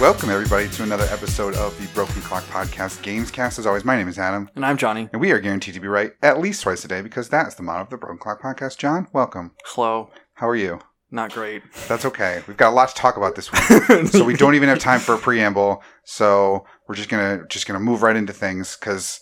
Welcome, everybody, to another episode of the Broken Clock Podcast Gamescast. As always, my name is Adam, And I'm Johnny. and we are guaranteed to be right at least twice a day because that's the motto of the Broken Clock Podcast. John, welcome. Hello. How are you? Not great. That's okay. We've got a lot to talk about this week, so we don't even have time for a preamble. So we're just gonna just gonna move right into things because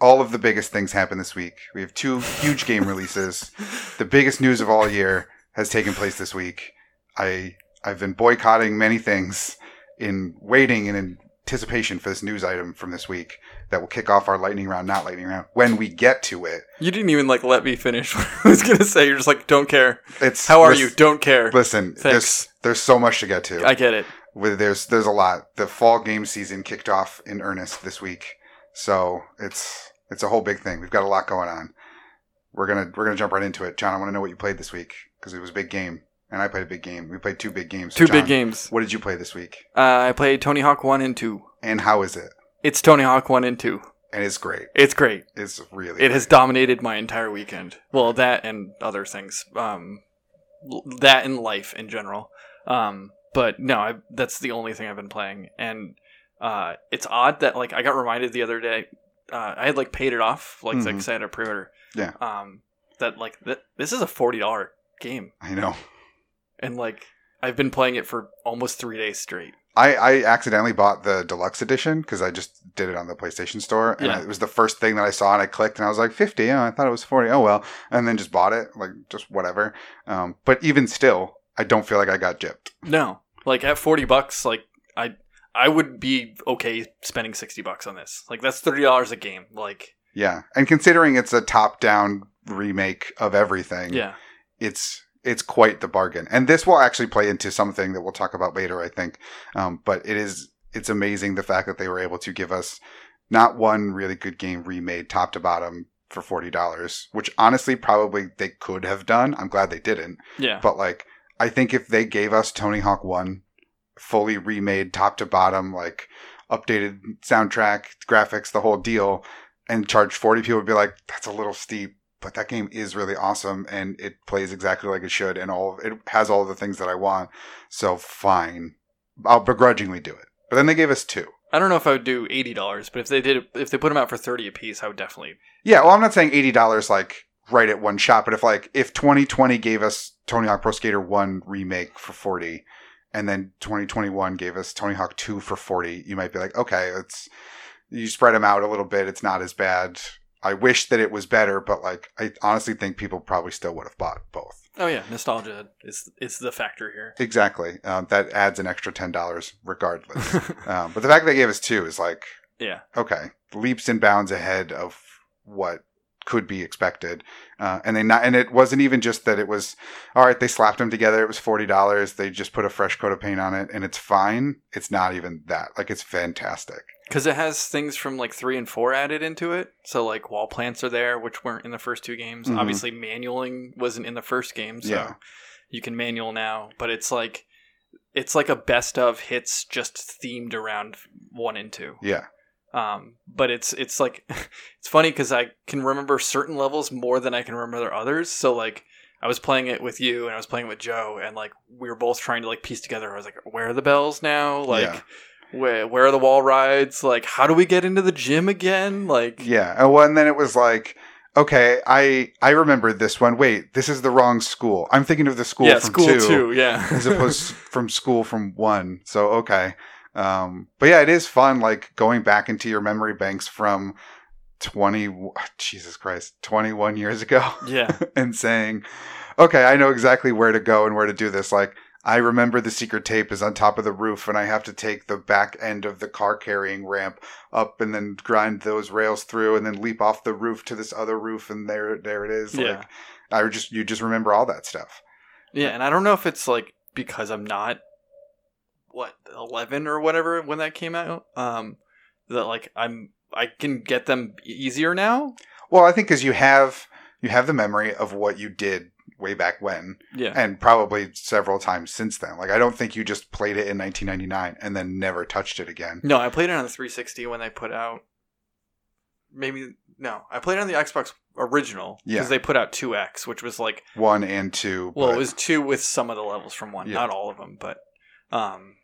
all of the biggest things happen this week. We have two huge game releases. The biggest news of all year has taken place this week. I I've been boycotting many things in waiting in anticipation for this news item from this week that will kick off our lightning round, not lightning round, when we get to it. You didn't even like let me finish what I was gonna say. You're just like, don't care. It's How are you? Don't care. Listen, Thanks. there's there's so much to get to. I get it. there's there's a lot. The fall game season kicked off in earnest this week, so it's it's a whole big thing. We've got a lot going on. We're gonna we're gonna jump right into it, John. I want to know what you played this week because it was a big game, and I played a big game. We played two big games. So, Two big games. What did you play this week, Uh, I played Tony Hawk One and Two. and how is it? It's Tony Hawk One and Two. And it's great. It's great. It's really It has dominated my entire weekend. Well, that and other things. Um, that and life in general. Um, but no, I, that's the only thing I've been playing, and uh, it's odd that like I got reminded the other day. Uh, I had like paid it off, like Mhm. because I had a pre-order. Yeah. Um, that like th- this is a forty dollar game, I know. And like I've been playing it for almost three days straight. I, I accidentally bought the deluxe edition because I just did it on the PlayStation Store, and Yeah. it was the first thing that I saw, and I clicked, and I was like, fifty. Oh, I thought it was forty. Oh well, and then just bought it, like just whatever. Um, but even still, I don't feel like I got gypped. No, like at forty bucks, like I I would be okay spending sixty bucks on this. Like that's thirty dollars a game. Like Yeah, and considering it's a top-down remake of everything, yeah, it's it's quite the bargain. And this will actually play into something that we'll talk about later, I think. Um, but it is it's amazing the fact that they were able to give us not one really good game remade top to bottom for forty dollars, which honestly probably they could have done. I'm glad they didn't. yeah, But like I think if they gave us Tony Hawk One fully remade top to bottom, like updated soundtrack, graphics, the whole deal, and charged forty, people would be like, that's a little steep. But that game is really awesome and it plays exactly like it should and all it has all the things that I want. So fine. I'll begrudgingly do it. But then they gave us two. I don't know if I would do eighty dollars, but if they did, if they put them out for thirty a piece, I would definitely. Yeah, well I'm not saying eighty dollars like right at one shot, but if like if twenty twenty gave us Tony Hawk Pro Skater one remake for forty and then 2021 gave us Tony Hawk 2 for 40, you might be like, okay, it's you spread them out a little bit. It's not as bad. I wish that it was better, but like I honestly think people probably still would have bought both. Oh yeah, nostalgia is is the factor here. Exactly. Um, that adds an extra ten dollars regardless. um, but the fact that they gave us two is like, yeah, okay, leaps and bounds ahead of what could be expected. Uh, and they not, and it wasn't even just that it was all right. They slapped them together. It was forty dollars. They just put a fresh coat of paint on it, and it's fine. It's not even that. Like it's fantastic. because it has things from like three and four added into it. So like wall plants are there, which weren't in the first two games. Mhm. Obviously, manualing wasn't in the first game, so Yeah. you can manual now. But it's like it's like a best of hits just themed around one and two. Yeah. Um, but it's it's like it's funny because I can remember certain levels more than I can remember others. So like I was playing it with you and I was playing it with Joe, and like we were both trying to like piece together. I was like, where are the bells now? Like. Yeah. Where, where are the wall rides? Like, how do we get into the gym again? Like, Yeah. Oh, well, and then it was like, okay, I I remembered this one. Wait, this is the wrong school. I'm thinking of the school yeah, from school two, two, yeah. as opposed from school from one. So okay. Um, but yeah, it is fun, like going back into your memory banks from twenty. Jesus Christ, twenty one years ago, yeah, and saying, okay, I know exactly where to go and where to do this. Like. I remember the secret tape is on top of the roof, and I have to take the back end of the car carrying ramp up and then grind those rails through, and then leap off the roof to this other roof, and there, there it is. Yeah. Like, I just you just remember all that stuff. yeah. And I don't know if it's like because I'm not what eleven or whatever when that came out. Um, that like I'm I can get them easier now. Well, I think because you have you have the memory of what you did way back when, Yeah, and probably several times since then. Like I don't think you just played it in 1999 and then never touched it again. no, I played it on the 360 when they put out. Maybe no, I played it on the Xbox original because Yeah. they put out 2X, which was like One and two. Well, but- it was two with some of the levels from one, Yeah. not all of them, but um,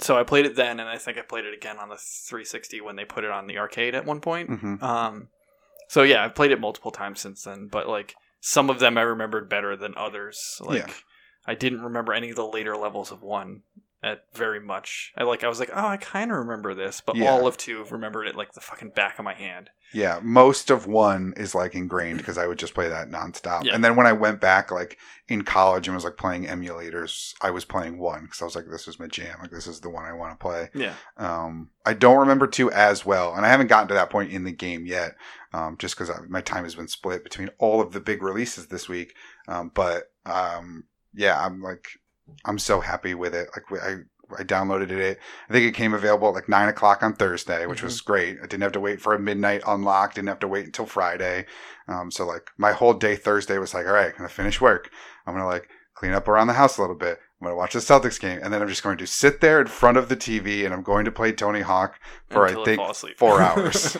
so I played it then, and I think I played it again on the 360 when they put it on the arcade at one point. hmm Um, so yeah, I've played it multiple times since then, but like some of them I remembered better than others. Like Yeah. I didn't remember any of the later levels of one at very much. I like I was like, oh, I kind of remember this, but Yeah. all of two remembered it like the fucking back of my hand. Yeah, most of one is like ingrained because I would just play that nonstop. Yeah. And then when I went back, like in college and was like playing emulators, I was playing one because I was like, this is my jam. Like this is the one I want to play. Yeah, Um, I don't remember two as well, and I haven't gotten to that point in the game yet, um, just because my time has been split between all of the big releases this week. Um, but um, yeah, I'm like, I'm so happy with it. Like I. I downloaded it. I think it came available at like nine o'clock on Thursday, which was great. I didn't have to wait for a midnight unlock. Didn't have to wait until Friday. Um, so like my whole day Thursday was like, all right, I'm gonna finish work. I'm gonna like clean up around the house a little bit. I'm going to watch the Celtics game, and then I'm just going to sit there in front of the TV, and I'm going to play Tony Hawk for Until I think four hours.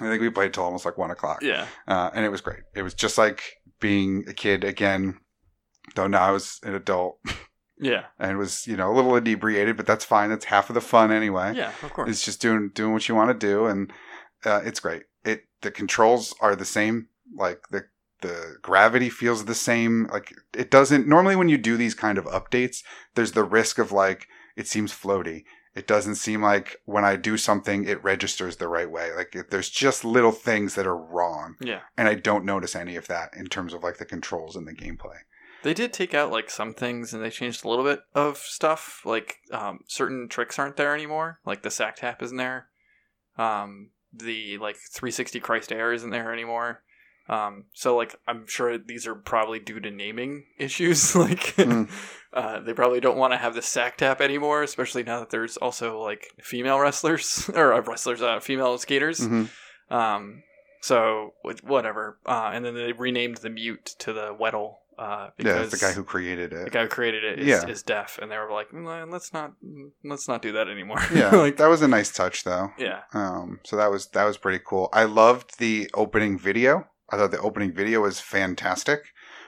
I think we played till almost like one o'clock, yeah, uh, and it was great. It was just like being a kid again, though now I was an adult yeah, and was you know a little inebriated, but that's fine. That's half of the fun anyway. yeah. Of course. It's just doing doing what you want to do, and uh, it's great. It the controls are the same. Like the the gravity feels the same. Like it doesn't normally when you do these kind of updates, there's the risk of like it seems floaty. It doesn't seem like when I do something, it registers the right way. Like it, there's just little things that are wrong, yeah. and I don't notice any of that in terms of like the controls and the gameplay. They did take out like some things and they changed a little bit of stuff. Like um, certain tricks aren't there anymore. Like the sack tap isn't there. Um, the like 360 Christ Air isn't there anymore. Um, so like I'm sure these are probably due to naming issues. like Mm. uh, they probably don't want to have the sack tap anymore, especially now that there's also like female wrestlers or uh, wrestlers, uh, female skaters. Mhm. Um, so whatever. Uh, and then they renamed the mute to the Weddle. Uh, Yeah, it's the guy who created it. the guy who created it is, Yeah. is deaf, and they were like, "Mm, "Let's not, let's not do that anymore." Yeah, like, that was a nice touch though. yeah, Um, so that was that was pretty cool. I loved the opening video. I thought the opening video was fantastic,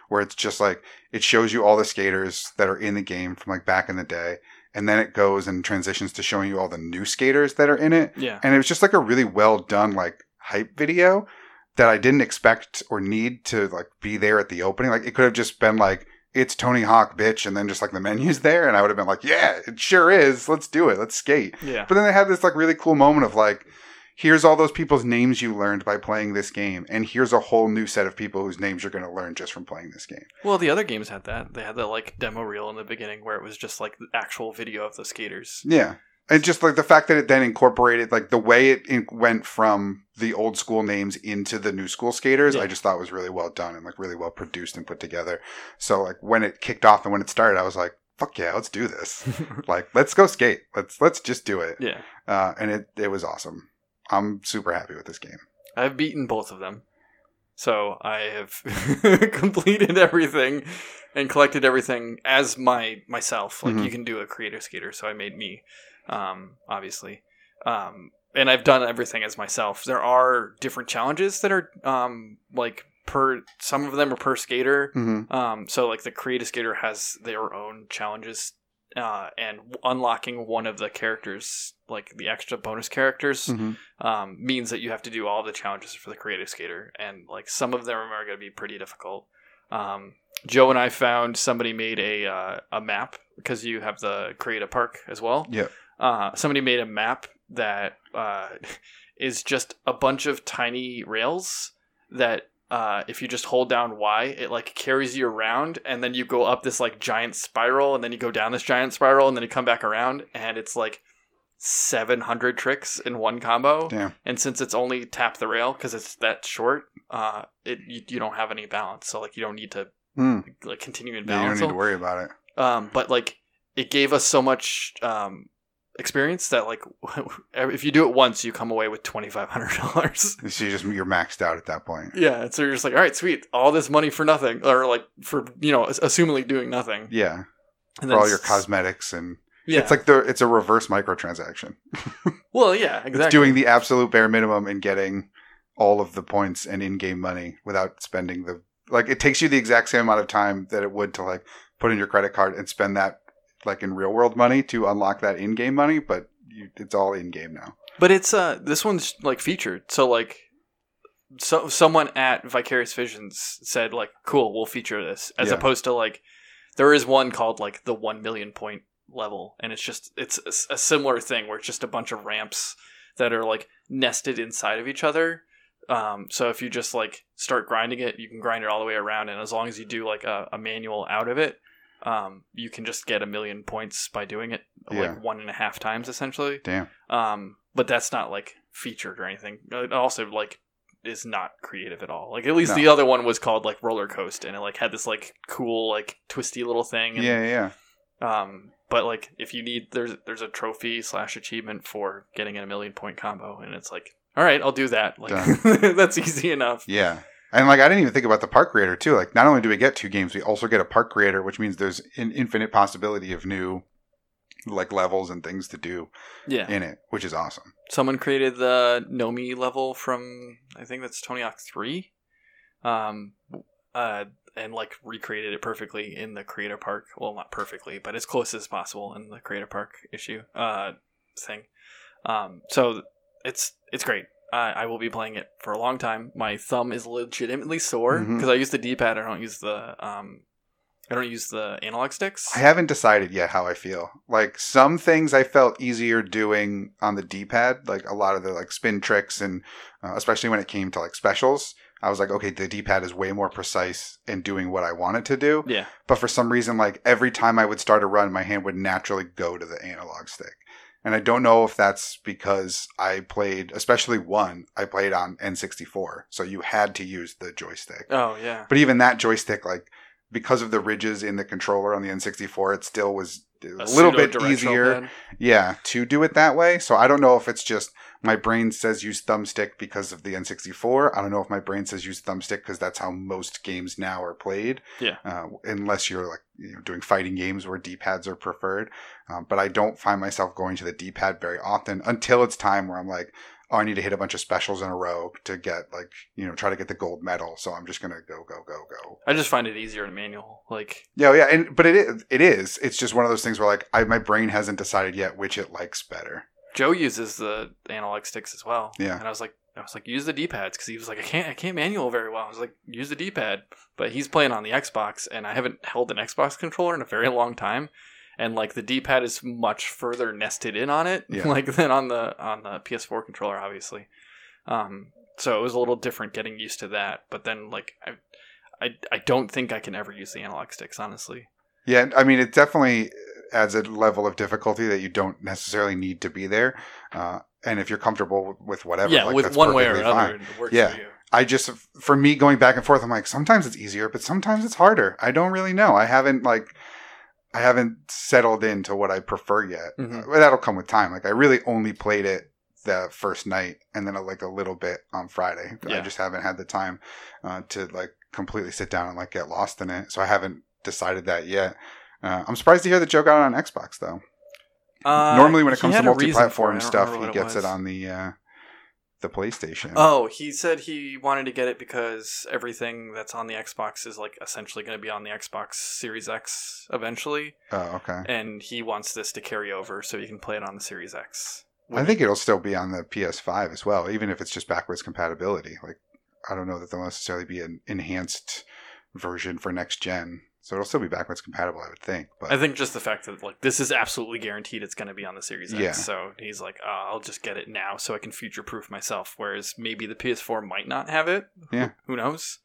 where it's just like it shows you all the skaters that are in the game from like back in the day, and then it goes and transitions to showing you all the new skaters that are in it, yeah, and it was just like a really well done like hype video that I didn't expect or need to like be there at the opening. Like it could have just been like it's Tony Hawk, bitch, and then just like the menus there, and I would have been like, yeah, it sure is. Let's do it. Let's skate. yeah, But then they had this like really cool moment of like, here's all those people's names you learned by playing this game, and here's a whole new set of people whose names you're going to learn just from playing this game. Well, the other games had that. They had the like demo reel in the beginning where it was just like the actual video of the skaters. Yeah. And just like the fact that it then incorporated like the way it in- went from the old school names into the new school skaters, Yeah. I just thought was really well done and like really well produced and put together. So like when it kicked off and when it started, I was like, "Fuck yeah, let's do this! like let's go skate. Let's let's just do it." yeah, Uh, and it it was awesome. I'm super happy with this game. I've beaten both of them, so I have completed everything and collected everything as my myself. Like Mhm. you can do a creator skater, so I made me, um, obviously, um, and I've done everything as myself. There are different challenges that are um, like per some of them are per skater. Mm-hmm. Um, so like the creative skater has their own challenges, uh, and unlocking one of the characters, like the extra bonus characters, Mm-hmm. um, means that you have to do all the challenges for the creative skater, and like some of them are going to be pretty difficult. Um, Joe and I found somebody made a uh, a map because you have the create a park as well. Yep. Uh, somebody made a map that uh, is just a bunch of tiny rails that uh, if you just hold down Y, it like carries you around, and then you go up this like giant spiral, and then you go down this giant spiral, and then you come back around, and it's like 700 tricks in one combo. Damn. And since it's only tap the rail because it's that short, uh, it you, you don't have any balance, so like you don't need to Mm. like continue in Yeah, you don't need to worry about it. um, but like it gave us so much um, experience that like if you do it once, you come away with twenty five hundred dollars. So you just you're maxed out at that point. yeah, so you're just like, all right, sweet, all this money for nothing, or like for you know, ass- assumingly doing nothing. Yeah, And for all your cosmetics and Yeah, it's like the it's a reverse microtransaction. well, yeah, exactly. It's doing the absolute bare minimum and getting all of the points and in-game money without spending the like it takes you the exact same amount of time that it would to like put in your credit card and spend that like in real world money to unlock that in game money, but you, it's all in game now. But it's uh this one's like featured. So like so someone at Vicarious Visions said like cool, we'll feature this as Yeah. opposed to like there is one called like the 1 million point level and it's just it's a similar thing where it's just a bunch of ramps that are like nested inside of each other. Um, so if you just like start grinding it, you can grind it all the way around, and as long as you do like a, a manual out of it, um, you can just get a million points by doing it Yeah. like one and a half times essentially. Damn. Um, but that's not like featured or anything. It also like is not creative at all. Like at least No. the other one was called like Roller Coast, and it like had this like cool like twisty little thing. And, Yeah, yeah. Um, but like if you need there's there's a trophy slash achievement for getting a million point combo, and it's like all right, I'll do that. Like that's easy enough. Yeah. And like I didn't even think about the park creator too. Like not only do we get two games, we also get a park creator, which means there's an infinite possibility of new like levels and things to do Yeah. in it, which is awesome. Someone created the Nomi level from I think that's Tony Hawk three, um, uh, and like recreated it perfectly in the Creator Park. Well, not perfectly, but as close as possible in the Creator Park issue uh thing. Um, so it's it's great. I I will be playing it for a long time. My thumb is legitimately sore because I use the D pad. I don't use the um, I don't use the analog sticks. I haven't decided yet how I feel. Like some things I felt easier doing on the D-pad, like a lot of the like spin tricks and uh, especially when it came to like specials, I was like, okay, the D-pad is way more precise in doing what I want it to do. yeah, But for some reason, like every time I would start a run, my hand would naturally go to the analog stick. And I don't know if that's because I played, especially one, I played on N64. So you had to use the joystick. oh yeah, But even that joystick, like, because of the ridges in the controller on the N64, it still was a, little bit easier. pad. Yeah, to do it that way. So I don't know if it's just my brain says use thumbstick because of the N64. I don't know if my brain says use thumbstick because that's how most games now are played. Yeah. Uh, unless you're like you know, doing fighting games where D-pads are preferred. Um, but I don't find myself going to the D-pad very often until it's time where I'm like, oh, I need to hit a bunch of specials in a row to get like you know try to get the gold medal. So I'm just gonna go go go go. I just find it easier in manual. Like Yeah, yeah, and but it is, it is. It's just one of those things where like I my brain hasn't decided yet which it likes better. Joe uses the analog sticks as well. Yeah. And I was like, I was like, use the D pads because he was like, I can't, I can't manual very well. I was like, use the D pad, but he's playing on the Xbox, and I haven't held an Xbox controller in a very long time, and like the D pad is much further nested in on it, Yeah. like than on the on the PS4 controller, obviously. Um, so it was a little different getting used to that, but then like I, I, I don't think I can ever use the analog sticks, honestly. Yeah, I mean, it definitely adds a level of difficulty that you don't necessarily need to be there. Uh, and if you're comfortable with whatever, yeah, like, with that's one way or fine. works Yeah. for you. I just, for me, going back and forth, I'm like, sometimes it's easier, but sometimes it's harder. I don't really know. I haven't like, I haven't settled into what I prefer yet. Mhm. Uh, that'll come with time. Like, I really only played it the first night, and then like a little bit on Friday. I just haven't had the time uh, to like completely sit down and like get lost in it. So I haven't decided that yet. Uh, I'm surprised to hear that Joe got it on Xbox though. Uh, Normally, when it comes to had a reason for it. multi-platform stuff, he gets it, on the uh, the PlayStation. Oh, he said he wanted to get it because everything that's on the Xbox is like essentially going to be on the Xbox Series X eventually, Oh, okay. and he wants this to carry over so he can play it on the Series X. I think it'll still be on the PS5 as well, even if it's just backwards compatibility. Like, I don't know that there'll necessarily be an enhanced version for next gen, so it'll still be backwards compatible, I would think. But I think just the fact that like this is absolutely guaranteed it's going to be on the Series X. Yeah. So he's like, oh, I'll just get it now so I can future proof myself. Whereas maybe the PS4 might not have it. Yeah. Who knows?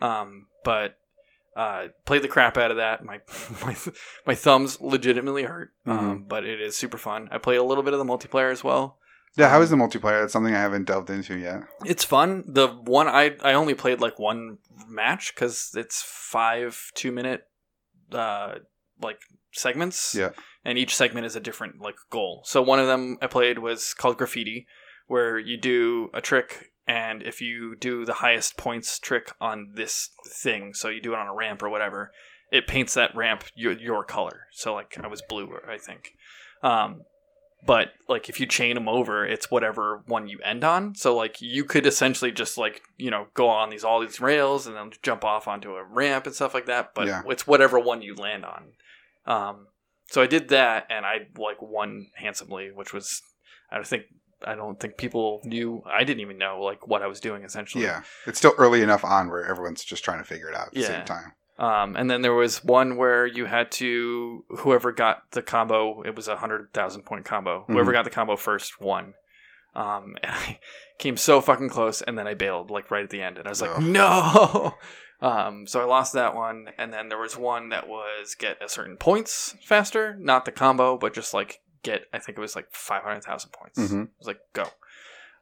Um, but uh, played the crap out of that. My my my thumbs legitimately hurt. Mm-hmm. Um, but it is super fun. I played a little bit of the multiplayer as well. Yeah, how um, the multiplayer? That's something I haven't delved into yet. It's fun. The one I I only played like one match because it's five two minute uh like segments. Yeah. And each segment is a different like goal. So one of them I played was called graffiti, where you do a trick and if you do the highest points trick on this thing, so you do it on a ramp or whatever, it paints that ramp your, your color. So like I was blue, I think. Um, but like if you chain them over, it's whatever one you end on. So like you could essentially just like you know go on these all these rails and then jump off onto a ramp and stuff like that. But Yeah. it's whatever one you land on. Um, so I did that, and I like won handsomely, which was I think I don't think people knew. I didn't even know like what I was doing essentially. Yeah, it's still early enough on where everyone's just trying to figure it out at the same time. Um, and then there was one where you had to whoever got the combo. It was a hundred thousand point combo. Whoever Mhm. got the combo first won. Um, and I came so fucking close, and then I bailed like right at the end, and I was like, Ugh. no. Um, so I lost that one, and then there was one that was get a certain points faster, not the combo, but just like get. I think it was like five hundred thousand points. Mhm. It was like go.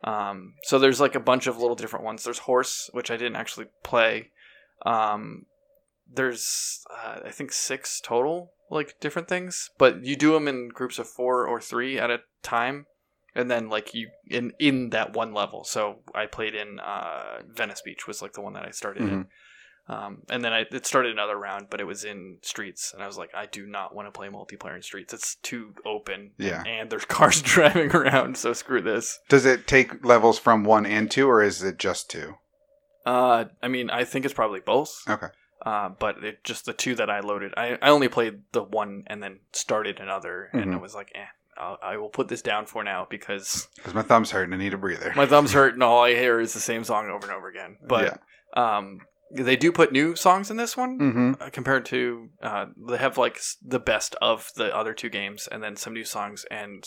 Um, so there's like a bunch of little different ones. There's horse, which I didn't actually play. Um, there's uh, I think six total like different things, but you do them in groups of four or three at a time, and then like you in in that one level. So I played in uh, Venice Beach was like the one that I started in. Um, and then I, it started another round, but it was in streets, and I was like, I do not want to play multiplayer in streets. It's too open, Yeah. and there's cars driving around, so screw this. Does it take levels from one and two, or is it just two? Uh, I mean, I think it's probably both. Okay. Uh, but it just the two that I loaded. I, I only played the one and then started another, and Mhm. it was like, eh, I'll, I will put this down for now because Because my thumb's hurting. I need a breather. my thumb's hurt and all I hear is the same song over and over again. But um, they do put new songs in this one. hmm uh, compared to uh, they have like the best of the other two games and then some new songs and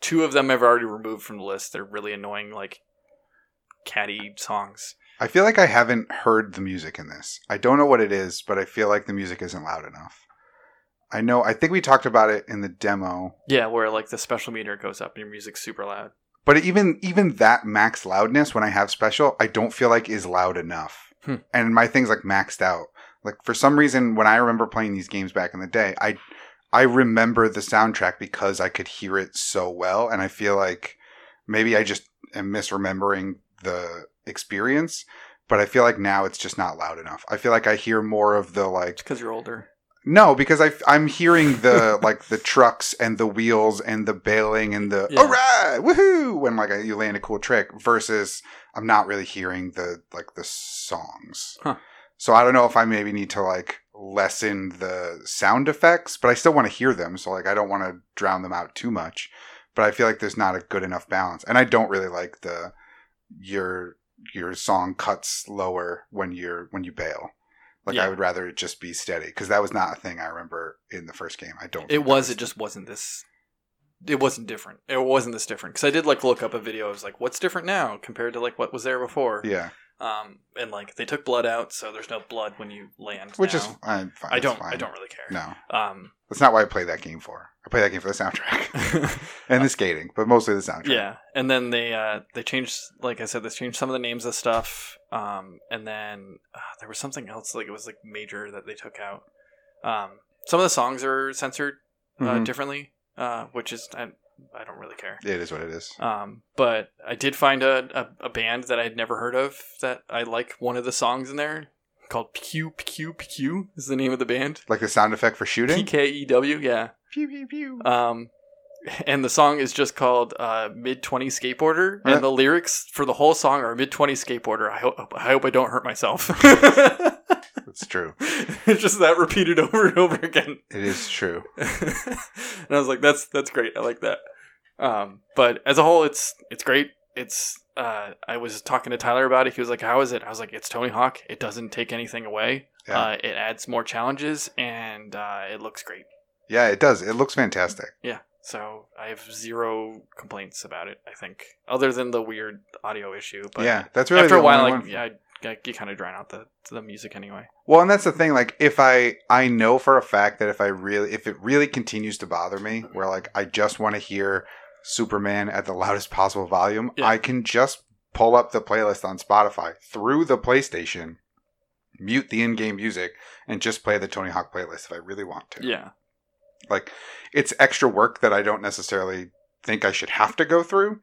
two of them i've already removed from the list they're really annoying like catty songs I feel like I haven't heard the music in this. I don't know what it is, but I feel like the music isn't loud enough. I know. I think we talked about it in the demo, yeah where like the special meter goes up and your music's super loud but even even that max loudness when I have special, I don't feel like is loud enough. Hmm. And my thing's like maxed out. Like for some reason, when I remember playing these games back in the day, I I remember the soundtrack because I could hear it so well, and I feel like maybe I just am misremembering the experience. But I feel like now it's just not loud enough. I feel like I hear more of the like because you're older no, because I, I'm hearing the like the trucks and the wheels and the bailing and the Yeah. all right, woohoo, when like you land a cool trick. Versus, I'm not really hearing the like the songs. Huh. So I don't know if I maybe need to like lessen the sound effects, but I still want to hear them. So like I don't want to drown them out too much. But I feel like there's not a good enough balance, and I don't really like the your your song cuts lower when you're when you bail. Like Yeah. I would rather it just be steady because that was not a thing I remember in the first game. I don't. it was it just wasn't this it wasn't different it wasn't this different because i did like look up a video i was like what's different now compared to like what was there before Yeah, um and like they took blood out so there's no blood when you land which now. is fine. fine i don't Fine. i don't really care No, um that's not what I play that game for. I play that game for the soundtrack and the skating, but mostly the soundtrack. Yeah, and then they uh, they changed, like I said, they changed some of the names of stuff, um, and then uh, there was something else, like it was like major that they took out. Um, some of the songs are censored uh, Mhm. differently, uh, which is I, I don't really care. it is what it is. Um, but I did find a, a, a band that I had never heard of that I like one of the songs in there called PKEW PKEW PKEW is the name of the band. Like the sound effect for shooting. PKEW, yeah. Pew pew pew. Um, and the song is just called uh, "Mid Twenty Skateboarder," and the lyrics for the whole song are "Mid Twenty Skateboarder." I hope I hope I don't hurt myself. It's true. it's just that repeated over and over again, It is true. and I was like, "That's that's great. I like that." Um, but as a whole, it's it's great. It's uh, I was talking to Tyler about it. He was like, "How is it?" I was like, "It's Tony Hawk. It doesn't take anything away. Yeah. Uh, it adds more challenges, and uh, it looks great." Yeah, it does. It looks fantastic. Yeah. So I have zero complaints about it. I think, other than the weird audio issue. But yeah, that's really after a while, like one. yeah, I, you kind of drown out the the music anyway. Well, and that's the thing. Like, if I I know for a fact that if I really if it really continues to bother me, mm-hmm. where like I just want to hear Superman at the loudest possible volume, Yeah. I can just pull up the playlist on Spotify through the PlayStation, mute the in-game music, and just play the Tony Hawk playlist if I really want to. Yeah. Like, it's extra work that I don't necessarily think I should have to go through.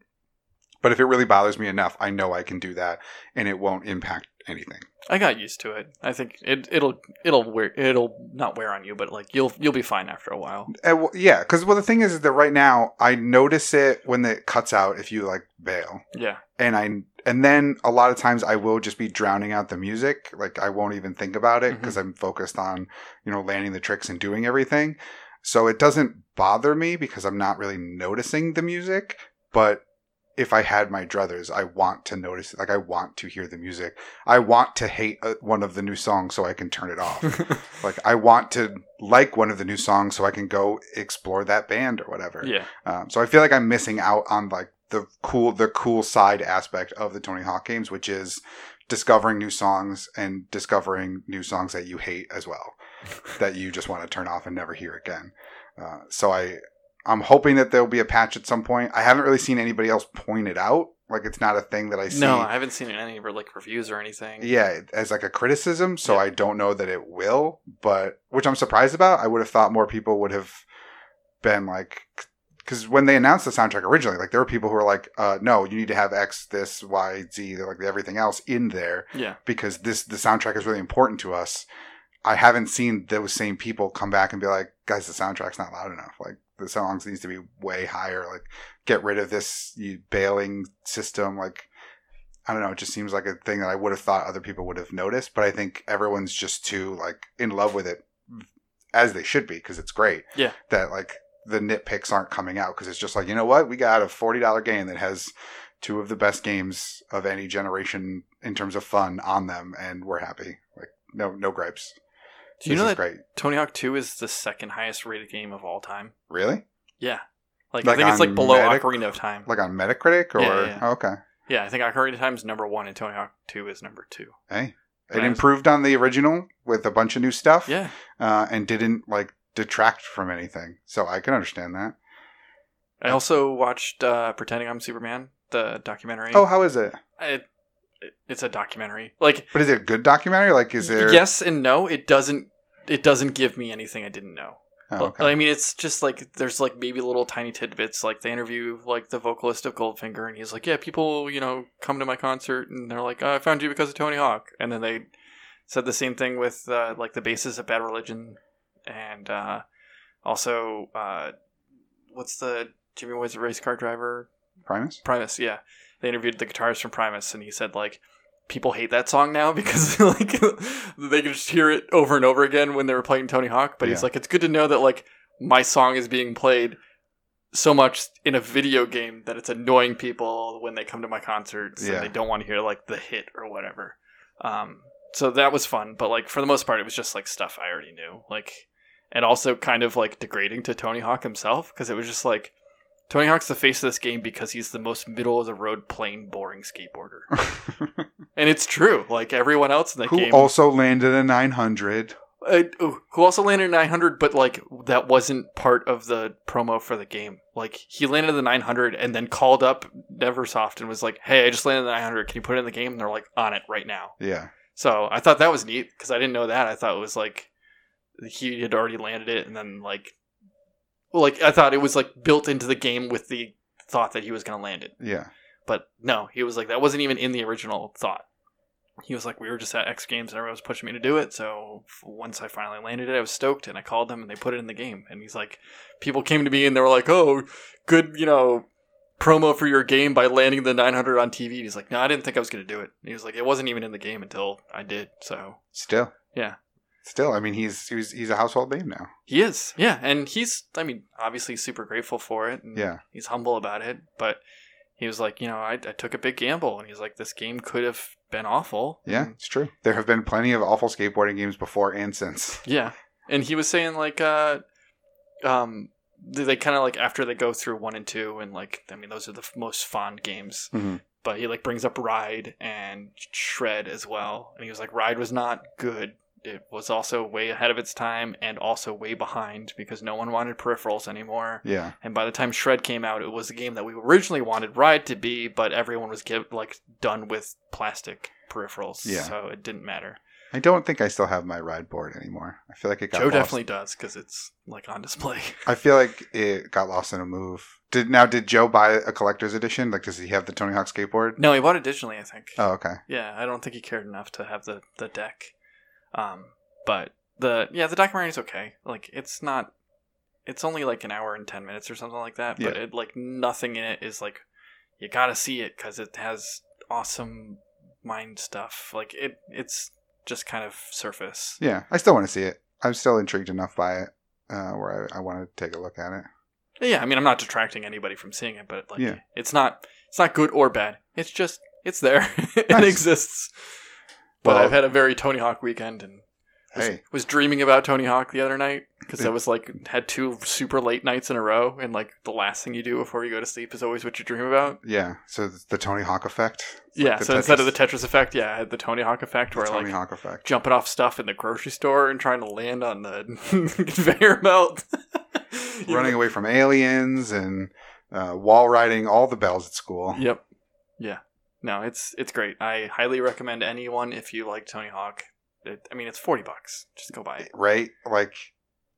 But if it really bothers me enough, I know I can do that, and it won't impact anything. I got used to it. I think it it'll it'll wear it'll not wear on you, but like you'll you'll be fine after a while. Uh, well, yeah, because well, the thing is, is that right now I notice it when it cuts out if you like bail, Yeah. and I and then a lot of times I will just be drowning out the music, like I won't even think about it because I'm focused on you know landing the tricks and doing everything. So it doesn't bother me because I'm not really noticing the music, but if I had my druthers, I want to notice it. Like I want to hear the music. I want to hate uh, one of the new songs so I can turn it off. like I want to like one of the new songs so I can go explore that band or whatever. yeah. Um, so I feel like I'm missing out on like the cool the cool side aspect of the Tony Hawk games, which is discovering new songs and discovering new songs that you hate as well, that you just want to turn off and never hear again. Uh, so I I'm hoping that there'll be a patch at some point. I haven't really seen anybody else point it out. Like it's not a thing that I see. No, I haven't seen any like reviews or anything. Yeah, as like a criticism. So Yeah. I don't know that it will, but which I'm surprised about. I would have thought more people would have been like, because when they announced the soundtrack originally, like there were people who were like, uh, "No, you need to have X, this, Y, Z, like everything else in there Yeah. because this the soundtrack is really important to us." I haven't seen those same people come back and be like, "Guys, the soundtrack's not loud enough. Like the songs needs to be way higher. Like get rid of this you bailing system. Like I don't know. It just seems like a thing that I would have thought other people would have noticed, but I think everyone's just too like in love with it, as they should be, because it's great. Yeah. That like the nitpicks aren't coming out because it's just like you know what we got a forty dollar game that has two of the best games of any generation in terms of fun on them, and we're happy. Like no no gripes. Do you this know that great. Tony Hawk 2 is the second highest rated game of all time? Really? Yeah. Like, Like I think it's like below Metac- Ocarina of Time. Like on Metacritic or Yeah, yeah. Oh, okay. yeah, I think Ocarina of Time is number one and Tony Hawk 2 is number two. Hey, it Right. improved on the original with a bunch of new stuff. Yeah. uh, and didn't like detract from anything. So I can understand that. I also watched uh, Pretending I'm Superman, the documentary. Oh, how is? It, it- it's a documentary. Like, But is it a good documentary? Like, is there? yes and no. It doesn't. It doesn't give me anything I didn't know. Oh, okay. I mean, it's just like there's like maybe little tiny tidbits. Like they interview like the vocalist of Goldfinger, and he's like, "Yeah, people, you know, come to my concert, and they're like, oh, I found you because of Tony Hawk." And then they said the same thing with uh, like the basis of Bad Religion, and uh, also uh, what's the Jerry Was race car driver Primus. Primus? Yeah, they interviewed the guitarist from Primus, and he said like people hate that song now because like they can just hear it over and over again when they were playing Tony Hawk. But he's like, it's good to know that like my song is being played so much in a video game that it's annoying people when they come to my concerts Yeah. and they don't want to hear like the hit or whatever. Um, so that was fun, but like for the most part, it was just like stuff I already knew. Like, and also kind of like degrading to Tony Hawk himself because it was just like. Tony Hawk's the face of this game because he's the most middle of the road, plain, boring skateboarder. And it's true. Like everyone else in the game. Who game, also landed a 900. uh, who also landed a 900, but like that wasn't part of the promo for the game. Like he landed the 900 and then called up Neversoft and was like, "Hey, I just landed the 900. Can you put it in the game?" And they're like, "On it right now." Yeah. So I thought that was neat because I didn't know that. I thought it was like he had already landed it and then like, well, like I thought it was like built into the game with the thought that he was going to land it. Yeah. But no, he was like, that wasn't even in the original thought. He was like, we were just at X Games and everyone was pushing me to do it. So once I finally landed it, I was stoked and I called them and they put it in the game. And he's like, people came to me and they were like, oh, good, you know, promo for your game by landing the 900 on TV. He's like, no, I didn't think I was going to do it. And he was like, it wasn't even in the game until I did. So Still. Yeah. Still, I mean, he's he's he's a household name now. he is. Yeah. And he's, I mean, obviously super grateful for it. And Yeah. he's humble about it, but he was like, you know, I, I took a big gamble, and he's like, this game could have been awful. Yeah, And- it's true. There have been plenty of awful skateboarding games before and since. yeah. And he was saying like, uh, um, they, they kind of like after they go through one and two, and like, I mean, those are the f- most fond games. Mhm. But he like brings up Ride and Shred as well, and he was like, Ride was not good. It was also way ahead of its time and also way behind because no one wanted peripherals anymore. Yeah. And by the time Shred came out, it was the game that we originally wanted Ride to be, but everyone was give, like done with plastic peripherals, Yeah. so it didn't matter. I don't think I still have my ride board anymore. I feel like it got Joe lost. definitely does because it's like on display. I feel like it got lost in a move. Did now did Joe buy a collector's edition? Like does he have the Tony Hawk skateboard? no, he bought it digitally, I think. Oh, okay. Yeah, I don't think he cared enough to have the the deck. Um, but the yeah, the documentary is okay. Like it's not. It's only like an hour and ten minutes or something like that. But Yeah. it like nothing in it is like you gotta see it because it has awesome mind stuff. Like it, it's just kind of surface. Yeah, I still want to see it. I'm still intrigued enough by it. uh, where I, I want to take a look at it. Yeah, I mean, I'm not detracting anybody from seeing it, but like, Yeah. it's not it's not good or bad. It's just it's there. it Nice. exists. But Well- I've had a very Tony Hawk weekend and was, Hey. was dreaming about Tony Hawk the other night because I was like had two super late nights in a row, and like the last thing you do before you go to sleep is always what you dream about. Yeah, so the Tony Hawk effect. Yeah, like so instead of the Tetris- Tetris effect, yeah, I had the Tony Hawk effect the where Tony like Hawk effect. jumping off stuff in the grocery store and trying to land on the conveyor belt. Running away from aliens and uh, wall riding, all the bells at school. Yep. Yeah. No, it's it's great. I highly recommend anyone if you like Tony Hawk. It, I mean, it's forty bucks. Just go buy it. Right? Like,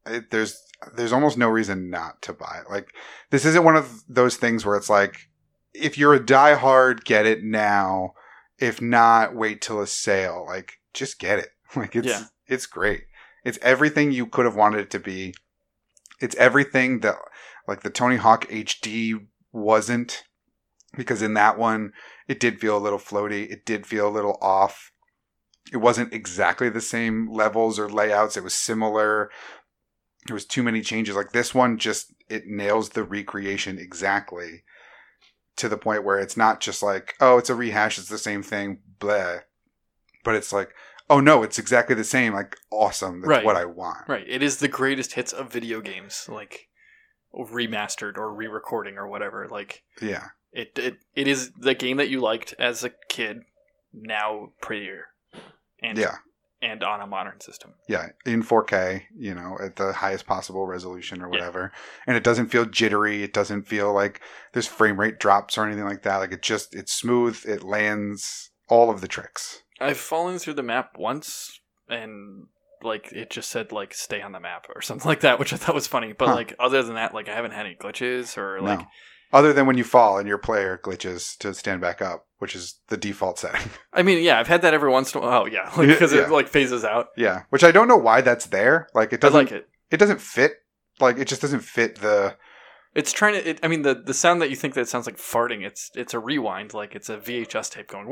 it, there's there's almost no reason not to buy it. Like, this isn't one of those things where it's like, if you're a diehard, get it now. If not, wait till a sale. Like, just get it. Like, it's Yeah. it's great. It's everything you could have wanted it to be. It's everything that like the Tony Hawk HD wasn't because in that one it did feel a little floaty. It did feel a little off. It wasn't exactly the same levels or layouts. It was similar. There was too many changes. Like this one just it nails the recreation exactly to the point where it's not just like, oh, it's a rehash, it's the same thing, blah. But it's like, oh no, it's exactly the same. Like awesome. That's Right. what I want. Right. It is the greatest hits of video games, like remastered or re-recording or whatever. Like Yeah. It it, it is the game that you liked as a kid, now prettier, and Yeah. and on a modern system. Yeah, in 4K, you know, at the highest possible resolution or Yeah. whatever. And it doesn't feel jittery. It doesn't feel like there's frame rate drops or anything like that. Like it just, it's smooth. It lands all of the tricks. I've fallen through the map once and like it just said like stay on the map or something like that, which I thought was funny. But Huh. like other than that, like I haven't had any glitches or like no. Other than when you fall and your player glitches to stand back up, which is the default setting. I mean, yeah, I've had that every once in a while. Oh yeah, because Yeah. it like phases out. yeah, which I don't know why that's there. Like it doesn't, I like it. it doesn't fit. Like it just doesn't fit the, It's trying to. It, I mean, the the sound that you think that sounds like farting. It's it's a rewind. Like it's a VHS tape going.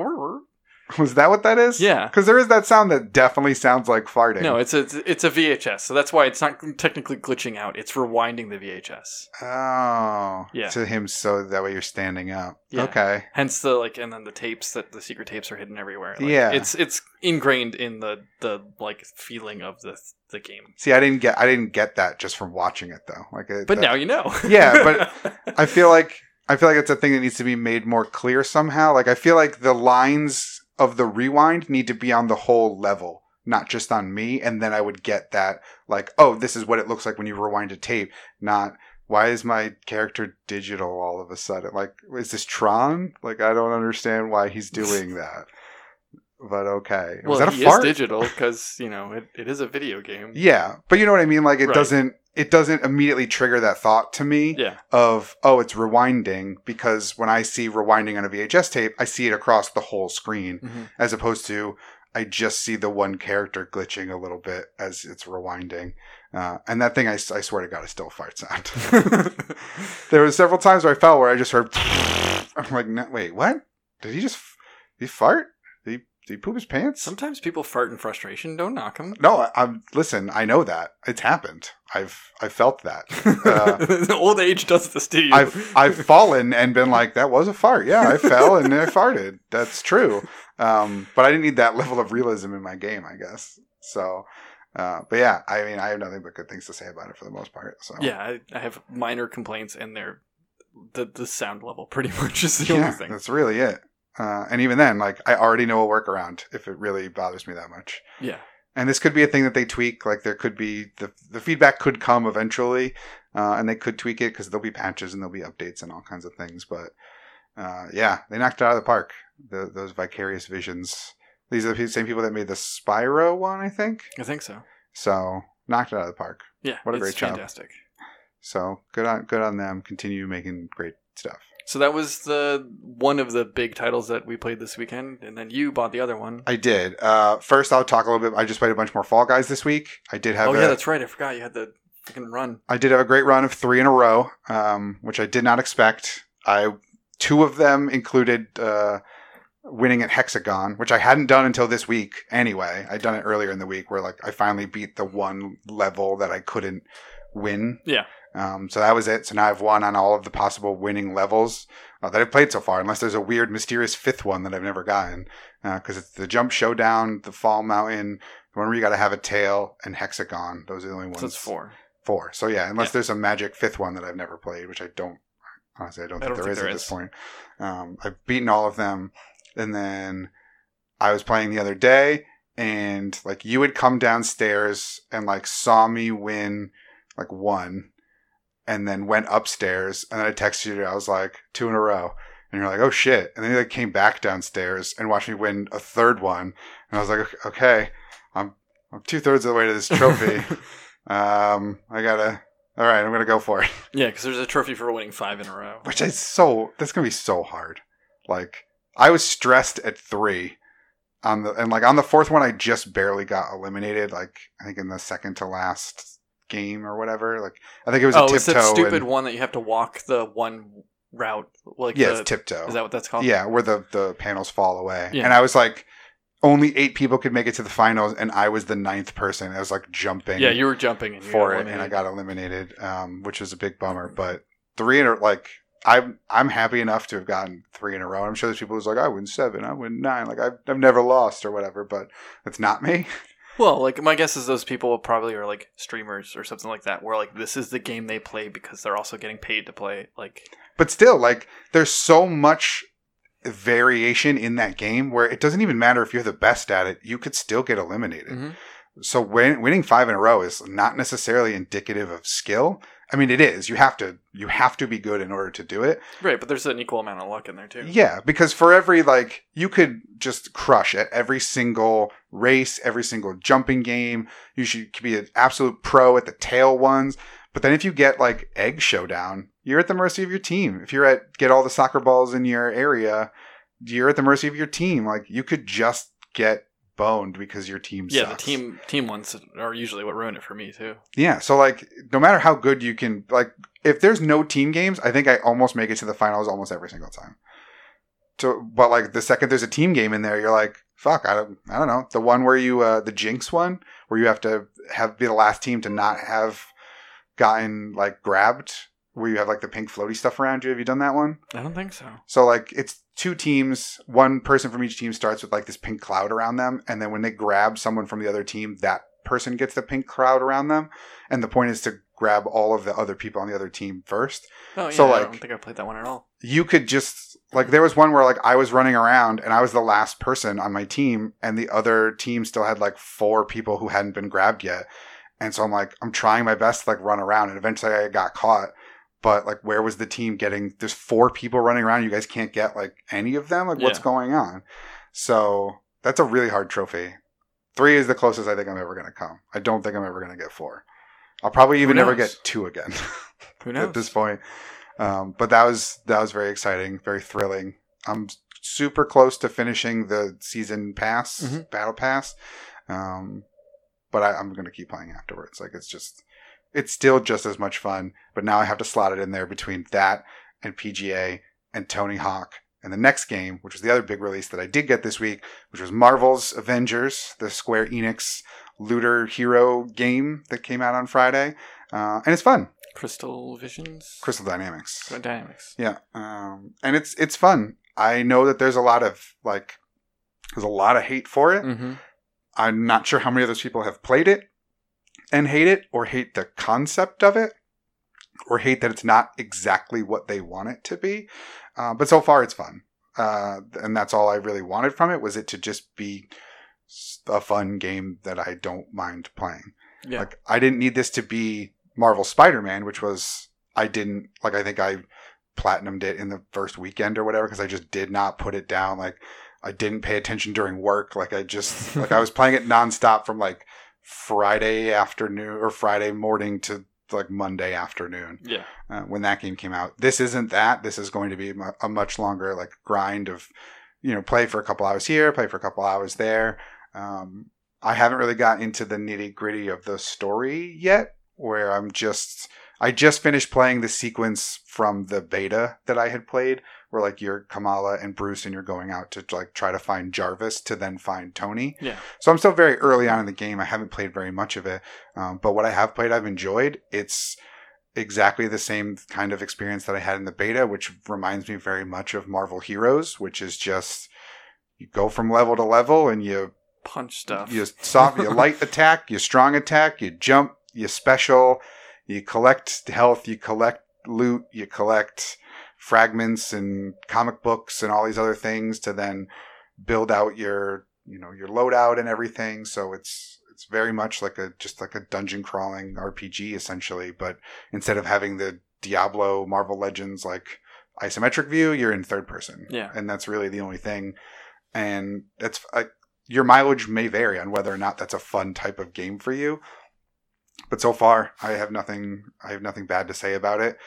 was that what that is? Yeah. Because there is that sound that definitely sounds like farting. No, it's a it's a VHS. So that's why it's not technically glitching out. It's rewinding the VHS. Oh, Yeah. To him, so that way you're standing up. Yeah. Okay. Hence the like, and then the tapes that the secret tapes are hidden everywhere. Like, Yeah. it's it's ingrained in the the like feeling of the the game. See, I didn't get, I didn't get that just from watching it though. Like, it, But that- now you know. Yeah, but I feel like, I feel like it's a thing that needs to be made more clear somehow. Like, I feel like the lines of the rewind need to be on the whole level, not just on me. And then I would get that, like, oh, this is what it looks like when you rewind a tape. Not why is my character digital all of a sudden? Like, is this Tron? Like, I don't understand why he's doing that. But okay, well, was that a he fart? is digital because you know it, it is a video game. Yeah, but you know what I mean. Like it Right. doesn't it doesn't immediately trigger that thought to me Yeah. of oh it's rewinding because when I see rewinding on a VHS tape, I see it across the whole screen Mhm. as opposed to I just see the one character glitching a little bit as it's rewinding. Uh, and that thing, I swear to God, is still a fart sound. there were several times where I felt where I just heard. I'm like, no, wait, what? Did he just did he fart? Did he, poop his pants? Sometimes people fart in frustration. Don't knock them. No, I, I'm listen. I know that it's happened. I've I felt that. Uh, Old age does this to you. I've I've fallen and been like that was a fart. Yeah, I fell and I farted. That's true. Um, but I didn't need that level of realism in my game. I guess so. Uh, but yeah, I mean, I have nothing but good things to say about it for the most part. So yeah, I, I have minor complaints, and they're the the sound level pretty much is the yeah, only thing. that's really it. Uh, and even then, like I already know a workaround if it really bothers me that much. Yeah, and this could be a thing that they tweak. Like there could be the the feedback could come eventually, uh, and they could tweak it because there'll be patches and there'll be updates and all kinds of things. But uh, yeah, they knocked it out of the park. The, those vicarious visions. These are the same people that made the Spyro one, I think. I think so. So knocked it out of the park. Yeah, What a great job. fantastic. So good on good on them. Continue making great stuff. So that was the one of the big titles that we played this weekend, and then you bought the other one. I did. Uh, first, I'll talk a little bit. I just played a bunch more Fall Guys this week. I did have oh a, yeah, that's right. I forgot you had the freaking run. I did have a great run of three in a row, um, which I did not expect. I two of them included uh, winning at Hex-A-Gone, which I hadn't done until this week. Anyway, I'd done it earlier in the week, where like I finally beat the one level that I couldn't win. Yeah. Um, so that was it. So now I've won on all of the possible winning levels uh, that I've played so far, unless there's a weird, mysterious fifth one that I've never gotten. Because it's the Jump Showdown, the Fall Mountain, the one where you got to have a tail, and Hex-A-Gone. Those are the only ones. So it's four. Four. So yeah, unless Yeah. there's a magic fifth one that I've never played, which I don't. Honestly, I don't I think don't there think is there at this point. Um, I've beaten all of them, and then I was playing the other day, and like you had come downstairs and like saw me win like one, and then went upstairs, and then I texted you. I was like two in a row, and you're like, oh shit, and then you like came back downstairs and watched me win a third one, and I was like, okay, I'm I'm two thirds of the way to this trophy. um, I gotta. All right, I'm gonna go for it. Yeah, because there's a trophy for winning five in a row. Which is so. That's gonna be so hard. Like I was stressed at three. On the and like on the fourth one, I just barely got eliminated. Like I think in the second to last game or whatever. Like I think it was a oh, it's tiptoe. that stupid and- one that you have to walk the one route. Like yeah, the, it's tiptoe. Is that what that's called? Yeah, where the the panels fall away. Yeah. And I was like, only eight people could make it to the finals, and I was the ninth person. I was like jumping. Yeah, you were jumping you for it, and I got eliminated, um, which was a big bummer. But three in a like, I'm I'm happy enough to have gotten three in a row. I'm sure there's people who's like, I win seven, I win nine, like I've I've never lost or whatever. But it's not me. Well, like my guess is those people probably are like streamers or something like that, where like this is the game they play because they're also getting paid to play. Like, But still, like, there's so much variation in that game where it doesn't even matter if you're the best at it. You could still get eliminated. Mhm. So win, winning five in a row is not necessarily indicative of skill. I mean, it is. You have to you have to be good in order to do it. right? But there's an equal amount of luck in there too. Yeah, because for every like you could just crush at every single race, every single jumping game. You should could be an absolute pro at the tail ones. But then if you get like egg showdown, you're at the mercy of your team. If you're at get all the soccer balls in your area, you're at the mercy of your team. Like you could just get boned because your team Yeah, sucks. the team team ones are usually what ruin it for me too. Yeah, so like no matter how good you can like if there's no team games, I think I almost make it to the finals almost every single time. So but like the second there's a team game in there, you're like, fuck, I don't I don't know. The one where you uh the Jinx one where you have to have be the last team to not have gotten like grabbed where you have like the pink floaty stuff around you. Have you done that one? I don't think so. So like it's two teams, one person from each team starts with like this pink cloud around them, and then when they grab someone from the other team, that person gets the pink cloud around them. And the point is to grab all of the other people on the other team first. Oh yeah, So, like, I don't think I played that one at all. You could just like there was one where like I was running around and I was the last person on my team, and the other team still had like four people who hadn't been grabbed yet. And so I'm like, I'm trying my best to like run around, and eventually I got caught. But like, where was the team getting? There's four people running around. You guys can't get like any of them. Like, what's Yeah. going on? So that's a really hard trophy. Three is the closest I think I'm ever going to come. I don't think I'm ever going to get four. I'll probably even never get two again Who knows? at this point. Um, but that was that was very exciting, very thrilling. I'm super close to finishing the season pass, Mhm. battle pass. Um, but I, I'm going to keep playing afterwards. Like it's just, it's still just as much fun. But now I have to slot it in there between that and PGA and Tony Hawk. And the next game, which was the other big release that I did get this week, which was Marvel's Avengers, the Square Enix looter hero game that came out on Friday. Uh, and it's fun. Crystal Visions. Crystal Dynamics. Crystal Dynamics. Yeah, um, and it's it's fun. I know that there's a lot of like there's a lot of hate for it. Mm-hmm. I'm not sure how many of those people have played it and hate it, or hate the concept of it, or hate that it's not exactly what they want it to be. Uh, but so far, it's fun, uh, and that's all I really wanted from it was it to just be a fun game that I don't mind playing. Yeah. Like I didn't need this to be Marvel Spider-Man, which was I didn't like I think I platinumed it in the first weekend or whatever because I just did not put it down like I didn't pay attention during work like I just like I was playing it nonstop from like Friday afternoon or Friday morning to like Monday afternoon yeah. uh, when that game came out. This isn't that. This is going to be a much longer like grind of, you know, play for a couple hours here, play for a couple hours there. Um, I haven't really got into the nitty gritty of the story yet, where I'm just, I just finished playing the sequence from the beta that I had played, where like you're Kamala and Bruce and you're going out to like try to find Jarvis to then find Tony. Yeah. So I'm still very early on in the game. I haven't played very much of it, um, but what I have played, I've enjoyed. It's exactly the same kind of experience that I had in the beta, which reminds me very much of Marvel Heroes, which is just you go from level to level and you Punch stuff. you soft, you light attack, you strong attack, you jump, you special, you collect health, you collect loot, you collect fragments and comic books and all these other things to then build out your you know your loadout and everything. So it's it's very much like a just like a dungeon crawling RPG essentially, but instead of having the Diablo Marvel Legends like isometric view, you're in third person. Yeah. and that's really the only thing. And that's like your mileage may vary on whether or not that's a fun type of game for you. But so far, I have nothing. I have nothing bad to say about it.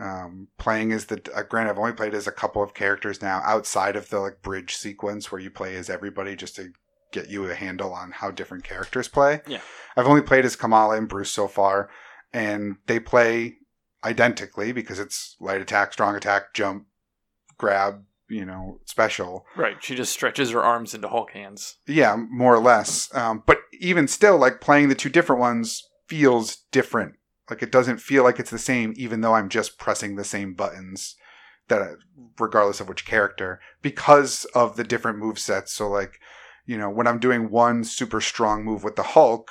Um, playing as the uh, granted, I've only played as a couple of characters now, outside of the like bridge sequence where you play as everybody just to get you a handle on how different characters play. Yeah. I've only played as Kamala and Bruce so far, and they play identically because it's light attack, strong attack, jump, grab, you know, special. right. She just stretches her arms into Hulk hands. Yeah, more or less. Um, but even still, like playing the two different ones feels different. Like it doesn't feel like it's the same, even though I'm just pressing the same buttons. That regardless of which character, because of the different move sets. So like, you know, when I'm doing one super strong move with the Hulk,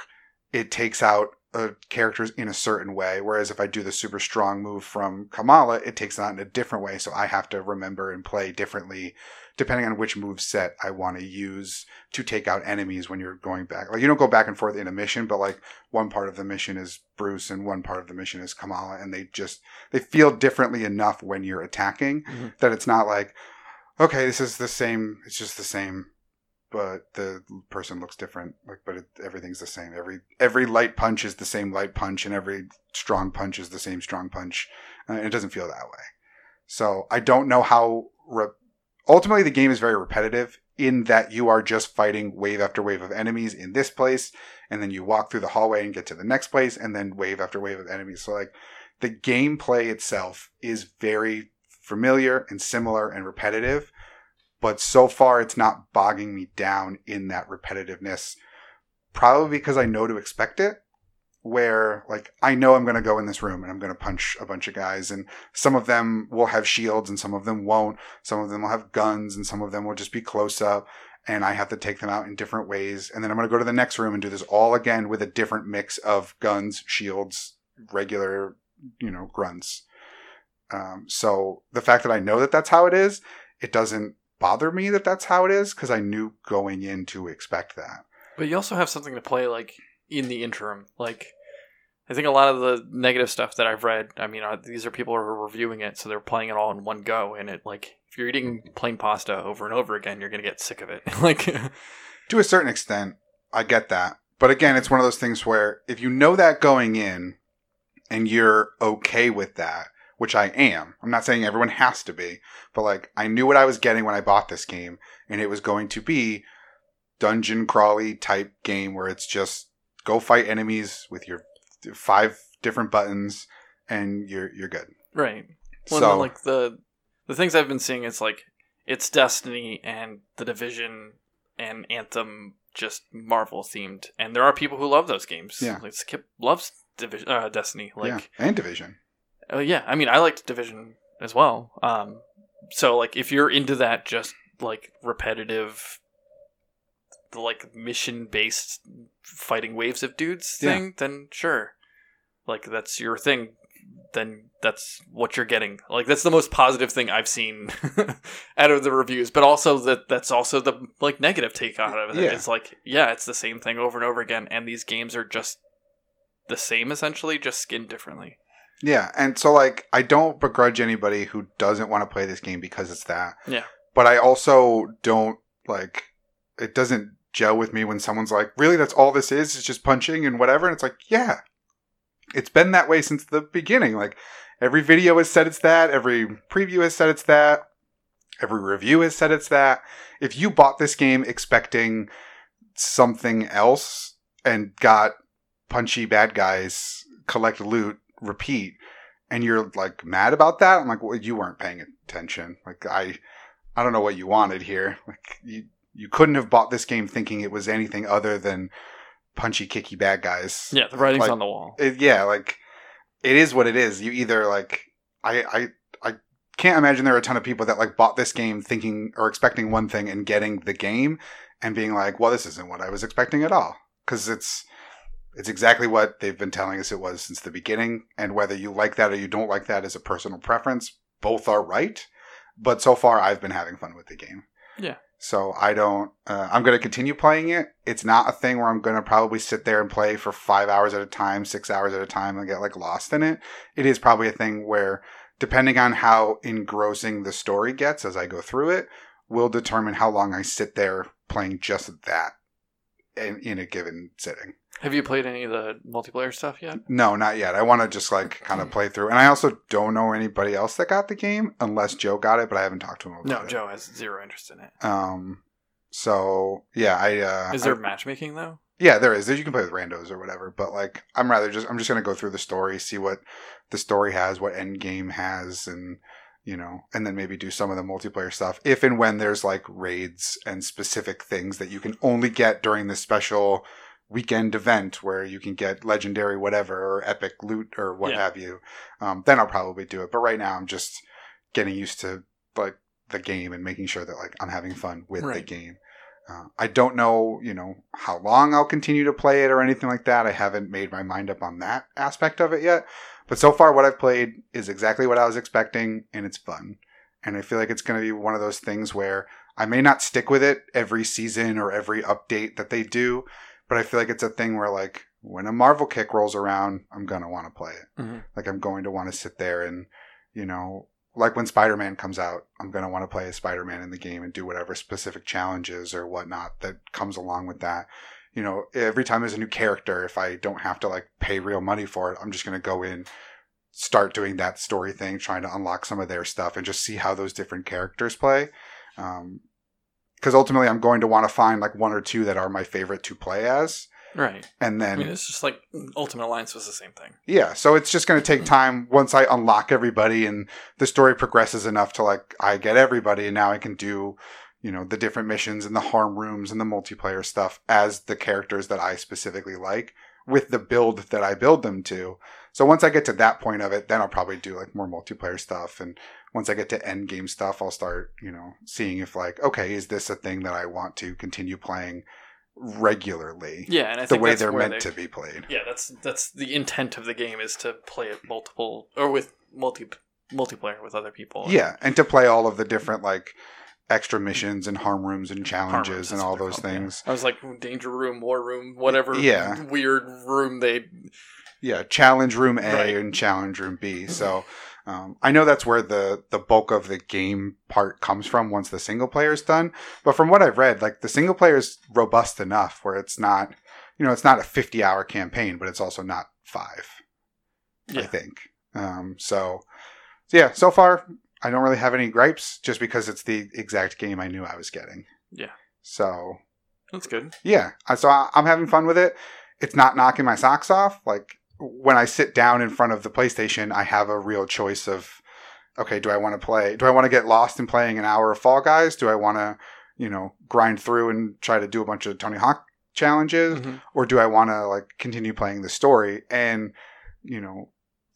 it takes out uh, characters in a certain way. Whereas if I do the super strong move from Kamala, it takes it out in a different way. So I have to remember and play differently depending on which move set I want to use to take out enemies when you're going back. Like you don't go back and forth in a mission, but like one part of the mission is Bruce and one part of the mission is Kamala, and they just they feel differently enough when you're attacking Mhm. that it's not like okay, this is the same. It's just the same. But the person looks different. Like, but it, everything's the same. Every every light punch is the same light punch, and every strong punch is the same strong punch. Uh, it doesn't feel that way. So I don't know how. Re- ultimately, the game is very repetitive in that you are just fighting wave after wave of enemies in this place, and then you walk through the hallway and get to the next place, and then wave after wave of enemies. So like the gameplay itself is very familiar and similar and repetitive, but so far it's not bogging me down in that repetitiveness. Probably because I know to expect it. Where like I know I'm going to go in this room and I'm going to punch a bunch of guys, and some of them will have shields and some of them won't. Some of them will have guns and some of them will just be close up, and I have to take them out in different ways. And then I'm going to go to the next room and do this all again with a different mix of guns, shields, regular, you know, grunts. Um, so the fact that I know that that's how it is, it doesn't bother me that that's how it is because I knew going in to expect that. But you also have something to play like in the interim. Like I think a lot of the negative stuff that I've read, I mean, uh, these are people who are reviewing it, so they're playing it all in one go, and it like if you're eating plain pasta over and over again, you're gonna get sick of it. like To a certain extent, I get that. But again, it's one of those things where if you know that going in and you're okay with that, which I am, I'm not saying everyone has to be, but like I knew what I was getting when I bought this game, and it was going to be dungeon crawly type game where it's just go fight enemies with your five different buttons and you're you're good. right. Well, so then, like the the things I've been seeing, it's like it's Destiny and the Division and Anthem, just Marvel themed, and there are people who love those games. Yeah. like Skip loves Division, uh, Destiny. Like, yeah, and division. Oh yeah, I mean, I liked Division as well. Um, so like, if you're into that, just like repetitive, the like mission based fighting waves of dudes Yeah. thing, then sure, like that's your thing. Then that's what you're getting. Like that's the most positive thing I've seen out of the reviews. But also that that's also the like negative take out of it. Yeah. It's like yeah, it's the same thing over and over again, and these games are just the same essentially, just skinned differently. Yeah, and so like I don't begrudge anybody who doesn't want to play this game because it's that. Yeah. But I also don't like it doesn't gel with me when someone's like, "Really that's all this is? It's just punching and whatever." And it's like, "Yeah. It's been that way since the beginning. Like every video has said it's that, every preview has said it's that, every review has said it's that. If you bought this game expecting something else and got punchy bad guys, collect loot, repeat, and you're like mad about that, I'm like, well, you weren't paying attention. Like I, I don't know what you wanted here. Like you, you couldn't have bought this game thinking it was anything other than punchy, kicky bad guys. Yeah, the writing's Like, on the wall. It, yeah, like it is what it is. You either like I I I can't imagine there are a ton of people that like bought this game thinking or expecting one thing and getting the game and being like, well, this isn't what I was expecting at all because it's it's exactly what they've been telling us it was since the beginning. And whether you like that or you don't like that is a personal preference. Both are right. But so far, I've been having fun with the game. Yeah. So I don't. Uh, I'm going to continue playing it. It's not a thing where I'm going to probably sit there and play for five hours at a time, six hours at a time, and get like lost in it. It is probably a thing where, depending on how engrossing the story gets as I go through it, will determine how long I sit there playing just that in, in a given sitting. Have you played any of the multiplayer stuff yet? No, not yet. I want to just like kind of play through, and I also don't know anybody else that got the game unless Joe got it, but I haven't talked to him about No, it. Joe has zero interest in it. Um, so yeah, I uh, Is there I- matchmaking though? yeah, there is. You can play with randos or whatever, but like I'm rather just I'm just gonna go through the story, see what the story has, what end game has, and you know, and then maybe do some of the multiplayer stuff if and when there's like raids and specific things that you can only get during this special weekend event where you can get legendary whatever or epic loot or what Yeah. have you. Um, then I'll probably do it. But right now I'm just getting used to like the game and making sure that like I'm having fun with the game. Uh, I don't know, you know, how long I'll continue to play it or anything like that. I haven't made my mind up on that aspect of it yet. But so far, what I've played is exactly what I was expecting, and it's fun. And I feel like it's going to be one of those things where I may not stick with it every season or every update that they do, but I feel like it's a thing where, like, when a Marvel kick rolls around, I'm going to want to play it. Mhm. Like, I'm going to want to sit there and, you know, like when Spider Man comes out, I'm going to want to play as Spider Man in the game and do whatever specific challenges or whatnot that comes along with that. You know, every time there's a new character, if I don't have to like pay real money for it, I'm just going to go in, start doing that story thing, trying to unlock some of their stuff and just see how those different characters play. Um, because ultimately, I'm going to want to find like one or two that are my favorite to play as, Right. and then I mean, it's just like Ultimate Alliance was the same thing. yeah, so it's just going to take time once I unlock everybody and the story progresses enough to like I get everybody and now I can do, you know, the different missions and the harm rooms and the multiplayer stuff as the characters that I specifically like with the build that I build them to. So once I get to that point of it, then I'll probably do like more multiplayer stuff and once I get to end game stuff, I'll start, you know, seeing if like, okay, is this a thing that I want to continue playing regularly? Yeah, and I the way they're meant they- to be played. Yeah, that's that's the intent of the game is to play it multiple or with multi multiplayer with other people. Yeah, and to play all of the different like extra missions and harm rooms and challenges rooms, and all those called, yeah. things. I was like danger room, war room, whatever. Yeah. weird room they. Yeah, challenge room A Right. and challenge room B. So um, I know that's where the the bulk of the game part comes from once the single player is done. But from what I've read, like the single player is robust enough where it's not, you know, it's not a fifty hour campaign, but it's also not five. I think. Um, so, so yeah, so far I don't really have any gripes, just because it's the exact game I knew I was getting. Yeah. So that's good. yeah, so I- I'm having fun with it. It's not knocking my socks off. Like when I sit down in front of the PlayStation, I have a real choice of, okay, do I want to play? Do I want to get lost in playing an hour of Fall Guys? Do I want to, you know, grind through and try to do a bunch of Tony Hawk challenges? Mhm. or do I want to like continue playing the story? And you know,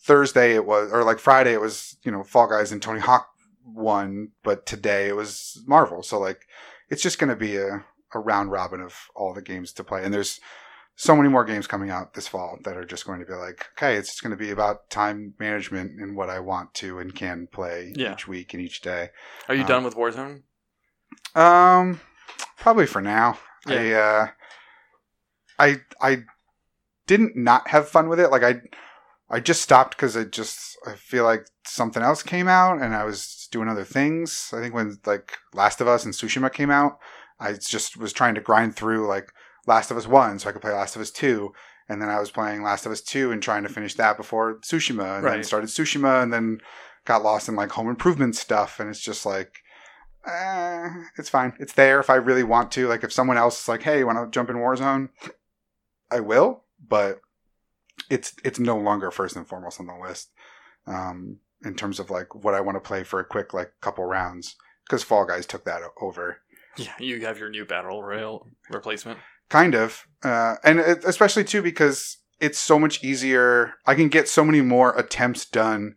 Thursday it was, or like Friday it was, you know, Fall Guys and Tony Hawk won, but today it was Marvel. So like, it's just going to be a, a round robin of all the games to play, and there's so many more games coming out this fall that are just going to be like, okay, it's just going to be about time management and what I want to and can play Yeah. each week and each day. Are you Um, done with Warzone? Um, probably for now. Yeah. I uh, I I didn't not have fun with it. Like I I just stopped because I just I feel like something else came out and I was doing other things. I think when like Last of Us and Tsushima came out, I just was trying to grind through like Last of Us One so I could play Last of Us Two. And then I was playing Last of Us 2 and trying to finish that before Tsushima. And then started Tsushima and then got lost in like home improvement stuff. And it's just like, eh, it's fine. It's there if I really want to. Like if someone else is like, "Hey, you want to jump in Warzone?" I will, but it's it's no longer first and foremost on the list. um, in terms of like what I want to play for a quick like couple rounds because Fall Guys took that over. Yeah, you have your new battle royale replacement. Kind of, uh, and it, especially too because it's so much easier. I can get so many more attempts done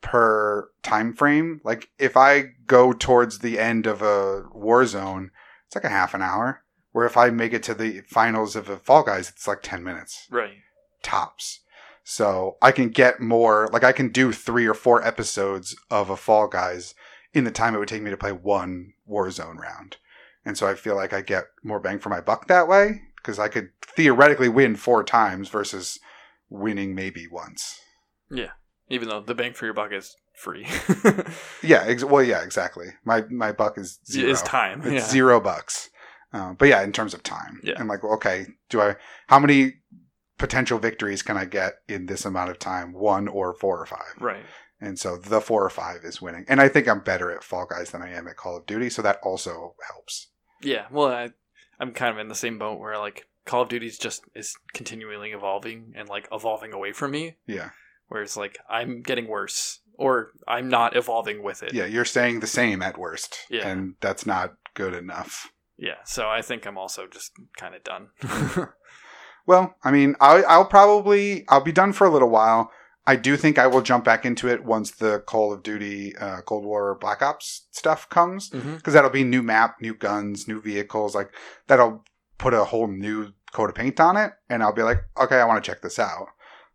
per time frame. Like if I go towards the end of a Warzone, it's like a half an hour. Where if I make it to the finals of a Fall Guys, it's like ten minutes Right. Tops. So I can get more. Like I can do three or four episodes of a Fall Guys in the time it would take me to play one Warzone round. And so I feel like I get more bang for my buck that way because I could theoretically win four times versus winning maybe once. Yeah. Even though the bang for your buck is free. Yeah, ex- well, yeah, exactly. My my buck is zero. is time. It's yeah. zero bucks. Um, but yeah, in terms of time, Yeah. I'm like, okay, do I? How many potential victories can I get in this amount of time? One or four or five? Right. And so the four or five is winning. And I think I'm better at Fall Guys than I am at Call of Duty, so that also helps. Yeah. Well, I, I'm kind of in the same boat where like Call of Duty's just is continually evolving and like evolving away from me. Yeah, Whereas like I'm getting worse or I'm not evolving with it. yeah, you're staying the same at worst, Yeah. and that's not good enough. Yeah. So I think I'm also just kind of done. Well, I mean, I, I'll probably I'll be done for a little while. I do think I will jump back into it once the Call of Duty uh, Cold War Black Ops stuff comes mm-hmm. because that'll be new map, new guns, new vehicles. Like that'll put a whole new coat of paint on it, and I'll be like, okay, I want to check this out.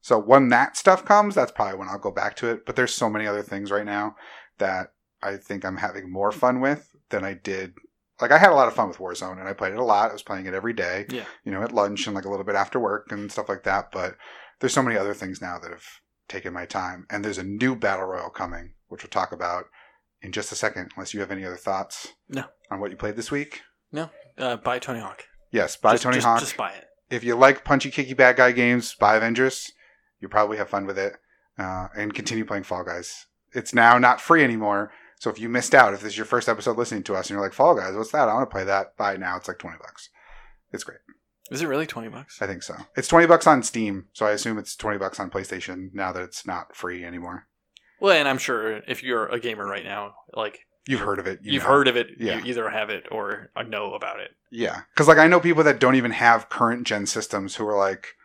So when that stuff comes, that's probably when I'll go back to it. But there's so many other things right now that I think I'm having more fun with than I did. Like I had a lot of fun with Warzone, and I played it a lot. I was playing it every day, Yeah. you know, at lunch and like a little bit after work and stuff like that. But there's so many other things now that have taken my time, and there's a new battle royal coming, which we'll talk about in just a second. Unless you have any other thoughts, No. on what you played this week. Uh, buy Tony Hawk. Yes, buy Just- Tony just, Hawk. Just buy it. if you like punchy, kicky, bad guy games, buy Avengers. You'll probably have fun with it, uh, and continue playing Fall Guys. It's now not free anymore. So if you missed out, if this is your first episode listening to us, and you're like, "Fall Guys, what's that? I want to play that." Buy it now. It's like twenty bucks. It's great. Is it really twenty bucks? I think so. It's twenty bucks on Steam, so I assume it's twenty bucks on PlayStation now that it's not free anymore. Well, and I'm sure if you're a gamer right now, like You've heard of it. You have heard of it, Yeah. you either have it or know about it. Yeah, because like I know people that don't even have current gen systems who are like,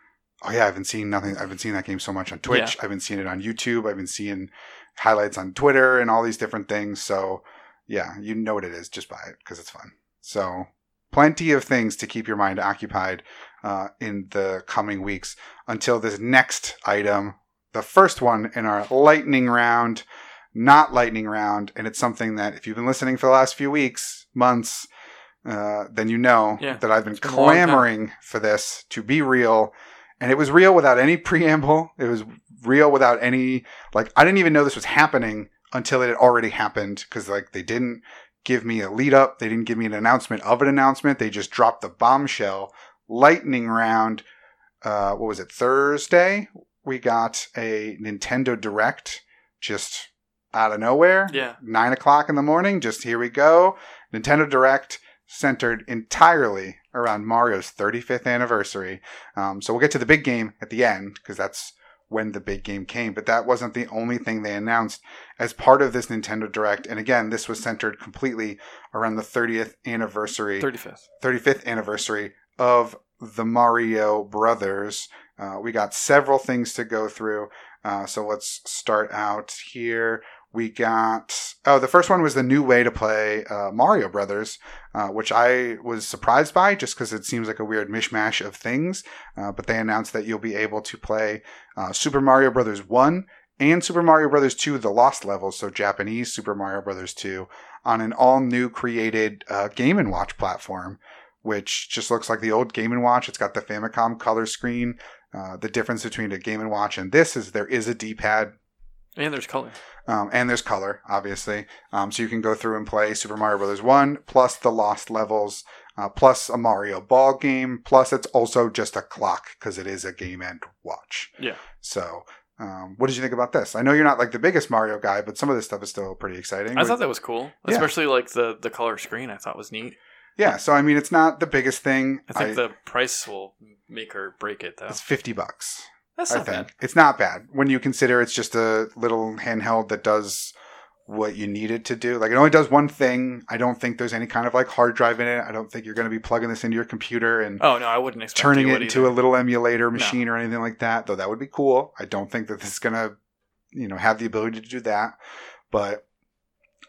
"Oh yeah, I've been seeing nothing. I've been seeing that game so much on Twitch. I've been seeing it on YouTube. I've been seeing highlights on Twitter and all these different things." So yeah, you know what it is. Just buy it because it's fun. So plenty of things to keep your mind occupied uh, in the coming weeks until this next item, the first one in our lightning round. Not lightning round, and it's something that if you've been listening for the last few weeks, months, uh, then you know Yeah, that I've been been a long time. clamoring for this to be real. And it was real without any preamble. It was real without any, like, I didn't even know this was happening until it had already happened because, like, they didn't give me a lead up. They didn't give me an announcement of an announcement. They just dropped the bombshell lightning round. Uh, what was it? Thursday? We got a Nintendo Direct just out of nowhere Yeah. nine o'clock in the morning. Just here we go. Nintendo Direct centered entirely around Mario's 35th anniversary. Um, so we'll get to the big game at the end because that's when the big game came. But that wasn't the only thing they announced as part of this Nintendo Direct. And again, this was centered completely around the 30th anniversary, Thirty fifth. 35th anniversary of the Mario Brothers. Uh, we got several things to go through. Uh, so let's start out here. We got oh, the first one was the new way to play uh, Mario Brothers, uh, which I was surprised by, just because it seems like a weird mishmash of things. Uh, but they announced that you'll be able to play uh, Super Mario Brothers One and Super Mario Brothers Two: The Lost Levels, so Japanese Super Mario Brothers Two, on an all new created uh, Game and Watch platform, which just looks like the old Game and Watch. It's got the Famicom color screen. Uh, the difference between a Game and Watch and this is there is a D-pad And there's color. um, and there's color, obviously. Um, so you can go through and play Super Mario Brothers 1, plus the Lost Levels, uh, plus a Mario Ball game, plus it's also just a clock because it is a game and watch. Yeah. So, um, what did you think about this? I know you're not like the biggest Mario guy, but some of this stuff is still pretty exciting. I thought that was cool, Yeah. especially like the the color screen. I thought was neat. yeah, so I mean, it's not the biggest thing. I think the price will make or break it though. it's 50 bucks. That's I not think bad. it's not bad when you consider it's just a little handheld that does what you need it to do. Like it only does one thing. I don't think there's any kind of like hard drive in it. I don't think you're going to be plugging this into your computer and Oh no, I wouldn't expect turning you it would into either. a little emulator machine or anything like that. Though that would be cool. I don't think that this is going to, you know, have the ability to do that. But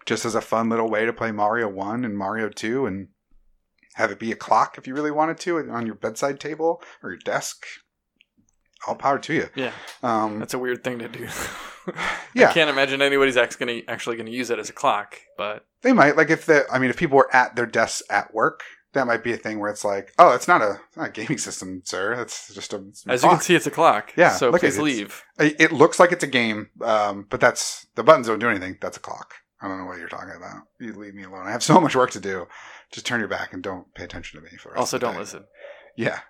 just as a fun little way to play Mario One and Mario Two and have it be a clock if you really wanted to on your bedside table or your desk. All power to you. Yeah, Um, that's a weird thing to do. Yeah. I can't imagine anybody's actually gonna actually gonna use it as a clock. But They might like if the I mean if people were at their desks at work, that might be a thing where it's like, oh, it's not a, it's not a gaming system, sir. It's just a. it's as you can see, it's a clock. Yeah, So please it. leave. it it looks like it's a game, um, but that's the buttons don't do anything. That's a clock. I don't know what you're talking about. You leave me alone. I have so much work to do. Just turn your back and don't pay attention to me. For Also, don't day. listen. Yeah.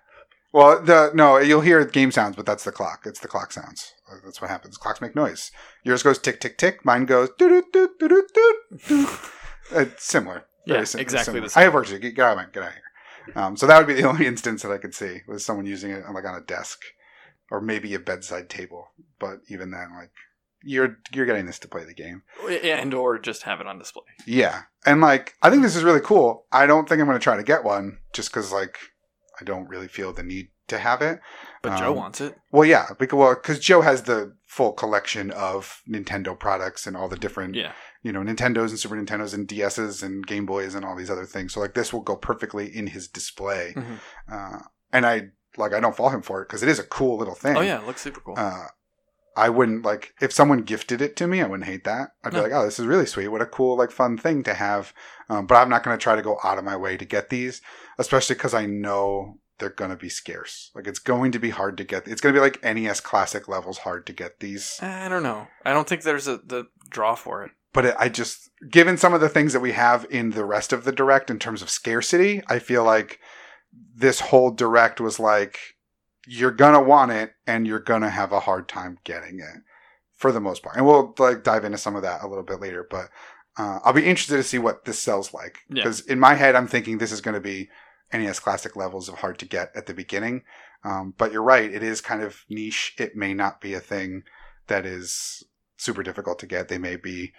Well, the no, you'll hear game sounds, but that's the clock. It's the clock sounds. That's what happens. Clocks make noise. Yours goes tick tick tick. Mine goes doot doot doot doot doot. doot. It's similar. Very Yeah, sim- exactly similar. the same. I have work to do. Get, get out of my, get out of here. Um, so that would be the only instance that I could see was someone using it like on a desk or maybe a bedside table. But even then, like you're you're getting this to play the game. and or just have it on display. Yeah, and like I think this is really cool. I don't think I'm going to try to get one just because like I don't really feel the need to have it. But Joe Um, wants it. Well, yeah, because well, because Joe has the full collection of Nintendo products and all the different, Yeah. you know, Nintendos and Super Nintendos and DSs and Game Boys and all these other things. So like this will go perfectly in his display, Mhm. uh, and I like I don't fault him for it because it is a cool little thing. Oh yeah, it looks super cool. Uh, I wouldn't like if someone gifted it to me. I wouldn't hate that. I'd No. be like, oh, this is really sweet. What a cool, like, fun thing to have. Um, but I'm not going to try to go out of my way to get these, especially because I know they're going to be scarce. Like, it's going to be hard to get. It's going to be like NES Classic levels hard to get these. I don't know. I don't think there's a the draw for it. But it, I just, given some of the things that we have in the rest of the direct in terms of scarcity, I feel like this whole direct was like, you're gonna want it and you're gonna have a hard time getting it for the most part. And we'll like dive into some of that a little bit later, but uh, I'll be interested to see what this sells like Yeah. because in my head I'm thinking this is going to be NES classic levels of hard to get at the beginning. Um, but you're right, it is kind of niche. It may not be a thing that is super difficult to get. They may be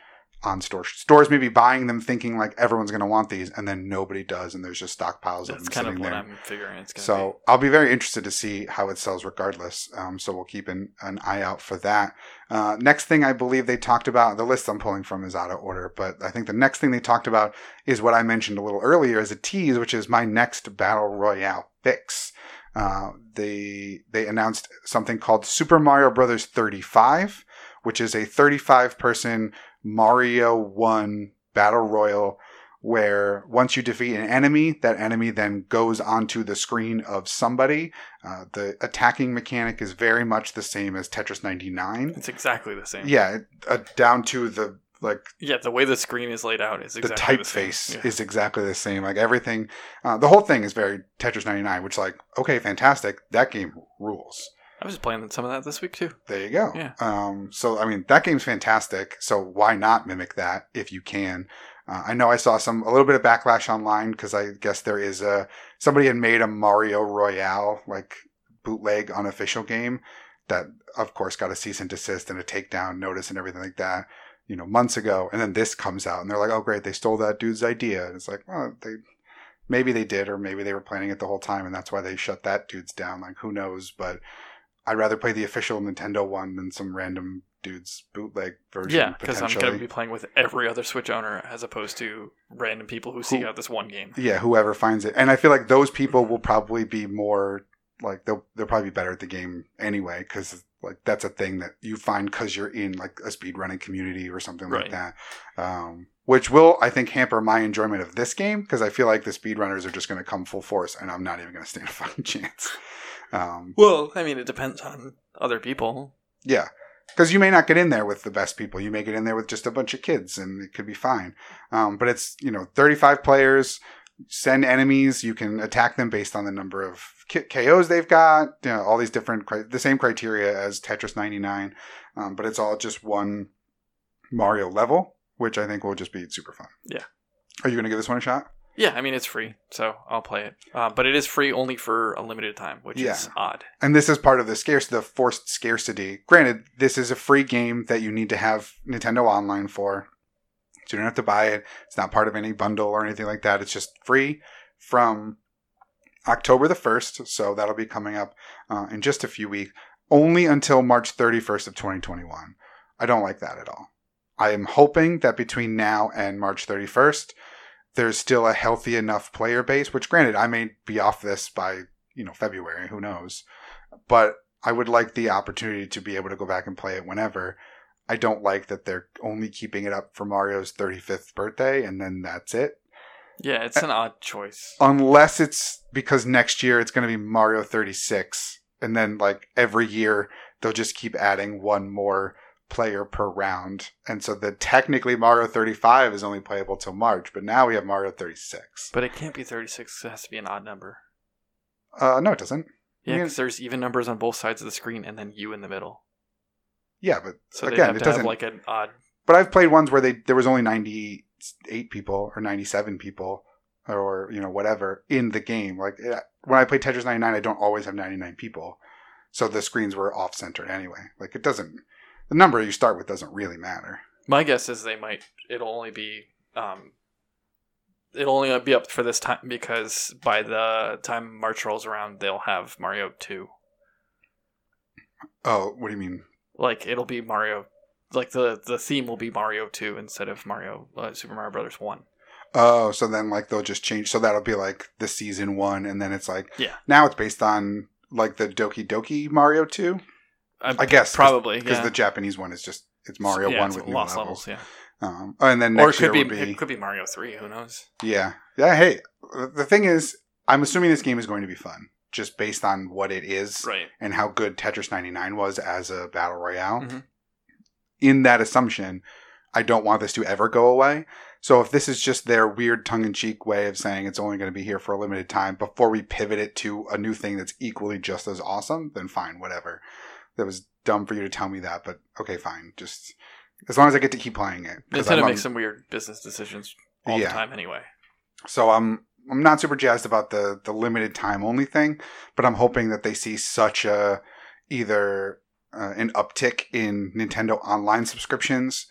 on store stores may be buying them thinking like everyone's going to want these and then nobody does and there's just stockpiles of That's them kind sitting of what there. I'm figuring it's gonna So I'll be very interested to see how it sells regardless. Um, so we'll keep an, an eye out for that. Uh, next thing I believe they talked about, the list I'm pulling from is out of order, but I think the next thing they talked about is what I mentioned a little earlier as a tease, which is my next Battle Royale fix. Uh, they, they announced something called Super Mario Brothers 35, which is a 35 person Mario 1 Battle Royal where once you defeat an enemy, that enemy then goes onto the screen of somebody. Uh, the attacking mechanic is very much the same as Tetris 99. It's exactly the same. Yeah, uh, down to the like Yeah, the way the screen is laid out is the exactly the, same. typeface Yeah. is exactly the same. Like everything, uh, the whole thing is very Tetris 99, which like okay, fantastic. That game rules. I was playing some of that this week too. There you go. Yeah. Um, so I mean, that game's fantastic. So why not mimic that if you can? Uh, I know I saw some a little bit of backlash online because I guess there is a somebody had made a Mario Royale like bootleg unofficial game that of course got a cease and desist and a takedown notice and everything like that. You know, months ago, and then this comes out, and they're like, "Oh, great! They stole that dude's idea." And it's like, well, they maybe they did, or maybe they were planning it the whole time, and that's why they shut that dude's down. Like, who knows? But I'd rather play the official Nintendo one than some random dude's bootleg version. Yeah, because I'm going to be playing with every other Switch owner as opposed to random people who seek out this one game. yeah, whoever finds it, and I feel like those people will probably be more like they'll they'll probably be better at the game anyway because like that's a thing that you find because you're in like a speedrunning community or something like that. Um, which will I think hamper my enjoyment of this game because I feel like the speedrunners are just going to come full force and I'm not even going to stand a fucking chance. Um, Well, I mean, it depends on other people. Yeah. Because you may not get in there with the best people. You may get in there with just a bunch of kids and it could be fine. Um, but it's, you know, 35 players, send enemies. You can attack them based on the number of K- KOs they've got, you know, all these different, cri- the same criteria as Tetris 99. Um, but it's all just one Mario level, which I think will just be super fun. Yeah. Are you going to give this one a shot? Yeah, I mean it's free, so I'll play it. Uh, but it is free only for a limited time, which Yeah. is odd. And this is part of the scarce, the forced scarcity. Granted, this is a free game that you need to have Nintendo Online for, so you don't have to buy it. It's not part of any bundle or anything like that. It's just free from October the first. So that'll be coming up uh, in just a few weeks, only until March thirty first of twenty twenty one. I don't like that at all. I am hoping that between now and March thirty first, there's still a healthy enough player base. Which, granted, I may be off this by you know February. Who knows? but I would like the opportunity to be able to go back and play it whenever. I don't like that they're only keeping it up for Mario's 35th birthday and then that's it. Yeah, it's an odd choice. Unless it's because next year it's going to be Mario 36 and then like every year they'll just keep adding one more player per round. And so that technically Mario 35 is only playable till March, but now we have Mario 36. But it can't be 36. It has to be an odd number. Uh no, it doesn't. Yeah, because there's even numbers on both sides of the screen and then you in the middle. Yeah, but So Again, have it doesn't- like an odd. But I've played ones where they there was only ninety eight people or ninety seven people or you know whatever in the game. Like when I play Tetris ninety nine, I don't always have ninety nine people, so the screens were off centered anyway. Like it doesn't the number you start with doesn't really matter. My guess is they might. It'll only be. Um, it'll only be up for this time because by the time March rolls around, they'll have Mario two. Oh, what do you mean? Like it'll be Mario. Like the the theme will be Mario two instead of Mario uh, Super Mario Brothers one. Oh, so then like they'll just change. So that'll be like the season one, and then it's like Yeah. Now it's based on like the Doki Doki Mario two, I guess probably because yeah. the Japanese one is just it's Mario Yeah, one it's with new lost levels. Yeah, Um, and then or it next could year be, be it could be Mario three. Who knows? Yeah. Yeah. Hey, the thing is, I'm assuming this game is going to be fun, just based on what it is Right. and how good Tetris 99 was as a battle royale. Mhm. In that assumption, I don't want this to ever go away. So if this is just their weird tongue in cheek way of saying it's only going to be here for a limited time before we pivot it to a new thing that's equally just as awesome, then fine, whatever. That was dumb for you to tell me that, but okay, fine. Just as long as I get to keep playing it. Nintendo makes some weird business decisions all Yeah. the time anyway. So I'm I'm not super jazzed about the the limited time only thing, but I'm hoping that they see such a either uh, an uptick in Nintendo online subscriptions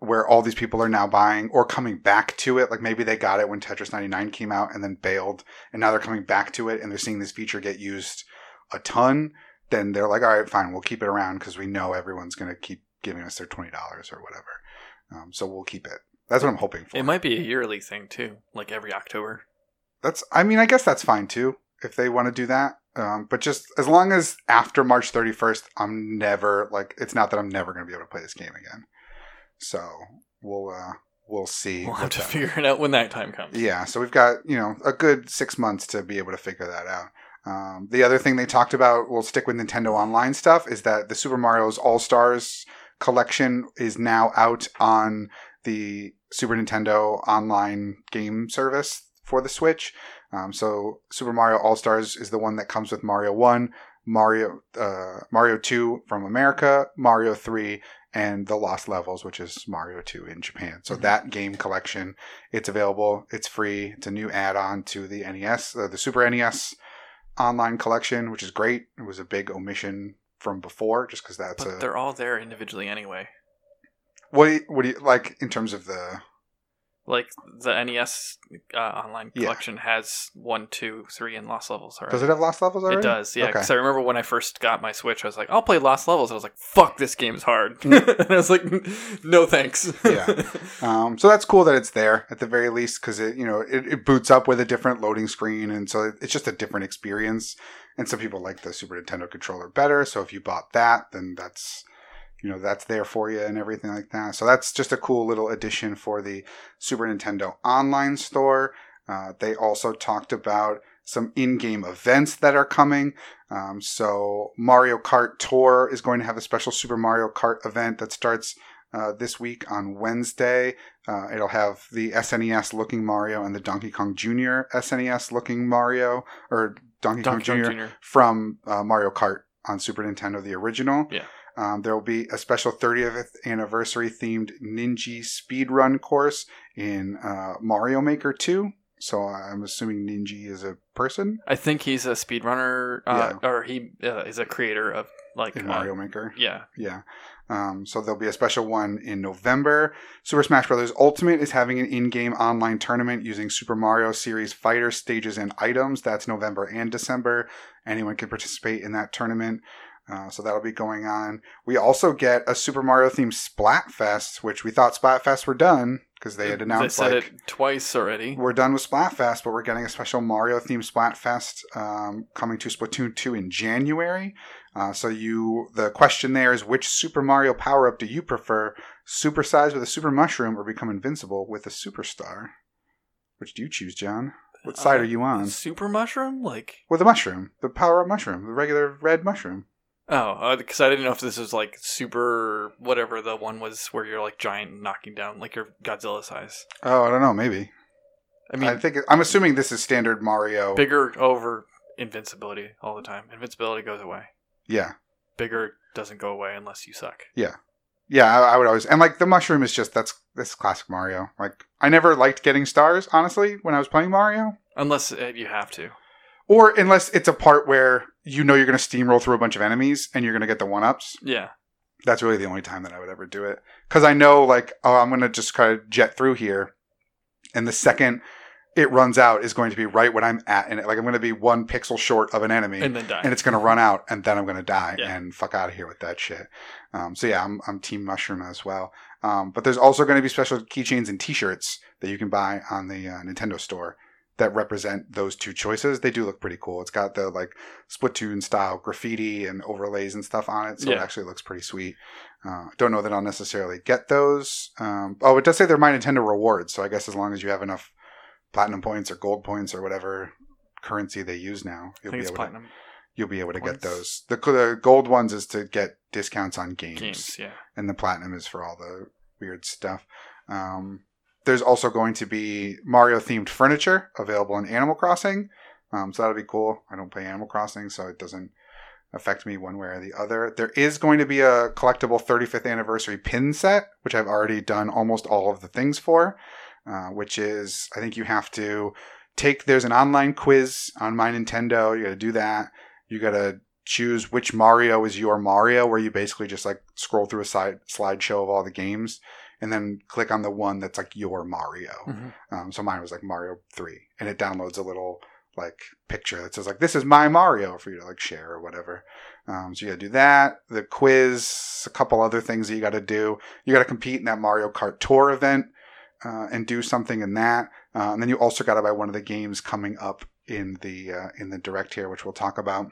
where all these people are now buying or coming back to it. Like maybe they got it when Tetris 99 came out and then bailed, and now they're coming back to it and they're seeing this feature get used a ton. Then they're like, all right, fine, we'll keep it around because we know everyone's going to keep giving us their twenty dollars or whatever. Um, so we'll keep it. That's what I'm hoping for. It might be a yearly thing too, like every October. That's I mean I guess that's fine too if they want to do that. Um, but just as long as after March 31st, I'm never like it's not that I'm never going to be able to play this game again. So we'll uh, we'll see. We'll have to figure it out when that time comes. Yeah, so we've got you know a good six months to be able to figure that out. Um, the other thing they talked about, we'll stick with Nintendo Online stuff, is that the Super Mario's All Stars collection is now out on the Super Nintendo Online game service for the Switch. Um, so Super Mario All Stars is the one that comes with Mario One, Mario uh, Mario Two from America, Mario Three, and the Lost Levels, which is Mario Two in Japan. So Mhm. that game collection it's available. It's free. It's a new add-on to the NES, uh, the Super NES online collection, which is great. It was a big omission from before, just because that's But a they're all there individually anyway. what. do you- What do you like in terms of the? Like the NES uh, online Yeah. collection has one, two, three, and Lost Levels. Already. Does it have Lost Levels already? It does, yeah. Okay. Because I remember when I first got my Switch, I was like, "I'll play Lost Levels." I was like, "Fuck, this game's hard." and I was like, "No thanks." Yeah. Um, so that's cool that it's there at the very least because it you know it, it boots up with a different loading screen and so it's just a different experience. And some people like the Super Nintendo controller better. So if you bought that, then that's you know that's there for you and everything like that. So that's just a cool little addition for the Super Nintendo online store. Uh, they also talked about some in-game events that are coming. Um, so Mario Kart Tour is going to have a special Super Mario Kart event that starts uh, this week on Wednesday. Uh, it'll have the SNES looking Mario and the Donkey Kong Jr. SNES looking Mario or Donkey, Donkey Kong Kong Jr. Jr. from uh, Mario Kart on Super Nintendo, the original. Yeah. Um, there will be a special 30th anniversary themed Ninji speedrun course in uh, Mario Maker 2. So I'm assuming Ninji is a person I think he's a speedrunner, uh, or he uh, is a creator of like in uh, Mario Maker. yeah, Yeah. Um, so there'll be a special one in November. Super Smash Bros. Ultimate is having an in-game online tournament using Super Mario Series fighter stages and items. That's November and December. Anyone can participate in that tournament. Uh, so that'll be going on. We also get a Super Mario themed Splatfest, which we thought Splatfest were done because they had announced they said like it twice already. we're done with Splatfest, but we're getting a special Mario themed Splatfest um, coming to Splatoon 2 in January. Uh, so you, the question there is, which Super Mario power up do you prefer? Supersize with a super mushroom, or become invincible with a superstar? Which do you choose, John? What side Uh, are you on? Super mushroom, like With a mushroom, the power up mushroom, the regular red mushroom. Oh, because I didn't know if this was like super whatever the one was where you're like giant knocking down like your Godzilla size. Oh, I don't know, maybe. I mean, I think I'm assuming this is standard Mario. bigger over invincibility all the time. Invincibility goes away. Yeah, Bigger doesn't go away unless you suck. yeah, I, I would always and like the mushroom is just that's that's classic Mario. Like I never liked getting stars, honestly, when I was playing Mario. Unless uh, you have to. Or unless it's a part where you know you're going to steamroll through a bunch of enemies and you're going to get the one ups. Yeah. That's really the only time that I would ever do it. Because I know, like, oh, I'm going to just kind of jet through here. And the second it runs out is going to be right when I'm at And. Like, I'm going to be one pixel short of an enemy. And then die. and it's going to run out, and then I'm going to die Yeah. and fuck out of here with that shit. Um, so yeah, I'm, I'm Team Mushroom as well. Um, but there's also going to be special keychains and T-shirts that you can buy on the uh, Nintendo Store that represent those two choices. They do look pretty cool. It's got the like Splatoon style graffiti and overlays and stuff on it, so it actually looks pretty sweet. Uh, don't know that I'll necessarily get those. Um, oh, it does say they're my Nintendo rewards, so I guess as long as you have enough platinum points or gold points or whatever currency they use now, you'll be able to platinum you'll be able to get those. The, the gold ones is to get discounts on games, games. Yeah. and the platinum is for all the weird stuff. Um, there's also going to be Mario themed furniture available in Animal Crossing, um, so that'll be cool. I don't play Animal Crossing, so it doesn't affect me one way or the other. There is going to be a collectible 35th anniversary pin set, which I've already done almost all of the things for, uh, which is I think you have to take. There's an online quiz on my Nintendo. You got to do that. You got to choose which Mario is your Mario, where you basically just like scroll through a side slideshow of all the games. And then click on the one that's like your Mario. Mhm. Um, so mine was like Mario Three, and it downloads a little like picture that says like this is my Mario for you to like share or whatever. Um, so you got to do that. The quiz, a couple other things that you got to do. You got to compete in that Mario Kart Tour event uh, and do something in that. Uh, and then you also got to buy one of the games coming up in the uh, in the direct here, which we'll talk about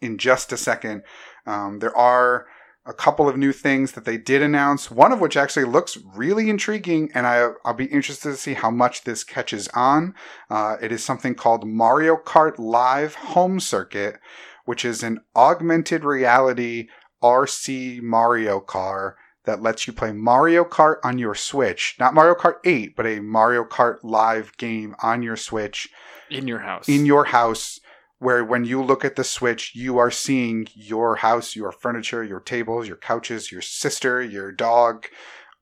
in just a second. Um, there are a couple of new things that they did announce, one of which actually looks really intriguing, and I, I'll be interested to see how much this catches on. Uh, it is something called Mario Kart Live Home Circuit, which is an augmented reality RC Mario car that lets you play Mario Kart on your Switch. Not Mario Kart 8, but a Mario Kart Live game on your Switch In your house. in your house where when you look at the switch you are seeing your house your furniture your tables your couches your sister your dog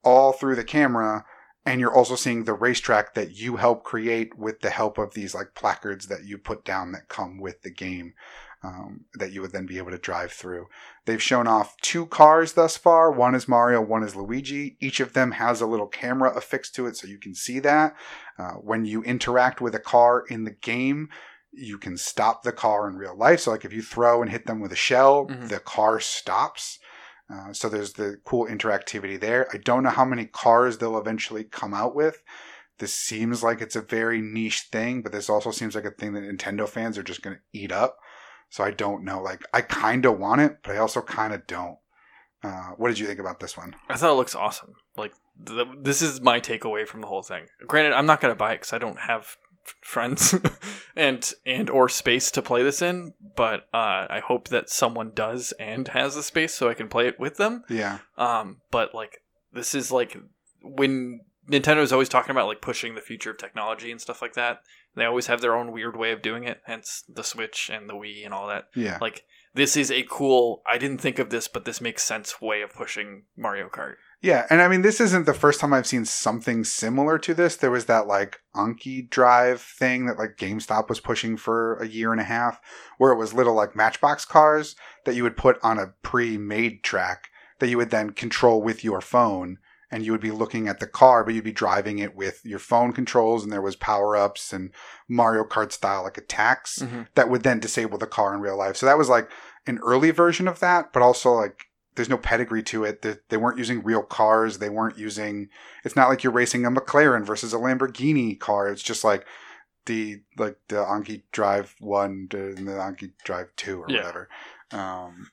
all through the camera. And you're also seeing the racetrack that you help create with the help of these like placards that you put down that come with the game um, that you would then be able to drive through. They've shown off two cars thus far. One is mario one is luigi. Each of them has a little camera affixed to it so you can see that. Uh, when you interact with a car in the game you can stop the car in real life. So, like if you throw and hit them with a shell, Mhm. the car stops. Uh, so there's the cool interactivity there. I don't know how many cars they'll eventually come out with. This seems like it's a very niche thing, but this also seems like a thing that Nintendo fans are just going to eat up. So I don't know. Like I kind of want it, but I also kind of don't. Uh, what did you think about this one? I thought it looks awesome. Like the, this is my takeaway from the whole thing. Granted, I'm not going to buy it because I don't have friends and and or space to play this in. But uh, I hope that someone does and has the space so I can play it with them. Yeah, Um, but like this is like when Nintendo is always talking about like pushing the future of technology and stuff like that. They always have their own weird way of doing it. Hence the Switch and the Wii and all that. yeah, Like this is a cool. I didn't think of this, but this makes sense way of pushing Mario Kart. Yeah, and I mean, this isn't the first time I've seen something similar to this. There was that like Anki Drive thing that like GameStop was pushing for a year and a half, where it was little like Matchbox cars that you would put on a pre-made track that you would then control with your phone, and you would be looking at the car, but you'd be driving it with your phone controls, and there was power ups and Mario Kart style like attacks Mhm. that would then disable the car in real life. So that was like an early version of that, but also like there's no pedigree to it. They, they weren't using real cars. They weren't using. It's not like you're racing a McLaren versus a Lamborghini car. It's just like the like the Anki Drive one and the Anki Drive two or Yeah. whatever. Um,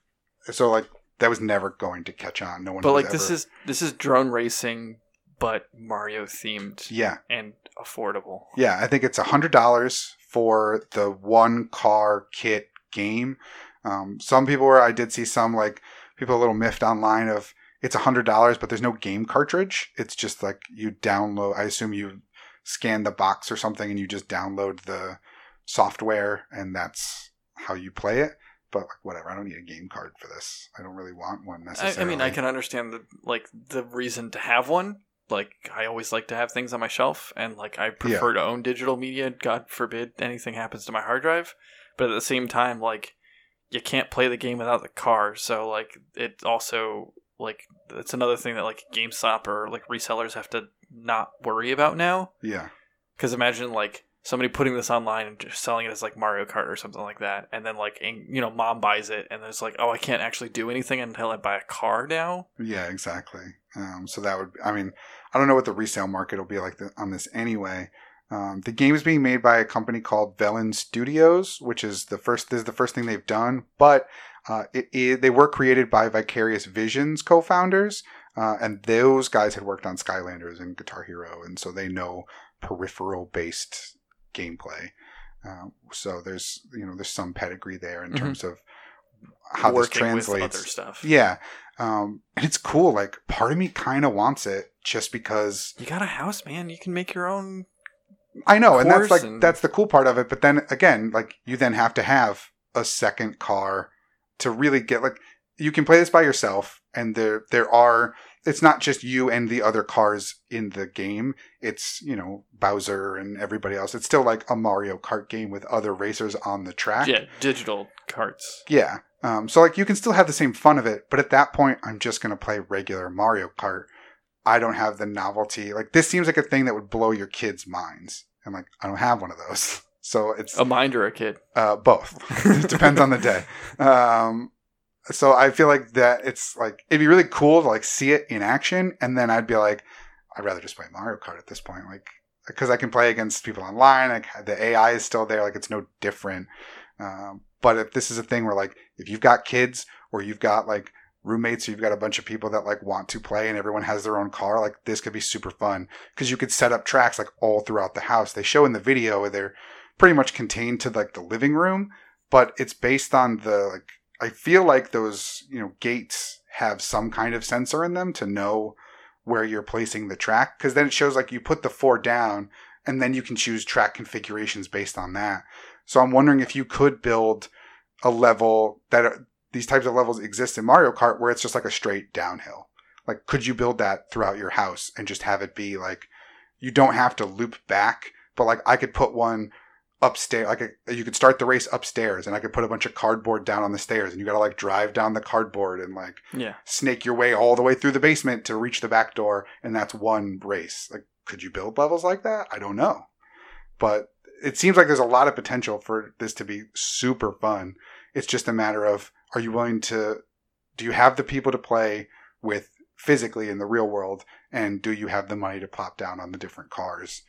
so like that was never going to catch on. No one. But like this is this is drone racing, but Mario themed yeah and affordable. yeah. I think it's a hundred dollars for the one car kit game. Um, some people were. I did see some like people a little miffed online of it's a hundred dollars, but there's no game cartridge. It's just like you download. I assume you scan the box or something, and you just download the software, and that's how you play it. But like whatever, I don't need a game card for this. I don't really want one necessarily. I mean, I can understand the like the reason to have one. Like I always like to have things on my shelf, and like I prefer to own digital media. God forbid anything happens to my hard drive. But at the same time, like you can't play the game without the car. So like it also like it's another thing that like GameStop or like resellers have to not worry about now. Yeah, Because imagine like somebody putting this online and just selling it as like Mario Kart or something like that, and then like and, you know mom buys it and it's like oh I can't actually do anything until I buy a car now. yeah, exactly. Um, so that would. I mean, I don't know what the resale market will be like th- on this anyway. Um, the game is being made by a company called Velan Studios, which is the first. This is the first thing they've done, but uh, it, it, they were created by Vicarious Visions co-founders, uh, and those guys had worked on Skylanders and Guitar Hero, and so they know peripheral-based gameplay. Uh, so there's you know there's some pedigree there in Mhm. terms of how this Working with translates. other stuff. Yeah. Um, and it's cool. Like, part of me kind of wants it just because You got a house, man. You can make your own. I know, and that's like and- that's the cool part of it. But then again, like you then have to have a second car to really get like you can play this by yourself, and there there are. It's not just you and the other cars in the game. It's you know Bowser and everybody else. It's still like a Mario Kart game with other racers on the track. Yeah, digital carts. Yeah. Um, so like you can still have the same fun of it, but at that point, I'm just gonna play regular Mario Kart. I don't have the novelty. Like this seems like a thing that would blow your kids' minds, and like I don't have one of those. So it's A mind or a kid. uh, both. it depends on the day. Um, so I feel like that it's like it'd be really cool to like see it in action, and then I'd be like, I'd rather just play Mario Kart at this point, like because I can play against people online. Like the AI is still there, like it's no different. Um, but if this is a thing where like if you've got kids or you've got like roommates or you've got a bunch of people that like want to play and everyone has their own car like this could be super fun. Because you could set up tracks like all throughout the house. They show in the video where they're pretty much contained to like the living room but it's based on the like i feel like those you know gates have some kind of sensor in them to know where you're placing the track because then it shows like you put the four down and then you can choose track configurations based on that. So i'm wondering if you could build a level that these types of levels exist in mario kart where it's just like a straight downhill. Like could you build that throughout your house and just have it be like you don't have to loop back but like i could put one upstairs like a, you could start the race upstairs and i could put a bunch of cardboard down on the stairs and you gotta like drive down the cardboard and like Yeah. snake your way all the way through the basement to reach the back door and that's one race. Like could you build levels like that? I don't know. But it seems like there's a lot of potential for this to be super fun. It's just a matter of are you willing to do you have the people to play with physically in the real world and do you have the money to plop down on the different cars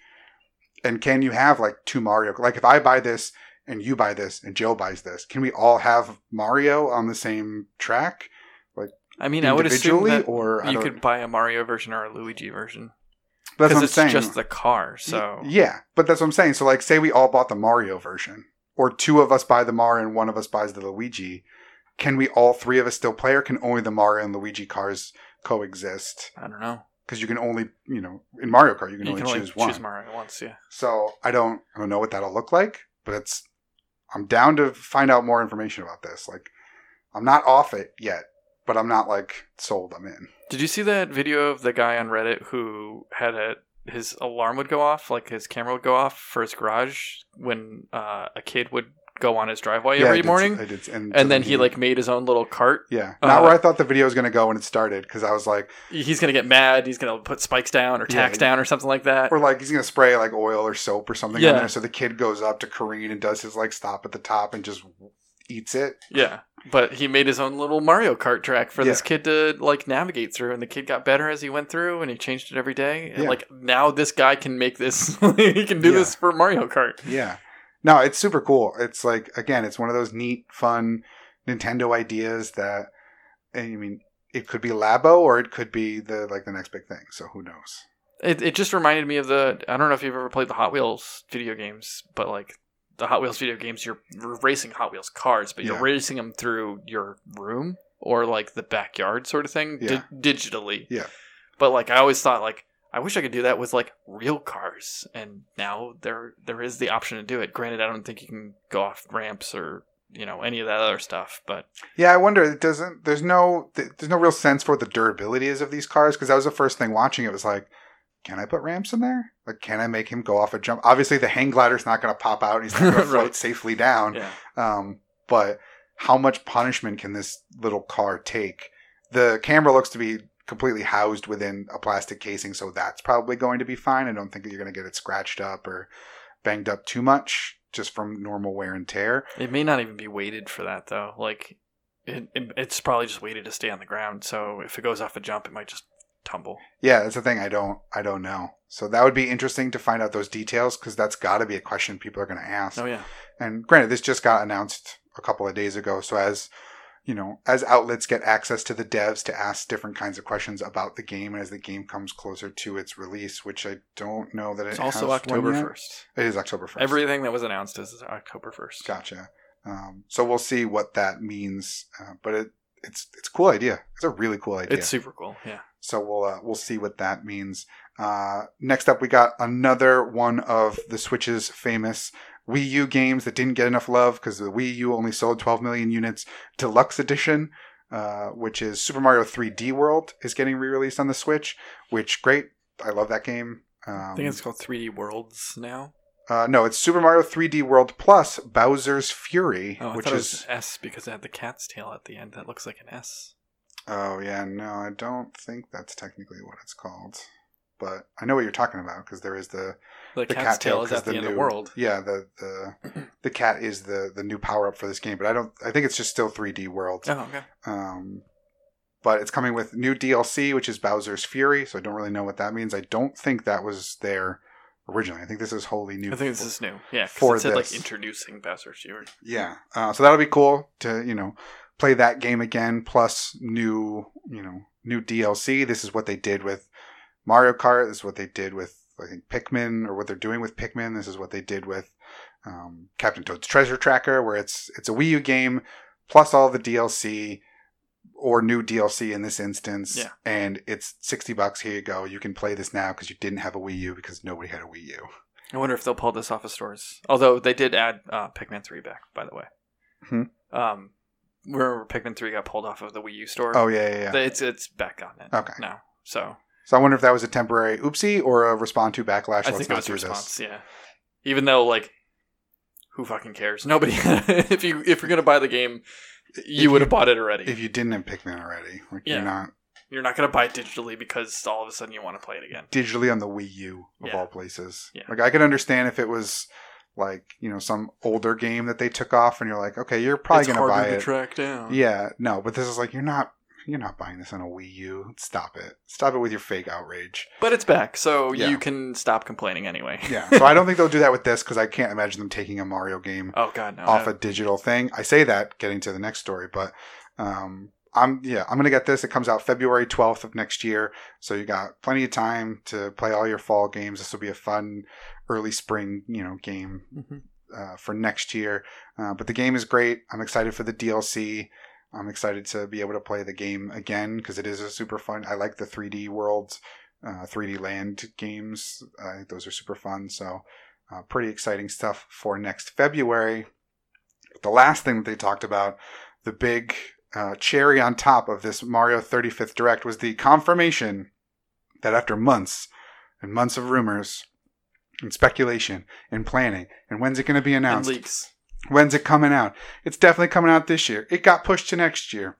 and can you have like two mario like if i buy this and you buy this and joe buys this can we all have mario on the same track like I mean, I would assume individually that or you could buy a Mario version or a Luigi version that's what i'm it's saying just the car. So yeah, but that's what I'm saying. So like, say we all bought the Mario version, or two of us buy the Mario and one of us buys the Luigi. Can we all three of us still play, or can only the Mario and Luigi cars coexist? I don't know. Because you can only, you know, in Mario Kart you can You only can only choose one. choose Mario once. Yeah. So I don't, I don't know what that'll look like, but it's. I'm down to find out more information about this. Like, I'm not off it yet, but I'm not like sold. I'm in. Did you see that video of the guy on Reddit who had a his alarm would go off, like his camera would go off for his garage when uh, a kid would go on his driveway Yeah, every did- morning, I did, and, and then he like made his own little cart. yeah, uh, not where I thought the video was gonna go when it started because I was like, He's gonna get mad. He's gonna put spikes down or Yeah, down or something like that. or like he's gonna spray like oil or soap or something Yeah. on there. So the kid goes up to careen and does his like stop at the top and just eats it. Yeah, but he made his own little Mario Kart track for this kid to like navigate through, and the kid got better as he went through, and he changed it every day. And Yeah. like now, this guy can make this. he can do Yeah. this for Mario Kart. Yeah. No, it's super cool. It's like again, it's one of those neat, fun Nintendo ideas that I mean, it could be Labo or it could be the like the next big thing. So who knows? It it just reminded me of the. I don't know if you've ever played the Hot Wheels video games, but like the Hot Wheels video games, you're racing Hot Wheels cars, but you're Yeah. racing them through your room or like the backyard sort of thing, di- digitally. Yeah. But like I always thought, like I wish I could do that with like real cars, and now there there is the option to do it. Granted, I don't think you can go off ramps or you know any of that other stuff, but Yeah, I wonder. It doesn't. There's no. There's no real sense for what the durability is of these cars because that was the first thing watching. It was like, can I put ramps in there? Like, can I make him go off a jump? Obviously, the hang glider's not going to pop out. and He's going to float Right. safely down. yeah, Um, but how much punishment can this little car take? The camera looks to be completely housed within a plastic casing, so that's probably going to be fine. I don't think that you're going to get it scratched up or banged up too much just from normal wear and tear. it may not even be weighted for that though. Like it, it it's probably just weighted to stay on the ground. So if it goes off a jump, it might just tumble. Yeah, that's the thing. I don't. I don't know. So that would be interesting to find out those details because that's got to be a question people are going to ask. Oh yeah, And granted, this just got announced a couple of days ago. So as you know, as outlets get access to the devs to ask different kinds of questions about the game, as the game comes closer to its release, which I don't know that it's it also October first. It is October first. Everything that was announced is October first. gotcha. Um, so we'll see what that means. Uh, but it it's it's a cool idea. It's a really cool idea. It's super cool. Yeah. So we'll uh, we'll see what that means. Uh, next up, we got another one of the Switch's famous Wii U games that didn't get enough love because the Wii U only sold 12 million units. Deluxe Edition, uh, which is Super Mario 3D World, is getting re-released on the Switch. Which great, I love that game. Um, I think it's called 3D Worlds now. uh, no, it's Super Mario 3D World plus Bowser's Fury, Oh, which is it is was S because it had the cat's tail at the end. That looks like an S. Oh yeah, no, I don't think that's technically what it's called. But I know what you're talking about because there is the The, the cat's cat tail tail is at the, end new, of the world. Yeah, the the the cat is the the new power up for this game, but I don't. I think it's just still 3D World. Oh, okay. Um, but it's coming with new DLC, which is Bowser's Fury. So I don't really know what that means. I don't think that was there originally. I think this is wholly new. I think this is new. Yeah, for it said this. like introducing Bowser's Fury. Yeah, uh, so that'll be cool to you know play that game again. Plus new you know new DLC. This is what they did with Mario Kart. This is what they did with I think Pikmin, or what they're doing with Pikmin. This is what they did with um, Captain Toad's Treasure Tracker, where it's it's a Wii U game plus all the DLC or new DLC in this instance. Yeah. and it's sixty bucks. Here you go. You can play this now because you didn't have a Wii U because nobody had a Wii U. I wonder if they'll pull this off of stores. Although they did add uh, Pikmin 3 back, by the way. Hmm. Um, remember Pikmin 3 got pulled off of the Wii U store? Oh yeah, yeah, yeah. It's it's back on it Okay. now. So So I wonder if that was a temporary oopsie or a respond to backlash. I think it was a response. this. Yeah. Even though like, who fucking cares? Nobody. if you if you're gonna buy the game, you If would have bought it already. If you didn't have Pikmin already, like Yeah. you're not you're not gonna buy it digitally because all of a sudden you want to play it again. digitally on the Wii U of Yeah. all places. Yeah. Like I could understand if it was like you know some older game that they took off, and you're like, okay, you're probably it's gonna buy to it. track down. Yeah, no, but this is like you're not you're not buying this on a Wii U. Stop it. Stop it with your fake outrage. But it's back, so Yeah. you can stop complaining anyway. Yeah. So I don't think they'll do that with this because I can't imagine them taking a Mario game Oh god, no. off a digital thing. I say that getting to the next story, but um, I'm yeah, I'm gonna get this. It comes out February 12th of next year, so you got plenty of time to play all your fall games. This will be a fun early spring, you know, game Mhm. uh, for next year. Uh, but the game is great. I'm excited for the DLC. I'm excited to be able to play the game again because it is a super fun. I like the 3D worlds, uh, 3D land games. I think those are super fun. So, uh, pretty exciting stuff for next February. The last thing that they talked about, the big uh, cherry on top of this Mario 35th Direct was the confirmation that after months and months of rumors and speculation and planning, and when's it going to be And announced? leaks. When's it coming out? It's definitely coming out this year. It got pushed to next year.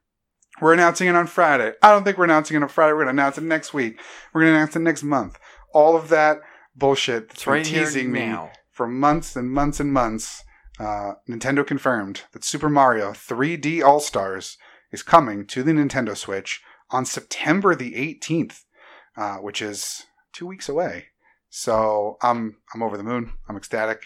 We're announcing it on Friday. I don't think we're announcing it on Friday. We're going to announce it next week. We're going to announce it next month. All of that bullshit that's It's been right teasing me now. for months and months and months. Uh, Nintendo confirmed that Super Mario 3D All Stars is coming to the Nintendo Switch on September the 18th, uh, which is two weeks away. So I'm I'm over the moon. I'm ecstatic.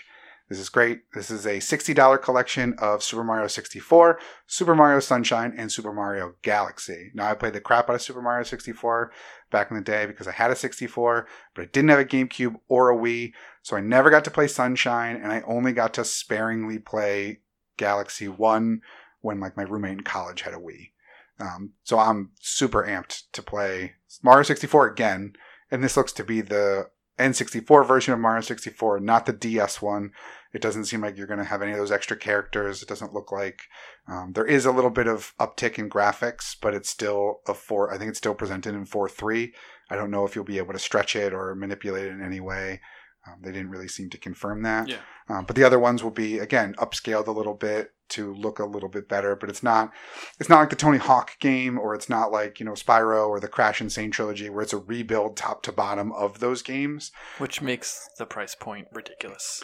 This is great. This is a $60 collection of Super Mario 64, Super Mario Sunshine, and Super Mario Galaxy. Now, I played the crap out of Super Mario 64 back in the day because I had a 64, but I didn't have a GameCube or a Wii, so I never got to play Sunshine, and I only got to sparingly play Galaxy 1 when like my roommate in college had a Wii. Um, so I'm super amped to play Mario 64 again, and this looks to be the N64 version of Mario 64, not the DS one. It doesn't seem like you're going to have any of those extra characters. It doesn't look like um, there is a little bit of uptick in graphics, but it's still a four. I think it's still presented in four three. I don't know if you'll be able to stretch it or manipulate it in any way. Um, they didn't really seem to confirm that. Yeah. Um, but the other ones will be again upscaled a little bit to look a little bit better. But it's not it's not like the Tony Hawk game, or it's not like you know Spyro or the Crash N. Sane trilogy, where it's a rebuild top to bottom of those games. Which makes the price point ridiculous.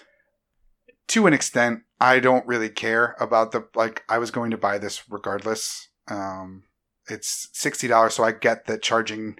To an extent, I don't really care about the like. I was going to buy this regardless. Um, it's sixty dollars, so I get that charging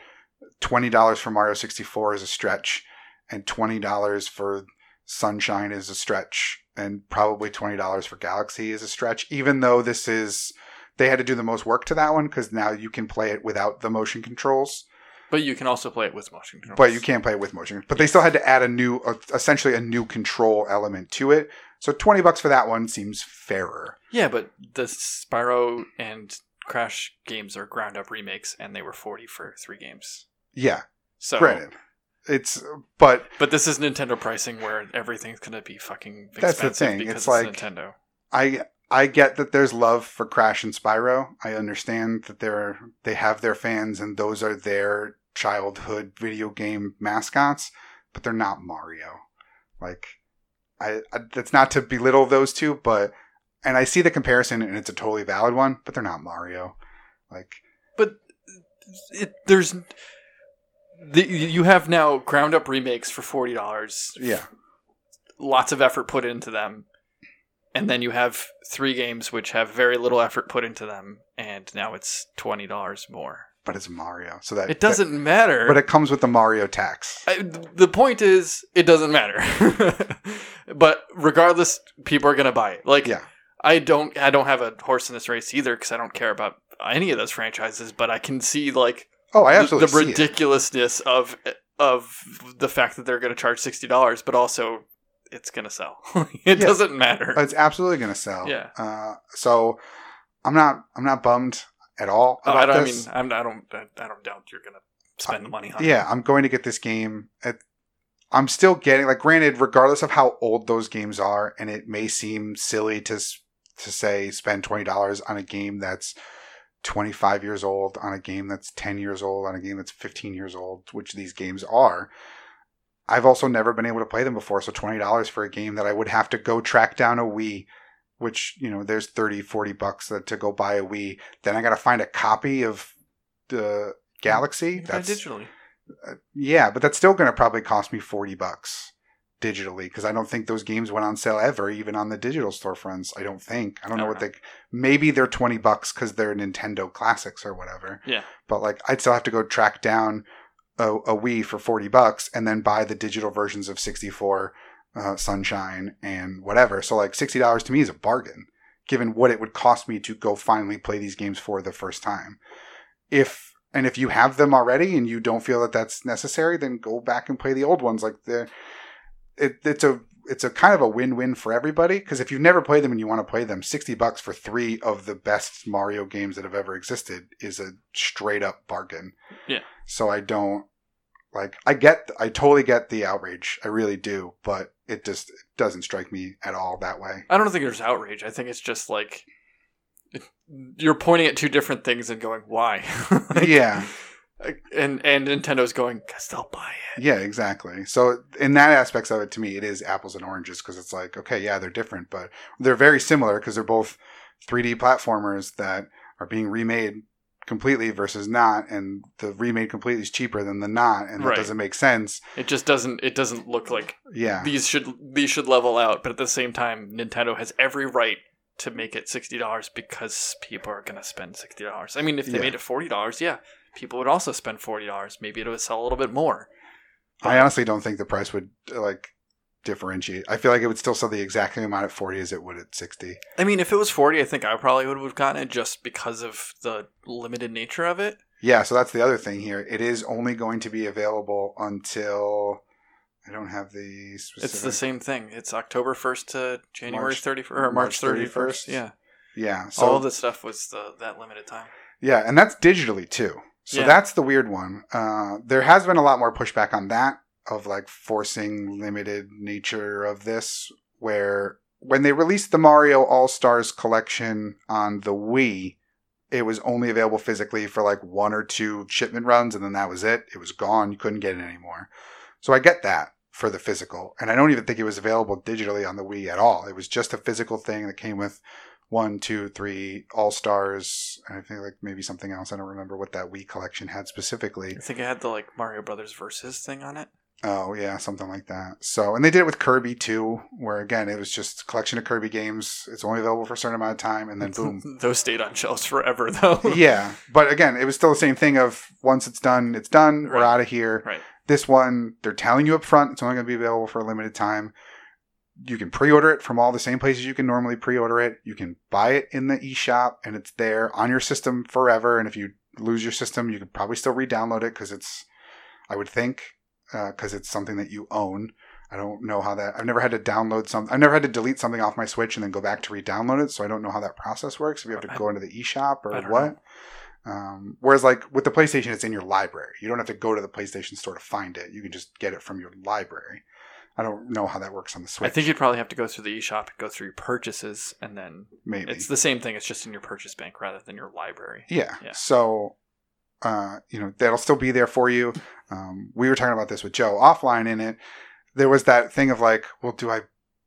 twenty dollars for Mario sixty four is a stretch, and twenty dollars for Sunshine is a stretch, and probably twenty dollars for Galaxy is a stretch. Even though this is, they had to do the most work to that one because now you can play it without the motion controls, But you can also play it with motion controls. but you can't play it with motion. But they still had to add a new, uh, essentially a new control element to it. So twenty bucks for that one seems fairer. Yeah, but the Spyro and Crash games are ground up remakes, and they were forty for three games. Yeah, So, granted, it's but but this is Nintendo pricing where everything's gonna be fucking expensive That's the thing, because it's it's, like- Nintendo. I I get that there's love for Crash and Spyro. I understand that they're they have their fans and those are their childhood video game mascots, but they're not Mario. Like I, I that's not to belittle those two, but and I see the comparison and it's a totally valid one, but they're not Mario. Like But it, there's the, you have now ground up remakes for forty dollars. yeah, lots of effort put into them, and then you have three games which have very little effort put into them, and now it's twenty dollars more. but it's Mario, so that It doesn't matter. But it comes with the Mario tax. I, the point is, it doesn't matter. but regardless, people are gonna buy it. Like, Yeah. I don't, I don't have a horse in this race either because I don't care about any of those franchises. But I can see like Oh, I the- absolutely the, it. ridiculousness of of the fact that they're going to charge sixty dollars, but also it's going to sell. it Yeah. doesn't matter. It's absolutely going to sell. Yeah. Uh, so I'm not I'm not bummed at all Oh, I, don't, I mean, I'm, I don't, I don't doubt you're going to spend the money on it. yeah, I'm going to get this game. At, I'm still getting like granted, regardless of how old those games are, and it may seem silly to to say spend twenty dollars on a game that's 25 years old, on a game that's 10 years old, on a game that's 15 years old, which these games are. I've also never been able to play them before, so twenty dollars for a game that I would have to go track down a Wii. Which you know, there's 30, 40 bucks to go buy a Wii. Then I got to find a copy of the Galaxy. Buy digitally. Uh, yeah, but that's still going to probably cost me 40 bucks digitally because I don't think those games went on sale ever, even on the digital storefronts. I don't think. I don't know I what they. Maybe they're 20 bucks because they're Nintendo classics or whatever. Yeah. But like, I'd still have to go track down a, a Wii for 40 bucks and then buy the digital versions of 64, uh, Sunshine, and whatever. So like, $60 to me is a bargain given what it would cost me to go finally play these games for the first time. If and if you have them already and you don't feel that that's necessary, then go back and play the old ones. Like the it, it's a it's a kind of a win-win for everybody because if you've never played them and you want to play them, sixty bucks for three of the best Mario games that have ever existed is a straight up bargain. Yeah. So I don't like I get I totally get the outrage. I really do, but it just it doesn't strike me at all that way. I don't think there's outrage. I think it's just like you're pointing at two different things and going, "Why?" yeah. And and Nintendo's going, "Cause they'll buy it." Yeah, exactly. So in that aspects of it, to me, it is apples and oranges because it's like, okay, yeah, they're different, but they're very similar because they're both 3D platformers that are being remade completely versus not, and the remade completely is cheaper than the not, and that Right. doesn't make sense. It just doesn't. It doesn't look like Yeah, these should these should level out. But at the same time, Nintendo has every right to make it sixty dollars because people are going to spend sixty dollars. I mean, if they Yeah. made it forty dollars, yeah, people would also spend forty dollars. Maybe it would sell a little bit more. I honestly don't think the price would like differentiate. I feel like it would still sell the exact same amount at 40 as it would at 60. I mean, if it was forty, I think I probably would have gotten it just because of the limited nature of it. Yeah, so that's the other thing here. It is only going to be available until I don't have the specific. It's the same thing. It's October first to January March- thirty first or March March thirty 31st. Yeah, Yeah, so all of this stuff was the that limited time. Yeah, and that's digitally too. So Yeah. that's the weird one. Uh, there has been a lot more pushback on that of like forcing limited nature of this, where when they released the Mario All Stars collection on the Wii, it was only available physically for like one or two shipment runs, and then that was it. It was gone. You couldn't get it anymore. So I get that for the physical, and I don't even think it was available digitally on the Wii at all. It was just a physical thing that came with one, two, three All Stars. And I think like maybe something else. I don't remember what that Wii collection had specifically. I think it had the like Mario Brothers versus thing on it. Oh yeah, something like that. So, and they did it with Kirby too, where again it was just a collection of Kirby games. It's only available for a certain amount of time, and then boom. Those stayed on shelves forever though. yeah, but again, it was still the same thing of once it's done, it's done. We're out of here. Right. This one, they're telling you up front, it's only going to be available for a limited time. You can pre-order it from all the same places you can normally pre-order it. You can buy it in the eShop, and it's there on your system forever. And if you lose your system, you could probably still re-download it because it's, I would think, because it's something that you own. I don't know how that. I've never had to download some. I've never had to delete something off my Switch and then go back to re-download it. So I don't know how that process works. If you have to I- go into the eShop or what. Um, whereas like with the PlayStation, it's in your library. You don't have to go to the PlayStation store to find it. You can just get it from your library. I don't know how that works on the Switch. I think you'd probably have to go through the eShop and go through your purchases, and then maybe it's the same thing. It's just in your purchase bank rather than your library. yeah. Yeah. So, uh, you know, that'll still be there for you. Um, we were talking about this with Joe offline. In it, there was that thing of like, well, do I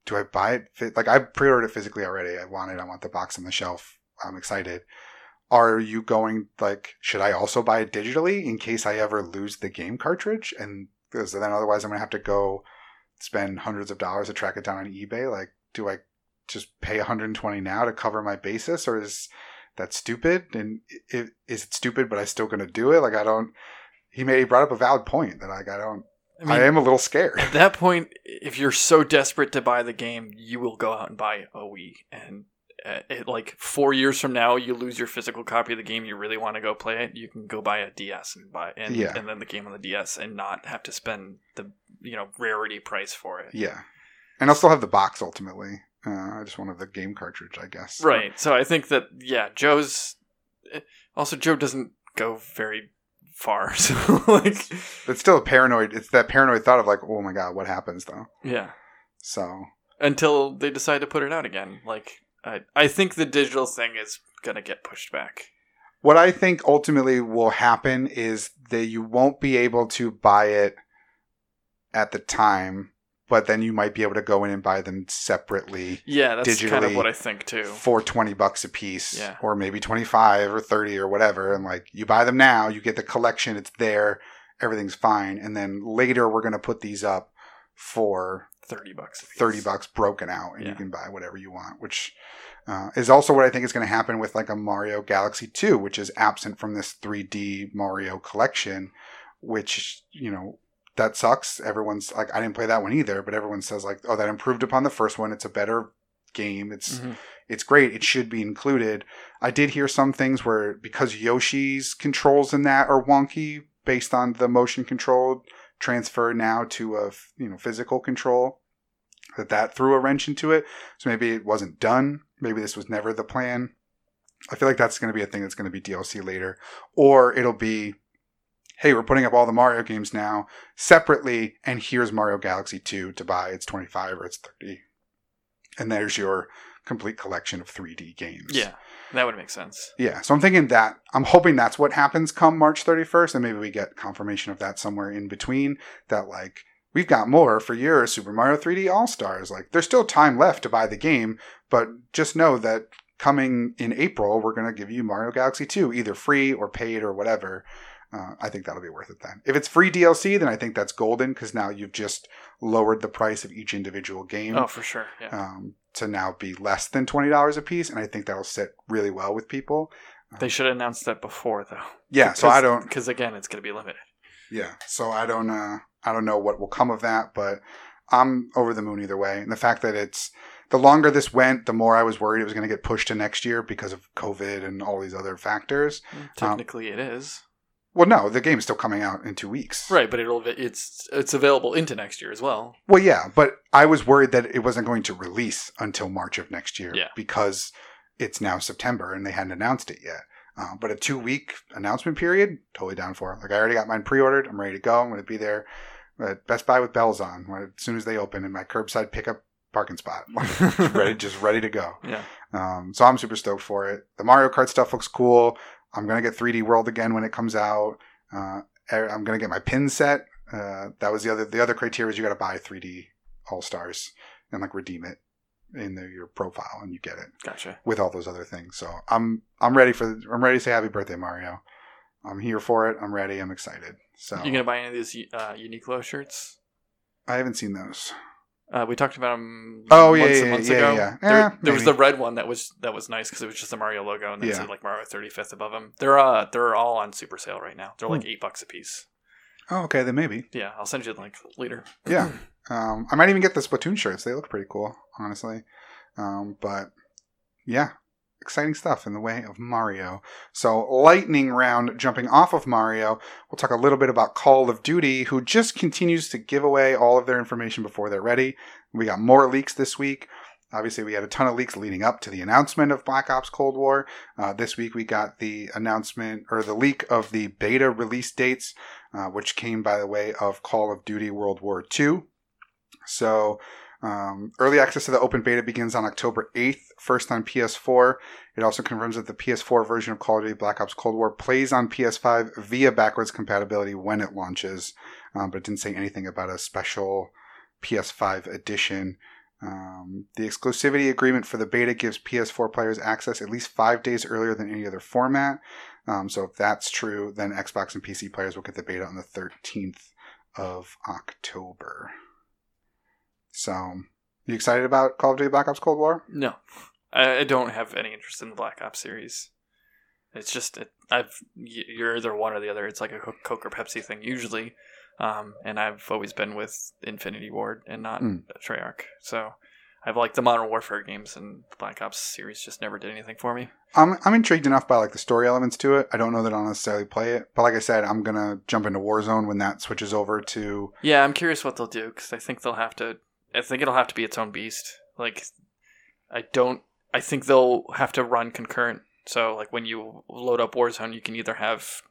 do I buy it? Like I pre-ordered it physically already. I want it. I want the box on the shelf. I'm excited. Are you going like? Should I also buy it digitally in case I ever lose the game cartridge? And because then otherwise I'm gonna have to go spend hundreds of dollars to track it down on eBay. Like, do I just pay 120 now to cover my basis, or is that stupid? And i- is it stupid, but I still gonna do it? Like, I don't. He made he brought up a valid point that like I don't. I I, am a little scared. at that point, if you're so desperate to buy the game, you will go out and buy a Wii. And uh, it, like four years from now, you lose your physical copy of the game. You really want to go play it. You can go buy a DS and buy and, Yeah. and then the game on the DS and not have to spend the you know rarity price for it. Yeah, and I'll still have the box ultimately. Uh, I just wanted the game cartridge, I guess. Right. So I think that yeah, Joe's also Joe doesn't go very far. So like It's still a paranoid. It's that paranoid thought of like, oh my god, what happens though? yeah, So until they decide to put it out again. Like I I think the digital thing is gonna get pushed back. what I think ultimately will happen is that you won't be able to buy it at the time, but then you might be able to go in and buy them separately Yeah, that's kind of what I think too. for 20 bucks a piece Yeah. or maybe 25 or 30 or whatever and like you buy them now, you get the collection, it's there, everything's fine, and then later we're going to put these up for Thirty bucks. 30 bucks broken out and you can buy whatever you want which uh, is also what i think is going to happen with like a mario galaxy 2 which is absent from this 3d mario collection which you know that sucks. Everyone's like i didn't play that one either but everyone says like oh that improved upon the first one. It's a better game. It's Mhm. it's great. It should be included. I did hear some things where because yoshi's controls in that are wonky based on the motion control transfer now to a you know physical control that that threw a wrench into it. So maybe it wasn't done. Maybe this was never the plan. I feel like that's going to be a thing that's going to be dlc later. Or it'll be hey we're putting up all the mario games now separately and here's mario galaxy 2 to buy it's 25 or it's 30 and there's your complete collection of 3D games. Yeah, that would make sense. Yeah, so I'm thinking that I'm hoping that's what happens come March 31st, and maybe we get confirmation of that somewhere in between. That like we've got more for your Super Mario 3D All Stars. Like there's still time left to buy the game, but just know that coming in April, we're going to give you Mario Galaxy 2, either free or paid or whatever. Uh, I think that'll be worth it then. If it's free DLC, then I think that's golden because now you've just lowered the price of each individual game Oh, for sure. Yeah. um, to now be less than twenty dollars a piece, and I think that'll sit really well with people. they should have announced that before, though. Yeah, so I don't. Because again, it's going to be limited. Yeah, so I don't. Uh, I don't know what will come of that, but I'm over the moon either way. And the fact that it's the longer this went, the more I was worried it was going to get pushed to next year because of COVID and all these other factors. Technically, it is Well, no, the game's still coming out in two weeks. right, but it'll it's it's available into next year as well. Well, yeah, but I was worried that it wasn't going to release until March of next year Yeah. because it's now September and they hadn't announced it yet. Uh, but a two week announcement period, totally down for it. Like, I already got mine pre ordered. I'm ready to go. I'm going to be there at Best Buy with bells on when, as soon as they open in my curbside pickup parking spot. just ready, just ready to go. Yeah. Um, so I'm super stoked for it. The Mario Kart stuff looks cool. I'm gonna get 3D World again when it comes out. Uh, I'm gonna get my pin set. Uh, that was the other the other criteria is you got to buy 3D All Stars and like redeem it in the, your profile, and you get it Gotcha. with all those other things. So I'm I'm ready for I'm ready to say happy birthday, Mario. I'm here for it. I'm ready. I'm excited. So You gonna buy any of these uh, Uniqlo shirts? I haven't seen those. Uh, we talked about them. Oh, yeah, months yeah, and months yeah, ago. yeah. There, Eh, there was the red one that was that was nice because it was just the Mario logo and then Yeah. said like Mario 35th above them. They're uh they're all on super sale right now. They're like Hmm. eight bucks a piece. Oh, okay, then maybe. Yeah, I'll send you the link later. Yeah. Um, I might even get the Splatoon shirts. They look pretty cool, honestly. Um, but yeah, exciting stuff in the way of Mario. So, lightning round, jumping off of Mario, we'll talk a little bit about Call of Duty, who just continues to give away all of their information before they're ready. We got more leaks this week. Obviously, we had a ton of leaks leading up to the announcement of Black Ops Cold War. Uh, this week, we got the announcement or the leak of the beta release dates, uh, which came by the way of Call of Duty World War II. So, um, early access to the open beta begins on October 8th, first on PS4. It also confirms that the PS4 version of Call of Duty Black Ops Cold War plays on PS5 via backwards compatibility when it launches, um, but it didn't say anything about a special PS5 edition. Um, the exclusivity agreement for the beta gives PS4 players access at least five days earlier than any other format. Um, so if that's true, then Xbox and PC players will get the beta on the 13th of October. So, you excited about Call of Duty Black Ops Cold War? No, I, don't have any interest in the Black Ops series. It's just it, I've you're either one or the other. It's like a Coke or Pepsi thing usually, um, and I've always been with Infinity Ward and not Hmm. Treyarch. So I've liked the Modern Warfare games, and the Black Ops series just never did anything for me. I'm I'm intrigued enough by like the story elements to it. I don't know that I'll necessarily play it, but like I said, I'm gonna jump into Warzone when that switches over to. Yeah, I'm curious what they'll do because I think they'll have to. I think it'll have to be its own beast. Like, I don't. I think they'll have to run concurrent. So, like, when you load up Warzone, you can either have,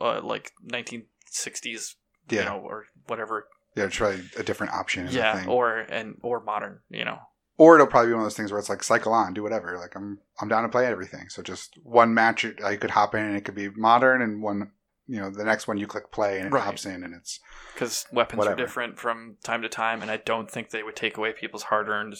uh, like 1960s, Yeah, you know, or whatever. yeah, try a different option. Yeah, thing. or and or modern. You know. or it'll probably be one of those things where it's like cycle on, do whatever. Like I'm I'm down to play everything. So just one match, I could hop in and it could be modern, and one, you know, the next one you click play and it Right. hops in and it's Because weapons Whatever. are different from time to time, and I don't think they would take away people's hard-earned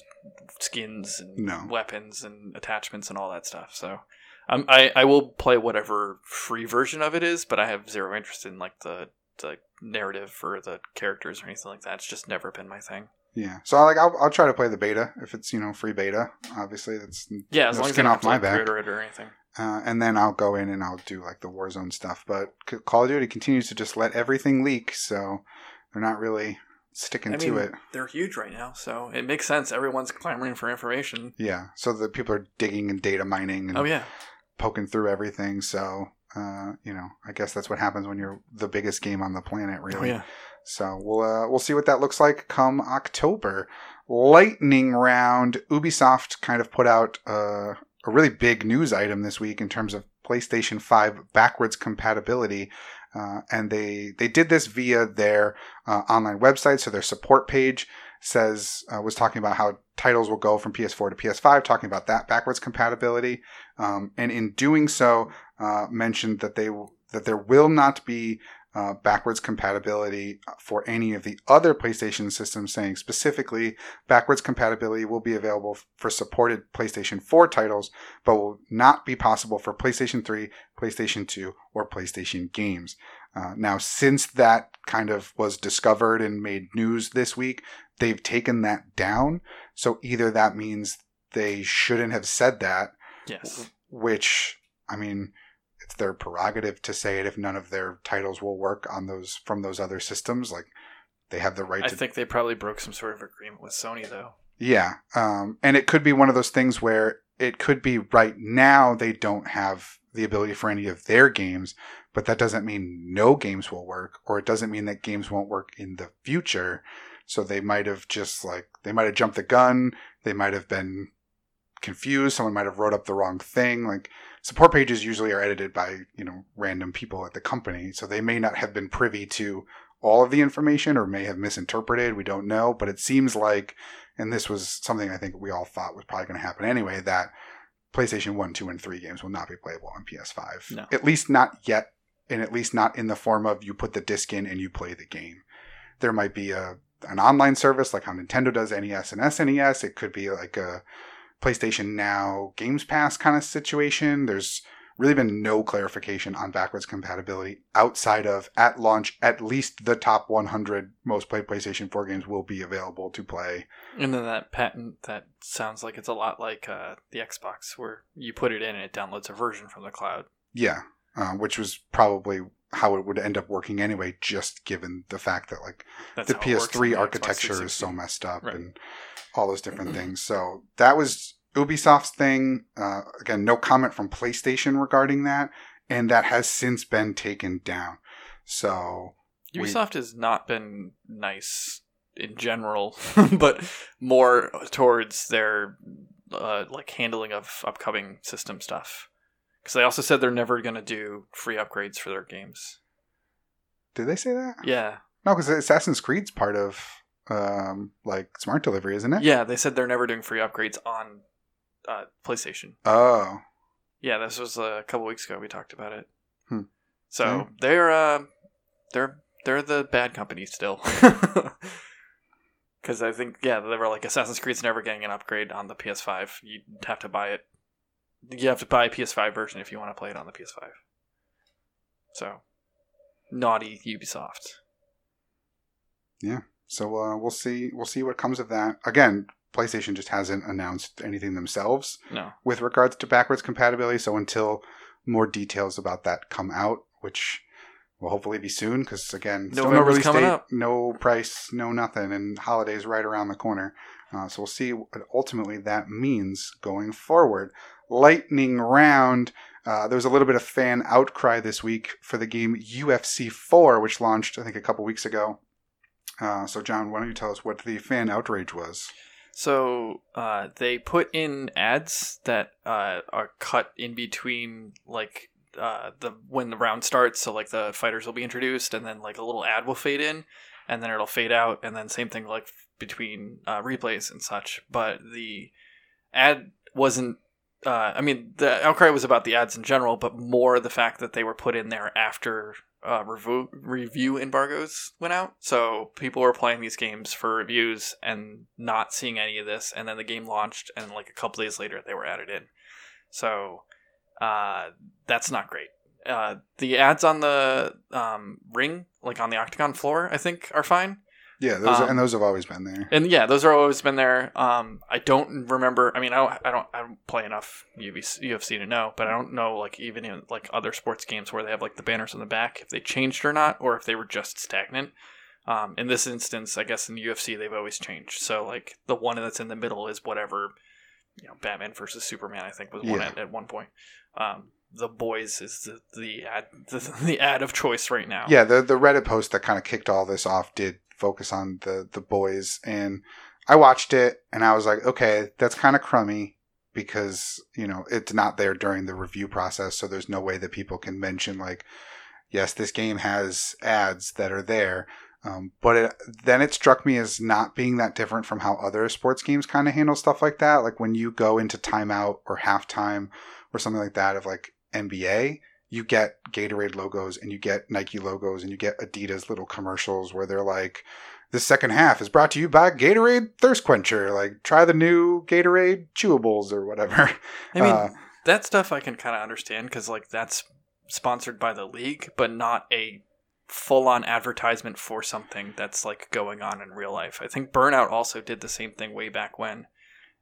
skins and No. weapons and attachments and all that stuff. So, um, I I will play whatever free version of it is, but I have zero interest in like the the narrative or the characters or anything like that. It's just never been my thing. yeah. So like I'll I'll try to play the beta if it's you know free beta. Obviously that's Yeah, as no long as skin I don't off my back. or anything. Uh, and then I'll go in and I'll do like the Warzone stuff. But Call of Duty continues to just let everything leak, so they're not really sticking I to mean, it. they're huge right now, so it makes sense. Everyone's clamoring for information. Yeah, so the people are digging and data mining and Oh yeah, poking through everything. So uh, you know, I guess that's what happens when you're the biggest game on the planet, really. oh yeah. So we'll uh, we'll see what that looks like come October. Lightning round. Ubisoft kind of put out uh, a really big news item this week in terms of PlayStation Five backwards compatibility, uh, and they they did this via their uh, online website. So their support page says uh, was talking about how titles will go from PS4 to PS5, talking about that backwards compatibility, um, and in doing so, uh, mentioned that they that there will not be uh, backwards compatibility for any of the other PlayStation systems, saying specifically backwards compatibility will be available for supported PlayStation 4 titles, but will not be possible for PlayStation 3, PlayStation 2, or PlayStation games. Uh, now, since that kind of was discovered and made news this week, they've taken that down. So either that means they shouldn't have said that, Yes. which, I mean, it's their prerogative to say it if none of their titles will work on those from those other systems. Like they have the right to I to think they probably broke some sort of agreement with Sony though. Yeah. Um, and it could be one of those things where it could be right now they don't have the ability for any of their games, but that doesn't mean no games will work, or it doesn't mean that games won't work in the future. So they might have just like, they might have jumped the gun. They might have been confused. Someone might have wrote up the wrong thing. Like support pages usually are edited by, you know, random people at the company. So they may not have been privy to all of the information or may have misinterpreted. We don't know, but it seems like and this was something I think we all thought was probably going to happen anyway, that PlayStation 1, 2, and 3 games will not be playable on PS5. No. At least not yet, and at least not in the form of you put the disc in and you play the game. There might be a an online service like how Nintendo does NES and SNES. It could be like a PlayStation Now Games Pass kind of situation. There's really been no clarification on backwards compatibility outside of at launch at least the top 100 most played PlayStation 4 games will be available to play. And then that patent that sounds like it's a lot like uh, the Xbox, where you put it in and it downloads a version from the cloud. Yeah, uh, which was probably how it would end up working anyway, just given the fact that like That's the how it works on PS3 architecture is so messed up Right. and all those different things. So that was Ubisoft's thing. Uh, again, no comment from PlayStation regarding that, and that has since been taken down. So we- Ubisoft has not been nice in general, but more towards their uh, like handling of upcoming system stuff. Because they also said they're never going to do free upgrades for their games. did they say that? Yeah, No, because Assassin's Creed's part of um, like smart delivery, isn't it? yeah, they said they're never doing free upgrades on uh, PlayStation. Oh, Yeah, this was a couple weeks ago. We talked about it. Hmm. So Hmm. they're uh, they're they're the bad company still. Because I think yeah, they were like Assassin's Creed's never getting an upgrade on the PS5. You'd have to buy it. You have to buy a PS5 version if you want to play it on the PS5. So naughty Ubisoft. Yeah. So uh, we'll see. We'll see what comes of that. Again, PlayStation just hasn't announced anything themselves. No, with regards to backwards compatibility. So until more details about that come out, which will hopefully be soon, because again, still no November's release coming date, up. no price, no nothing, and holidays right around the corner. Uh, so we'll see what ultimately that means going forward. Lightning round. Uh, there was a little bit of fan outcry this week for the game UFC 4, which launched I think a couple weeks ago. Uh, so John, why don't you tell us what the fan outrage was? So uh, they put in ads that uh, are cut in between, like uh, the when the round starts. So like the fighters will be introduced, and then like a little ad will fade in, and then it'll fade out, and then same thing like between uh, replays and such. But the ad wasn't. Uh, I mean, the outcry was about the ads in general, but more the fact that they were put in there after uh, review review embargoes went out. So people were playing these games for reviews and not seeing any of this, and then the game launched, and like a couple days later, they were added in. So uh, that's not great. Uh, the ads on the um, ring, like on the octagon floor, I think are fine. Yeah, those Um, and those have always been there. And yeah, those are always been there. Um, I don't remember. I mean, I don't, I don't, I don't play enough UFC, UFC to know, but I don't know like even in like other sports games where they have like the banners on the back if they changed or not, or if they were just stagnant. Um, in this instance, I guess in the UFC they've always changed. So like the one that's in the middle is whatever, you know, Batman versus Superman. I think was one Yeah. at, at one point. Um, the boys is the, the ad the, the ad of choice right now. Yeah, the the Reddit post that kind of kicked all this off did focus on the the boys, and I watched it and I was like, okay, that's kind of crummy because you know it's not there during the review process, so there's no way that people can mention like, yes, this game has ads that are there. Um, but it, then it struck me as not being that different from how other sports games kind of handle stuff like that. Like when you go into timeout or halftime or something like that of like NBA, you get Gatorade logos and you get Nike logos and you get Adidas little commercials where they're like, the second half is brought to you by Gatorade Thirst Quencher. Like, try the new Gatorade chewables or whatever. I mean, Uh, that stuff I can kind of understand because like that's sponsored by the league, but not a full-on advertisement for something that's like going on in real life. I think Burnout also did the same thing way back when,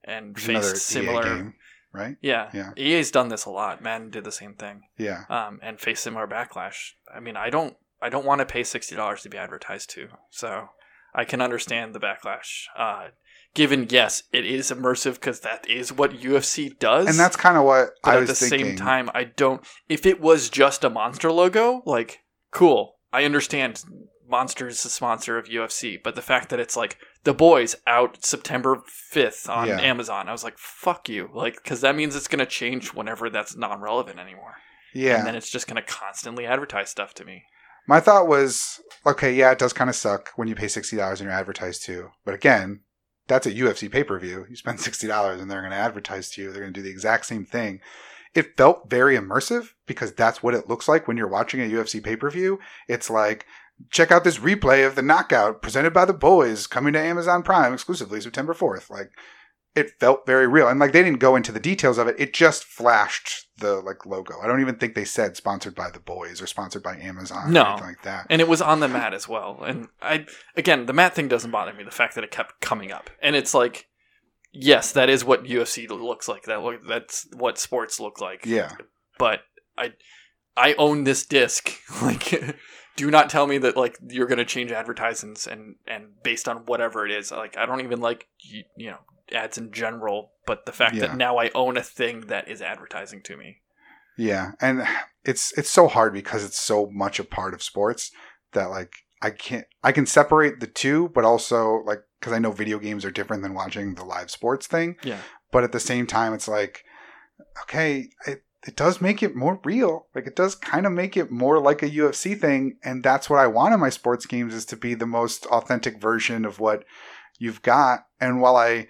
and faced similar. Right? Yeah, Yeah. EA's done this a lot. Madden did the same thing, Yeah. um, and faced similar backlash. I mean, I don't, I don't want to pay sixty dollars to be advertised to, so I can understand the backlash. Uh, given yes, it is immersive because that is what UFC does, And that's kind of what but I at the thinking. same time, I don't. If it was just a monster logo, like cool, I understand. Monster is the sponsor of UFC, but the fact that it's like the boys out September fifth on Yeah. Amazon, I was like, "Fuck you!" Like, because that means it's gonna change whenever that's non-relevant anymore, yeah. and then it's just gonna constantly advertise stuff to me. My thought was, okay, yeah, it does kind of suck when you pay sixty dollars and you're advertised to. But again, that's a UFC pay per view. You spend sixty dollars and they're going to advertise to you. They're going to do the exact same thing. It felt very immersive because that's what it looks like when you're watching a UFC pay per view. It's like, check out this replay of the knockout presented by the boys coming to Amazon Prime exclusively September fourth. Like, it felt very real, and like they didn't go into the details of it. It just flashed the like logo. I don't even think they said sponsored by the boys or sponsored by Amazon No. or anything like that. And it was on the mat as well. And I, again, the mat thing doesn't bother me. The fact that it kept coming up, and it's like, yes, that is what UFC looks like. That look, that's what sports look like. Yeah. but I I own this disc. Like do not tell me that like you're going to change advertisements and and based on whatever it is. Like I don't even like you, you know ads in general, but the fact Yeah. that now I own a thing that is advertising to me. Yeah, and it's it's so hard because it's so much a part of sports that like I can't I can separate the two, but also like because I know video games are different than watching the live sports thing. Yeah. But at the same time, it's like okay, it it does make it more real. Like it does kind of make it more like a UFC thing, and that's what I want in my sports games is to be the most authentic version of what you've got. And while I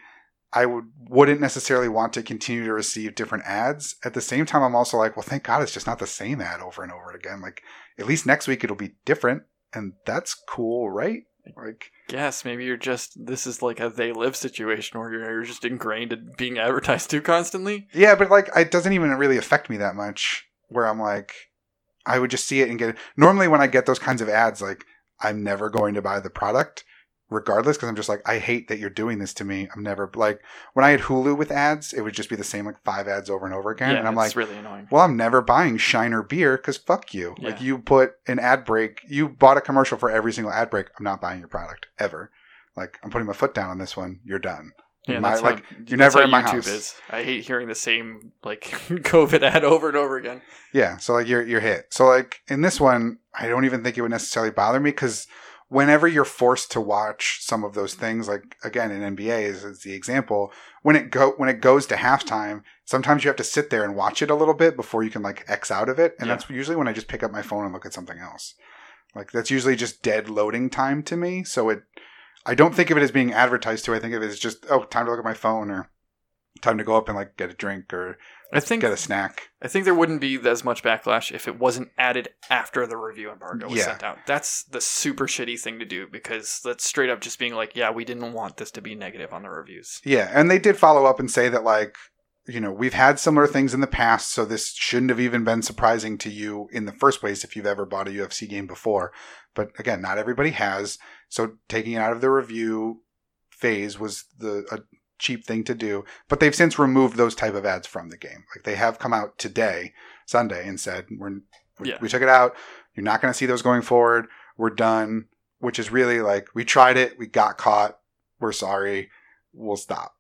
I would wouldn't necessarily want to continue to receive different ads. At the same time, I'm also like, well, thank God it's just not the same ad over and over again. Like, at least next week it'll be different, and that's cool, right? Like, Guess maybe you're just this is like a they live situation where you're just ingrained in being advertised to constantly. yeah, but like, it doesn't even really affect me that much. Where I'm like, I would just see it and get it. Normally, when I get those kinds of ads, like, I'm never going to buy the product. Regardless, because I'm just like, I hate that you're doing this to me. I'm never like when I had Hulu with ads, it would just be the same like five ads over and over again, yeah, and I'm it's like, really annoying. Well, I'm never buying Shiner beer because fuck you. Like you put an ad break, you bought a commercial for every single ad break. I'm not buying your product ever. Like I'm putting my foot down on this one. You're done. Yeah, My- that's like, how, you're never in my YouTube house. Is. I hate hearing the same like COVID ad over and over again. Yeah. So like you're you're hit. So like in this one, I don't even think it would necessarily bother me because whenever you're forced to watch some of those things, like again in NBA is, is the example, when it go when it goes to halftime, sometimes you have to sit there and watch it a little bit before you can like X out of it. And Yeah. that's usually when I just pick up my phone and look at something else. Like that's usually just dead loading time to me. So it I don't think of it as being advertised to. I think of it as just, oh, time to look at my phone or time to go up and like get a drink or I think get a snack. I think there wouldn't be as much backlash if it wasn't added after the review embargo was Yeah. sent out. That's the super shitty thing to do because that's straight up just being like, yeah, we didn't want this to be negative on the reviews. Yeah, and they did follow up and say that like, you know, we've had similar things in the past, so this shouldn't have even been surprising to you in the first place if you've ever bought a UFC game before. But again, not everybody has. So taking it out of the review phase was the a cheap thing to do. But they've since removed those type of ads from the game. Like they have come out today, Sunday, and said we're we, Yeah. we took it out. You're not going to see those going forward. We're done. Which is really like we tried it, we got caught. We're sorry. We'll stop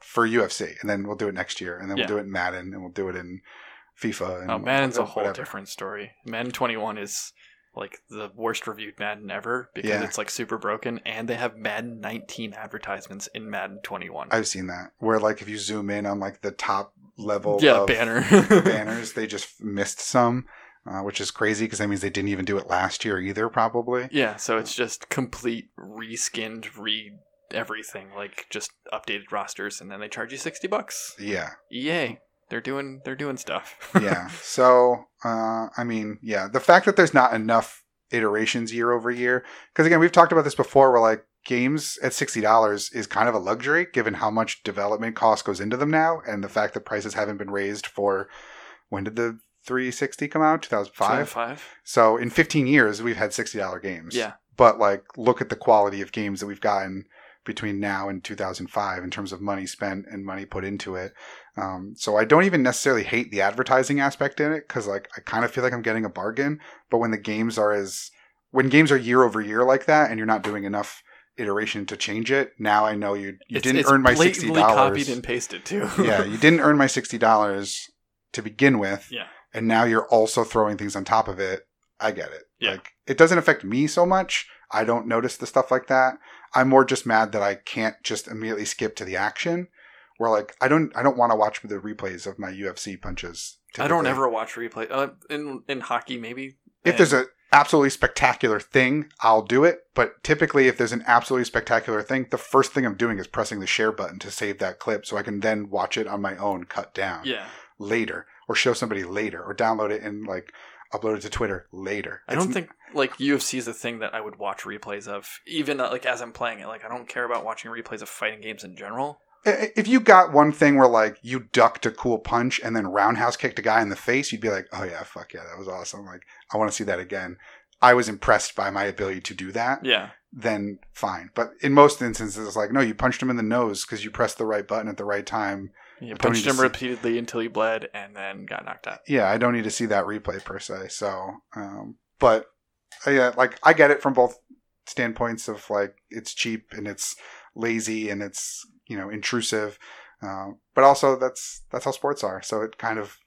for UFC, and then we'll do it next year, and then Yeah. we'll do it in Madden, and we'll do it in FIFA. And Oh, Madden's a whole whatever. different story. Madden 21 is like the worst reviewed Madden ever because Yeah. it's like super broken, and they have Madden 19 advertisements in Madden 21. I've seen that where like if you zoom in on like the top level yeah, of banner. banners, they just missed some. uh, which is crazy because that means they didn't even do it last year either, probably. Yeah, so it's just complete reskinned, re everything, like just updated rosters, and then they charge you sixty bucks. Yeah. EA, they're doing they're doing stuff. yeah. So, uh, I mean, yeah, the fact that there's not enough iterations year over year, because again, we've talked about this before, where like games at sixty dollars is kind of a luxury given how much development cost goes into them now, and the fact that prices haven't been raised for when did the 360 come out? 2005. Five. So in 15 years, we've had $60 games. Yeah. But like, look at the quality of games that we've gotten between now and 2005 in terms of money spent and money put into it. Um, so I don't even necessarily hate the advertising aspect in it because like I kind of feel like I'm getting a bargain. But when the games are as when games are year over year like that, and you're not doing enough iteration to change it, now I know you you It's- didn't it's earn my sixty blatantly copied and pasted too. yeah, you didn't earn my sixty dollars to begin with. Yeah. And now you're also throwing things on top of it. I get it. Yeah. Like it doesn't affect me so much. I don't notice the stuff like that. I'm more just mad that I can't just immediately skip to the action. Where like I don't I don't want to watch the replays of my UFC punches. I don't ever watch replay. Uh, in in hockey, maybe. If there's a absolutely spectacular thing, I'll do it. But typically, if there's an absolutely spectacular thing, the first thing I'm doing is pressing the share button to save that clip, so I can then watch it on my own, cut down yeah, later, or show somebody later, or download it and like upload it to Twitter later. I It's- don't think like UFC is a thing that I would watch replays of, even uh, like as I'm playing it. Like I don't care about watching replays of fighting games in general. I- if you got one thing where like you ducked a cool punch and then roundhouse kicked a guy in the face, you'd be like, "Oh yeah, fuck yeah, that was awesome!" Like I want to see that again. I was impressed by my ability to do that. Yeah, Then fine, but in most instances, it's like, no, you punched him in the nose because you pressed the right button at the right time. You punched him see- repeatedly until he bled, and then got knocked out. Yeah, I don't need to see that replay per se. So, um, but uh, yeah, like I get it from both standpoints of like it's cheap and it's lazy and it's you know intrusive, uh, but also that's that's how sports are. So it kind of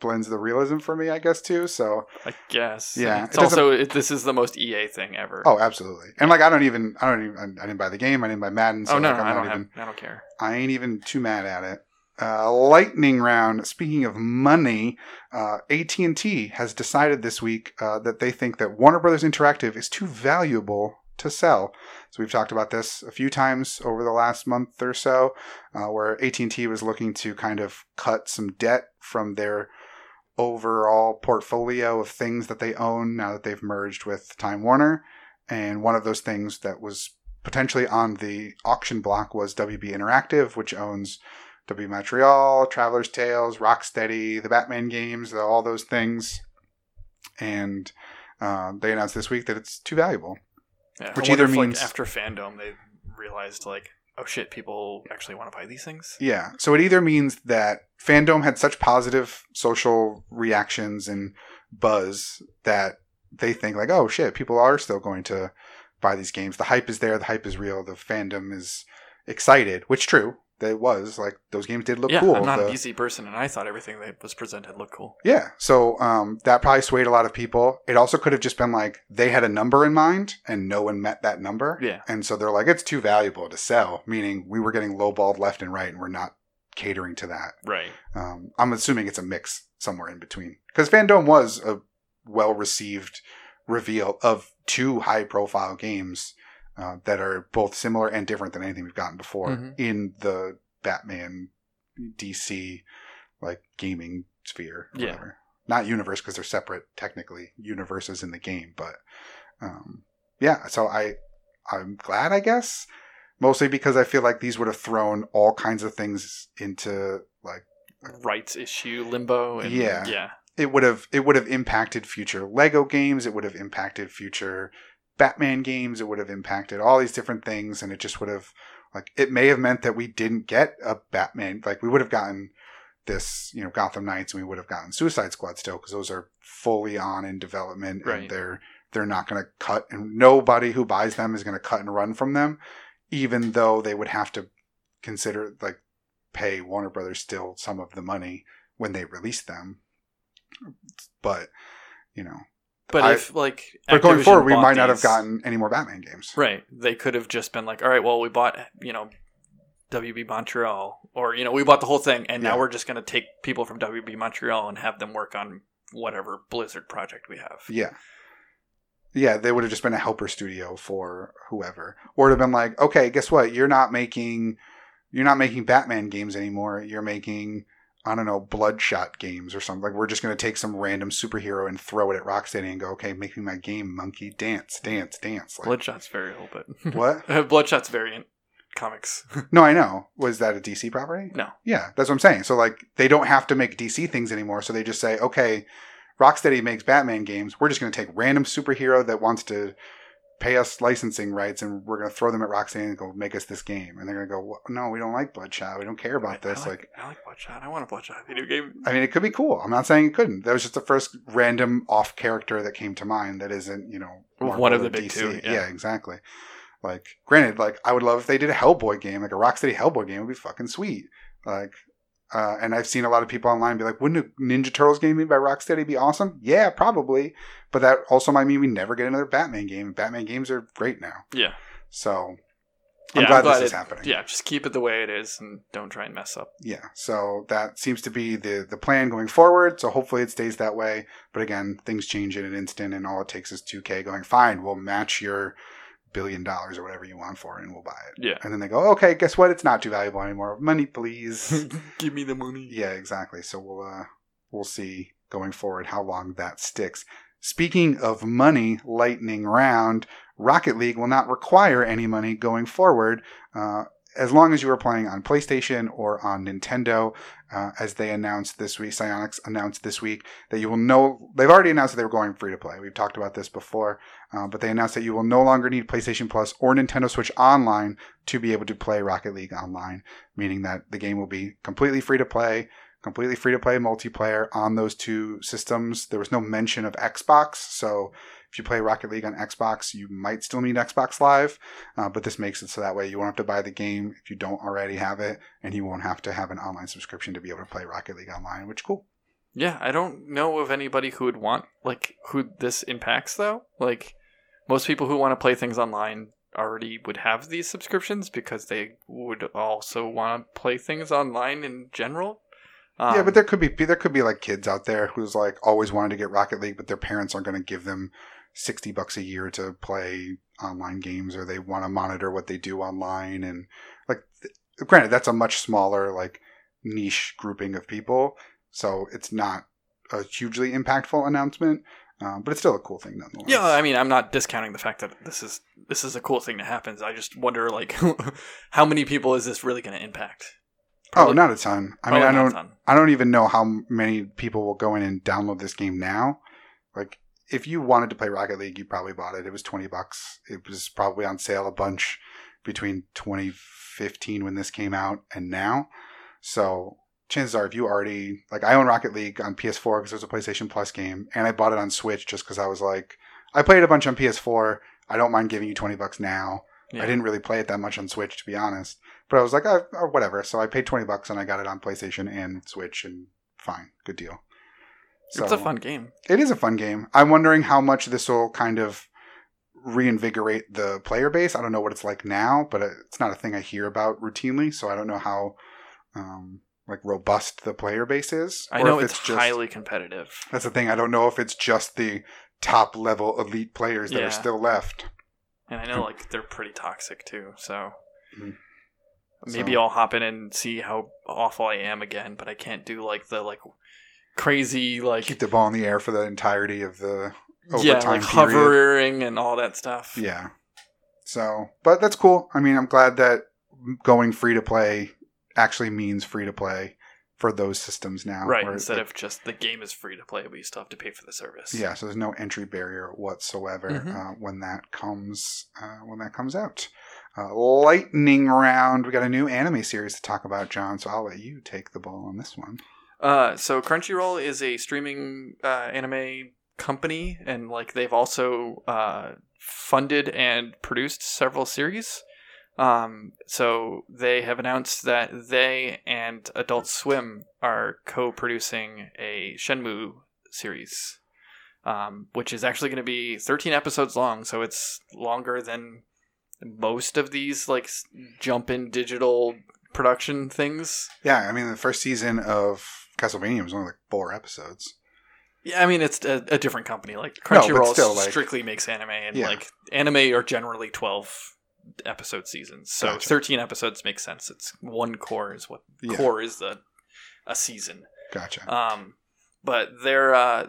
blends the realism for me, I guess too. So I guess. Yeah, It's it also it, this is the most EA thing ever. oh, absolutely. And like I don't even I don't even I didn't buy the game. I didn't buy Madden. So oh no, like, no, I don't even have. I don't care. I ain't even too mad at it. Uh, lightning round. Speaking of money, uh, AT and T has decided this week uh, that they think that Warner Brothers Interactive is too valuable to sell. So we've talked about this a few times over the last month or so, uh, where AT and T was looking to kind of cut some debt from their overall portfolio of things that they own now that they've merged with Time Warner. And one of those things that was potentially on the auction block was WB Interactive, which owns WB Montreal, Traveller's Tales, Rocksteady, the Batman games, the- all those things. And uh, they announced this week that it's too valuable. Yeah, Which either if, means- like, after FanDome they realized like, oh shit, people actually want to buy these things. Yeah. So it either means that FanDome had such positive social reactions and buzz that they think like, oh shit, people are still going to buy these games. The hype is there. The hype is real. The fandom is excited, which true. That was like those games did look yeah, cool. I'm not The- a PC person, and I thought everything that was presented looked cool. Yeah. So um, that probably swayed a lot of people. It also could have just been like they had a number in mind and no one met that number. Yeah. And so they're like, it's too valuable to sell, meaning we were getting lowballed left and right and we're not catering to that. Right. Um, I'm assuming it's a mix somewhere in between. Because FanDome was a well received reveal of two high profile games uh, that are both similar and different than anything we've gotten before Mhm. in the Batman DC like gaming sphere. Or Yeah. Whatever. Not universe because they're separate technically universes in the game, but um, yeah. So I I'm glad I guess mostly because I feel like these would have thrown all kinds of things into like Rights issue limbo. And, Yeah. Yeah. it would have it would have impacted future Lego games. It would have impacted future Batman games. It would have impacted all these different things, and it just would have like it may have meant that we didn't get a Batman. Like we would have gotten this, you know, Gotham Knights, and we would have gotten Suicide Squad still because those are fully on in development, Right. and they're they're not going to cut, and nobody who buys them is going to cut and run from them, even though they would have to consider like pay Warner Brothers still some of the money when they release them but you know, But I- if like, but going Activision forward, we might not have these- gotten any more Batman games. Right. They could have just been like, all right, well, we bought, you know, WB Montreal, or, you know, we bought the whole thing, and Yeah. now we're just going to take people from WB Montreal and have them work on whatever Blizzard project we have. Yeah. Yeah, they would have just been a helper studio for whoever. Or it would have been like, okay, guess what? You're not making you're not making Batman games anymore. You're making I don't know, bloodshot games or something. Like we're just gonna take some random superhero and throw it at Rocksteady and go, okay, make me my game, monkey. Dance, dance, dance. Like, Bloodshot's Valiant, but what? Bloodshot's Valiant comics. No, I know. Was that a DC property? No. Yeah, that's what I'm saying. So like they don't have to make DC things anymore. So they just say, okay, Rocksteady makes Batman games. We're just going to take random superhero that wants to pay us licensing rights, and we're going to throw them at Rocksteady and go make us this game. And they're going to go, well, no, we don't like Bloodshot. We don't care about I- this. I like, like, I like Bloodshot. I want a Bloodshot video game. I mean, it could be cool. I'm not saying it couldn't. That was just the first random off character that came to mind that isn't, you know, One of the big two, yeah. exactly. Like, granted, like I would love if they did a Hellboy game, like a Rocksteady Hellboy game would be fucking sweet. Like, uh, and I've seen a lot of people online be like, wouldn't a Ninja Turtles game made by Rocksteady be awesome? Yeah, probably. But that also might mean we never get another Batman game. Batman games are great now. Yeah. So I'm Yeah, glad, this is happening. Yeah, just keep it the way it is and don't try and mess up. Yeah, so that seems to be the the plan going forward. So hopefully it stays that way. But again, things change in an instant, and all it takes is 2K going, fine, we'll match your billion dollars or whatever you want for it, and we'll buy it. Yeah. And then they go, okay, guess what? It's not too valuable anymore. Money, please. Give me the money. yeah, exactly. So we'll uh we'll see going forward how long that sticks. Speaking of money, lightning round, Rocket League will not require any money going forward. Uh, as long as you were playing on PlayStation or on Nintendo, uh, as they announced this week, Psyonix announced this week that you will know. They've already announced that they were going free to play. We've talked about this before, uh, but they announced that you will no longer need PlayStation Plus or Nintendo Switch Online to be able to play Rocket League online, meaning that the game will be completely free to play, completely free to play multiplayer on those two systems. There was no mention of Xbox, so if you play Rocket League on Xbox, you might still need Xbox Live, uh, but this makes it so that way you won't have to buy the game if you don't already have it, and you won't have to have an online subscription to be able to play Rocket League online, which is cool. Yeah, I don't know of anybody who would want like who this impacts though. Like most people who want to play things online already would have these subscriptions because they would also want to play things online in general. Um, yeah, but there could be there could be like kids out there who's like always wanted to get Rocket League, but their parents aren't going to give them sixty bucks a year to play online games, or they want to monitor what they do online, and like, granted, that's a much smaller like niche grouping of people, so it's not a hugely impactful announcement, um, but it's still a cool thing nonetheless. yeah, I mean, I'm not discounting the fact that this is this is a cool thing that happens. I just wonder like how many people is this really going to impact? oh, not a ton. I mean, I don't. I don't even know how many people will go in and download this game now. If you wanted to play Rocket League, you probably bought it. It was twenty bucks. It was probably on sale a bunch between 2015 when this came out and now. So chances are, if you already like, I own Rocket League on PS4 because it was a PlayStation Plus game, and I bought it on Switch just because I was like, I played a bunch on PS4. I don't mind giving you twenty bucks now. Yeah. I didn't really play it that much on Switch, to be honest. But I was like, oh, whatever. So I paid twenty bucks and I got it on PlayStation and Switch, and fine, good deal. So it's a fun game. It is a fun game. I'm wondering how much this will kind of reinvigorate the player base. I don't know what it's like now, but it's not a thing I hear about routinely. So I don't know how um, like robust the player base is. I or know if it's, just- highly competitive. That's the thing. I don't know if it's just the top level elite players that Yeah. are still left. And I know like they're pretty toxic too, so Mhm. maybe So- I'll hop in and see how awful I am again, but I can't do like the like crazy like Keep the ball in the air for the entirety of the yeah, overtime like period. hovering and all that stuff. Yeah. So, but that's cool. I mean, I'm glad that going free to play actually means free to play for those systems now. Right, instead like, of just the game is free to play, but you still have to pay for the service. yeah, so there's no entry barrier whatsoever Mhm. uh, when that comes uh, when that comes out. Uh, lightning round. We got a new anime series to talk about, John. So I'll let you take the ball on this one. Uh, so Crunchyroll is a streaming uh, anime company, and like they've also uh, funded and produced several series. Um, so they have announced that they and Adult Swim are co-producing a Shenmue series, um, which is actually going to be 13 episodes long. So it's longer than most of these like jump in digital production things. Yeah, I mean the first season of Castlevania was only like four episodes. Yeah, I mean it's a, a different company. Like No, Crunchyroll still, like- strictly makes anime, and Yeah. like anime are generally twelve episode seasons. So Gotcha. thirteen episodes makes sense. It's one cour is what Yeah. cour is the a season. Gotcha. Um, but they're uh,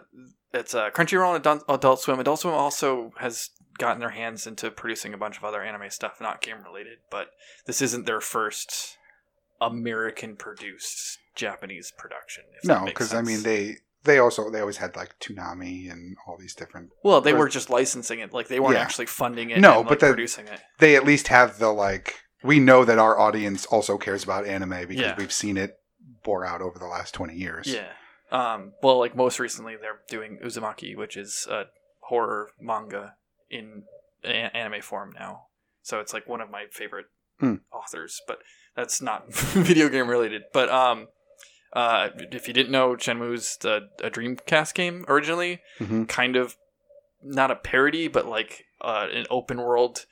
it's uh, Crunchyroll and Adult Swim. Adult Swim also has gotten their hands into producing a bunch of other anime stuff, not game related. But this isn't their first American produced Japanese production. No, because I mean they they also they always had like Toonami and all these different. well, they were just licensing it. Like they weren't Yeah. actually funding it. No, and, but like, that- producing it. They at least have the like. We know that our audience also cares about anime because Yeah. we've seen it bore out over the last twenty years. Yeah. Um, well, like most recently, they're doing Uzumaki, which is a horror manga in a- anime form now. So it's like one of my favorite Hmm. authors, but that's not video game related. But um, uh, if you didn't know, Shenmue's the, a Dreamcast game originally, Mhm. kind of not a parody, but like uh, an open world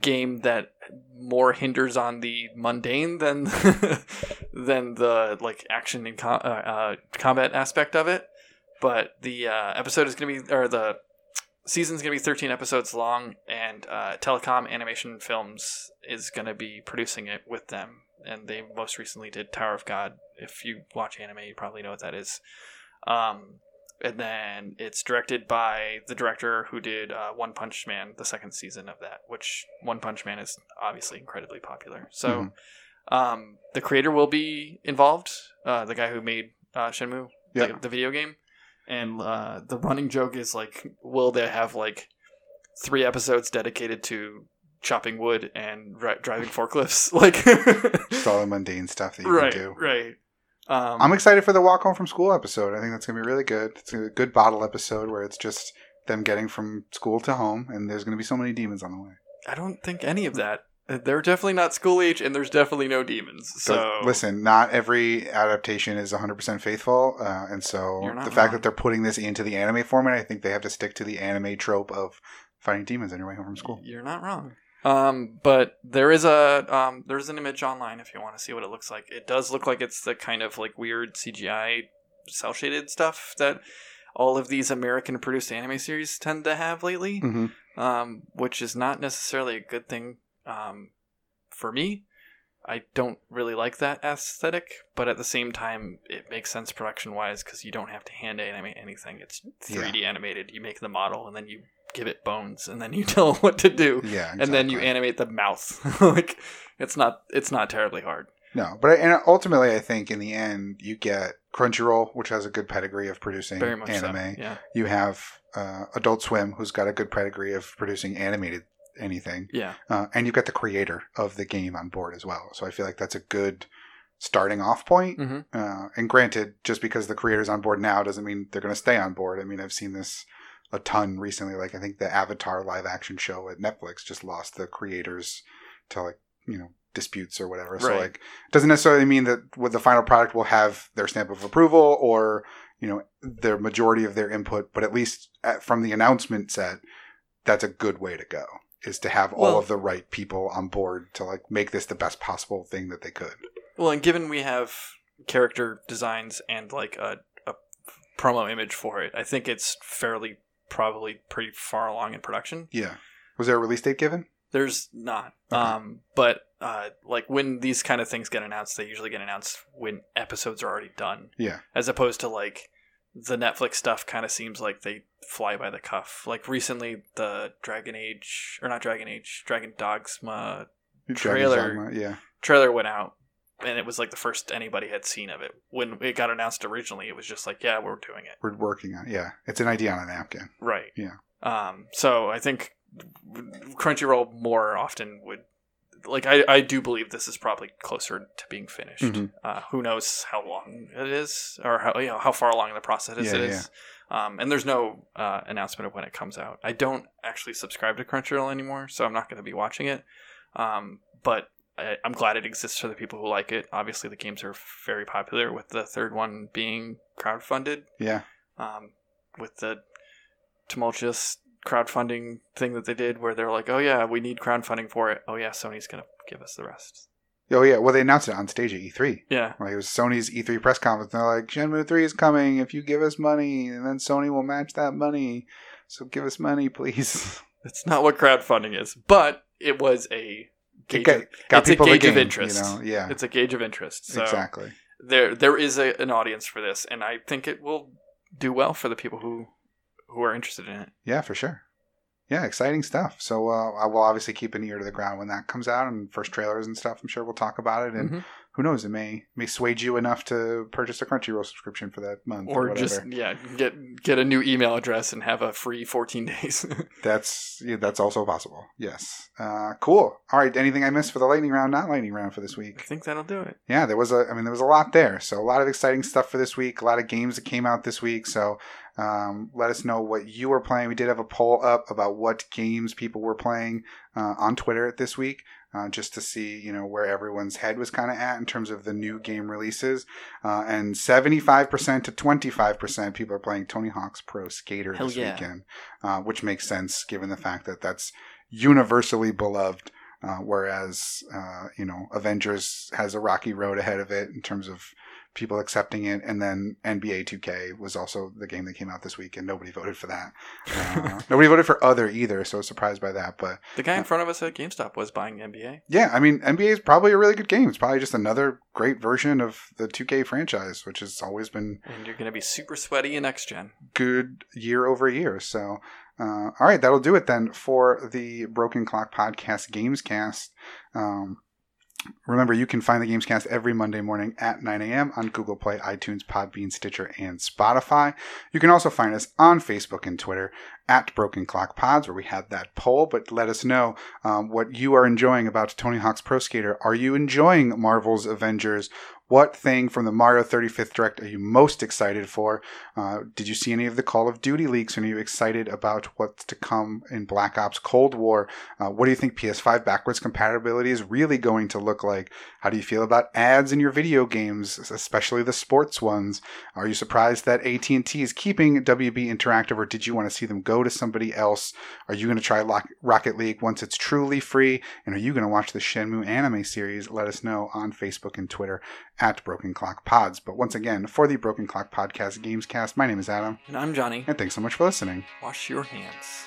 game that more hinders on the mundane than than the like action and com- uh, uh, combat aspect of it. But the uh, episode is going to be, or the season's going to be 13 episodes long, and uh, Telecom Animation Films is going to be producing it with them. And they most recently did Tower of God. If you watch anime, you probably know what that is. Um, and then it's directed by the director who did uh, One Punch Man, the second season of that, which One Punch Man is obviously incredibly popular. So Mhm. um, the creator will be involved, uh, the guy who made uh, Shenmue, Yeah. the, the video game. And uh, the running joke is like, will they have like three episodes dedicated to chopping wood and ri- driving forklifts? Like, Just all the mundane stuff that you right, can do. right. Um, I'm excited for the walk home from school episode. I think that's gonna be really good. It's a good bottle episode where it's just them getting from school to home, and there's gonna be so many demons on the way. I don't think any of that. They're definitely not school age, and there's definitely no demons. So listen, not every adaptation is 100% faithful, uh, and so the fact wrong. that they're putting this into the anime format, I think they have to stick to the anime trope of fighting demons on your way home from school. You're not wrong. Um, but there is a um, there's an image online if you want to see what it looks like. It does look like it's the kind of like weird CGI cell shaded stuff that all of these American produced anime series tend to have lately, hmm um, which is not necessarily a good thing um, for me. I don't really like that aesthetic, but at the same time, it makes sense production wise because you don't have to hand animate anything. It's 3D animated. You make the model and then you give it bones and then you tell it what to do Yeah, and then you animate the mouth. like it's not it's not terribly hard. no, but I, and ultimately, I think in the end, you get Crunchyroll, which has a good pedigree of producing Very much anime. so. Yeah. You have uh, Adult Swim, who's got a good pedigree of producing animated anything. Yeah. Uh, and you've got the creator of the game on board as well. So I feel like that's a good starting off point. Mhm. Uh, and granted, just because the creator's on board now doesn't mean they're going to stay on board. I mean, I've seen this a ton recently. Like, I think the Avatar live action show at Netflix just lost the creators to, like, you know, disputes or whatever. So, like, it doesn't necessarily mean that with the final product will have their stamp of approval or, you know, their majority of their input, but at least at, from the announcement set, that's a good way to go is to have all Well- of the right people on board to like make this the best possible thing that they could. Well, and given we have character designs and like a, a promo image for it, I think it's fairly probably pretty far along in production. Yeah. Was there a release date given? There's not. Okay. Um, but uh, like when these kind of things get announced, they usually get announced when episodes are already done. Yeah. As opposed to like the Netflix stuff kind of seems like they fly by the cuff. Like recently the Dragon Age or not Dragon Age, Dragon Dogma Trailer. Dogma, Yeah. trailer went out and it was like the first anybody had seen of it. When it got announced originally, it was just like, yeah, we're doing it. We're working on it. Yeah. It's an idea on a napkin. Right. Yeah. Um, so I think Crunchyroll more often would like I, I do believe this is probably closer to being finished. Mhm. Uh, who knows how long it is or how you know how far along the process Yeah, it is. Um, and there's no uh, announcement of when it comes out. I don't actually subscribe to Crunchyroll anymore, so I'm not going to be watching it. Um, but I, I'm glad it exists for the people who like it. Obviously, the games are very popular, with the third one being crowdfunded Yeah. um, with the tumultuous crowdfunding thing that they did where they're like, oh yeah, we need crowdfunding for it. Oh yeah, Sony's going to give us the rest. Oh yeah, well they announced it on stage at E3. Yeah. Like it was Sony's E3 press conference. And They're like, Shenmue 3 is coming if you give us money, and then Sony will match that money. So give us money, please. That's not what crowdfunding is, but it was a gauge. got, of, got it's a gauge of interest. You know? Yeah, It's a gauge of interest. So exactly. there there is a, an audience for this, and I think it will do well for the people who who are interested in it. Yeah, for sure. Yeah, exciting stuff. So uh, I will obviously keep an ear to the ground when that comes out and first trailers and stuff. I'm sure we'll talk about it, and Mhm. who knows, it may may sway you enough to purchase a Crunchyroll subscription for that month, Or whatever. just yeah, get get a new email address and have a free 14 days. That's yeah, that's also possible. Yes. Uh, cool. All right. Anything I missed for the lightning round? Not lightning round for this week I think that'll do it. Yeah, there was a. I mean, there was a lot there. So a lot of exciting stuff for this week. A lot of games that came out this week. So um, let us know what you were playing. We did have a poll up about what games people were playing uh, on Twitter this week, uh, just to see you know where everyone's head was kind of at in terms of the new game releases. Uh, and seventy five percent to twenty five percent people are playing Tony Hawk's Pro Skater Hell this yeah. weekend, uh, which makes sense given the fact that that's universally beloved. Uh, whereas, uh, you know, Avengers has a rocky road ahead of it in terms of people accepting it. And then NBA 2K was also the game that came out this week, and nobody voted for that. Uh, nobody voted for Other either, so I was surprised by that. But The guy in front of us at GameStop was buying NBA. yeah, I mean, NBA is probably a really good game. It's probably just another great version of the 2K franchise, which has always been And you're going to be super sweaty in next gen. good year over year. So, uh, all right, that'll do it then for the Broken Clock Podcast Gamescast. Um, remember, you can find the Gamescast every Monday morning at 9 a.m. on Google Play, iTunes, Podbean, Stitcher, and Spotify. You can also find us on Facebook and Twitter at Broken Clock Pods, where we had that poll. But let us know um, what you are enjoying about Tony Hawk's Pro Skater. Are you enjoying Marvel's Avengers? What thing from the Mario 35th Direct are you most excited for? Uh, did you see any of the Call of Duty leaks? Are you excited about what's to come in Black Ops Cold War? Uh, what do you think PS5 backwards compatibility is really going to look like? How do you feel about ads in your video games, especially the sports ones? Are you surprised that AT&T is keeping WB Interactive, or did you want to see them go to somebody else? Are you going to try Rocket League once it's truly free? And are you going to watch the Shenmue anime series? Let us know on Facebook and Twitter at Broken Clock Pods. But once again, for the Broken Clock Podcast Gamescast, my name is Adam, And I'm Johnny. and thanks so much for listening. Wash your hands.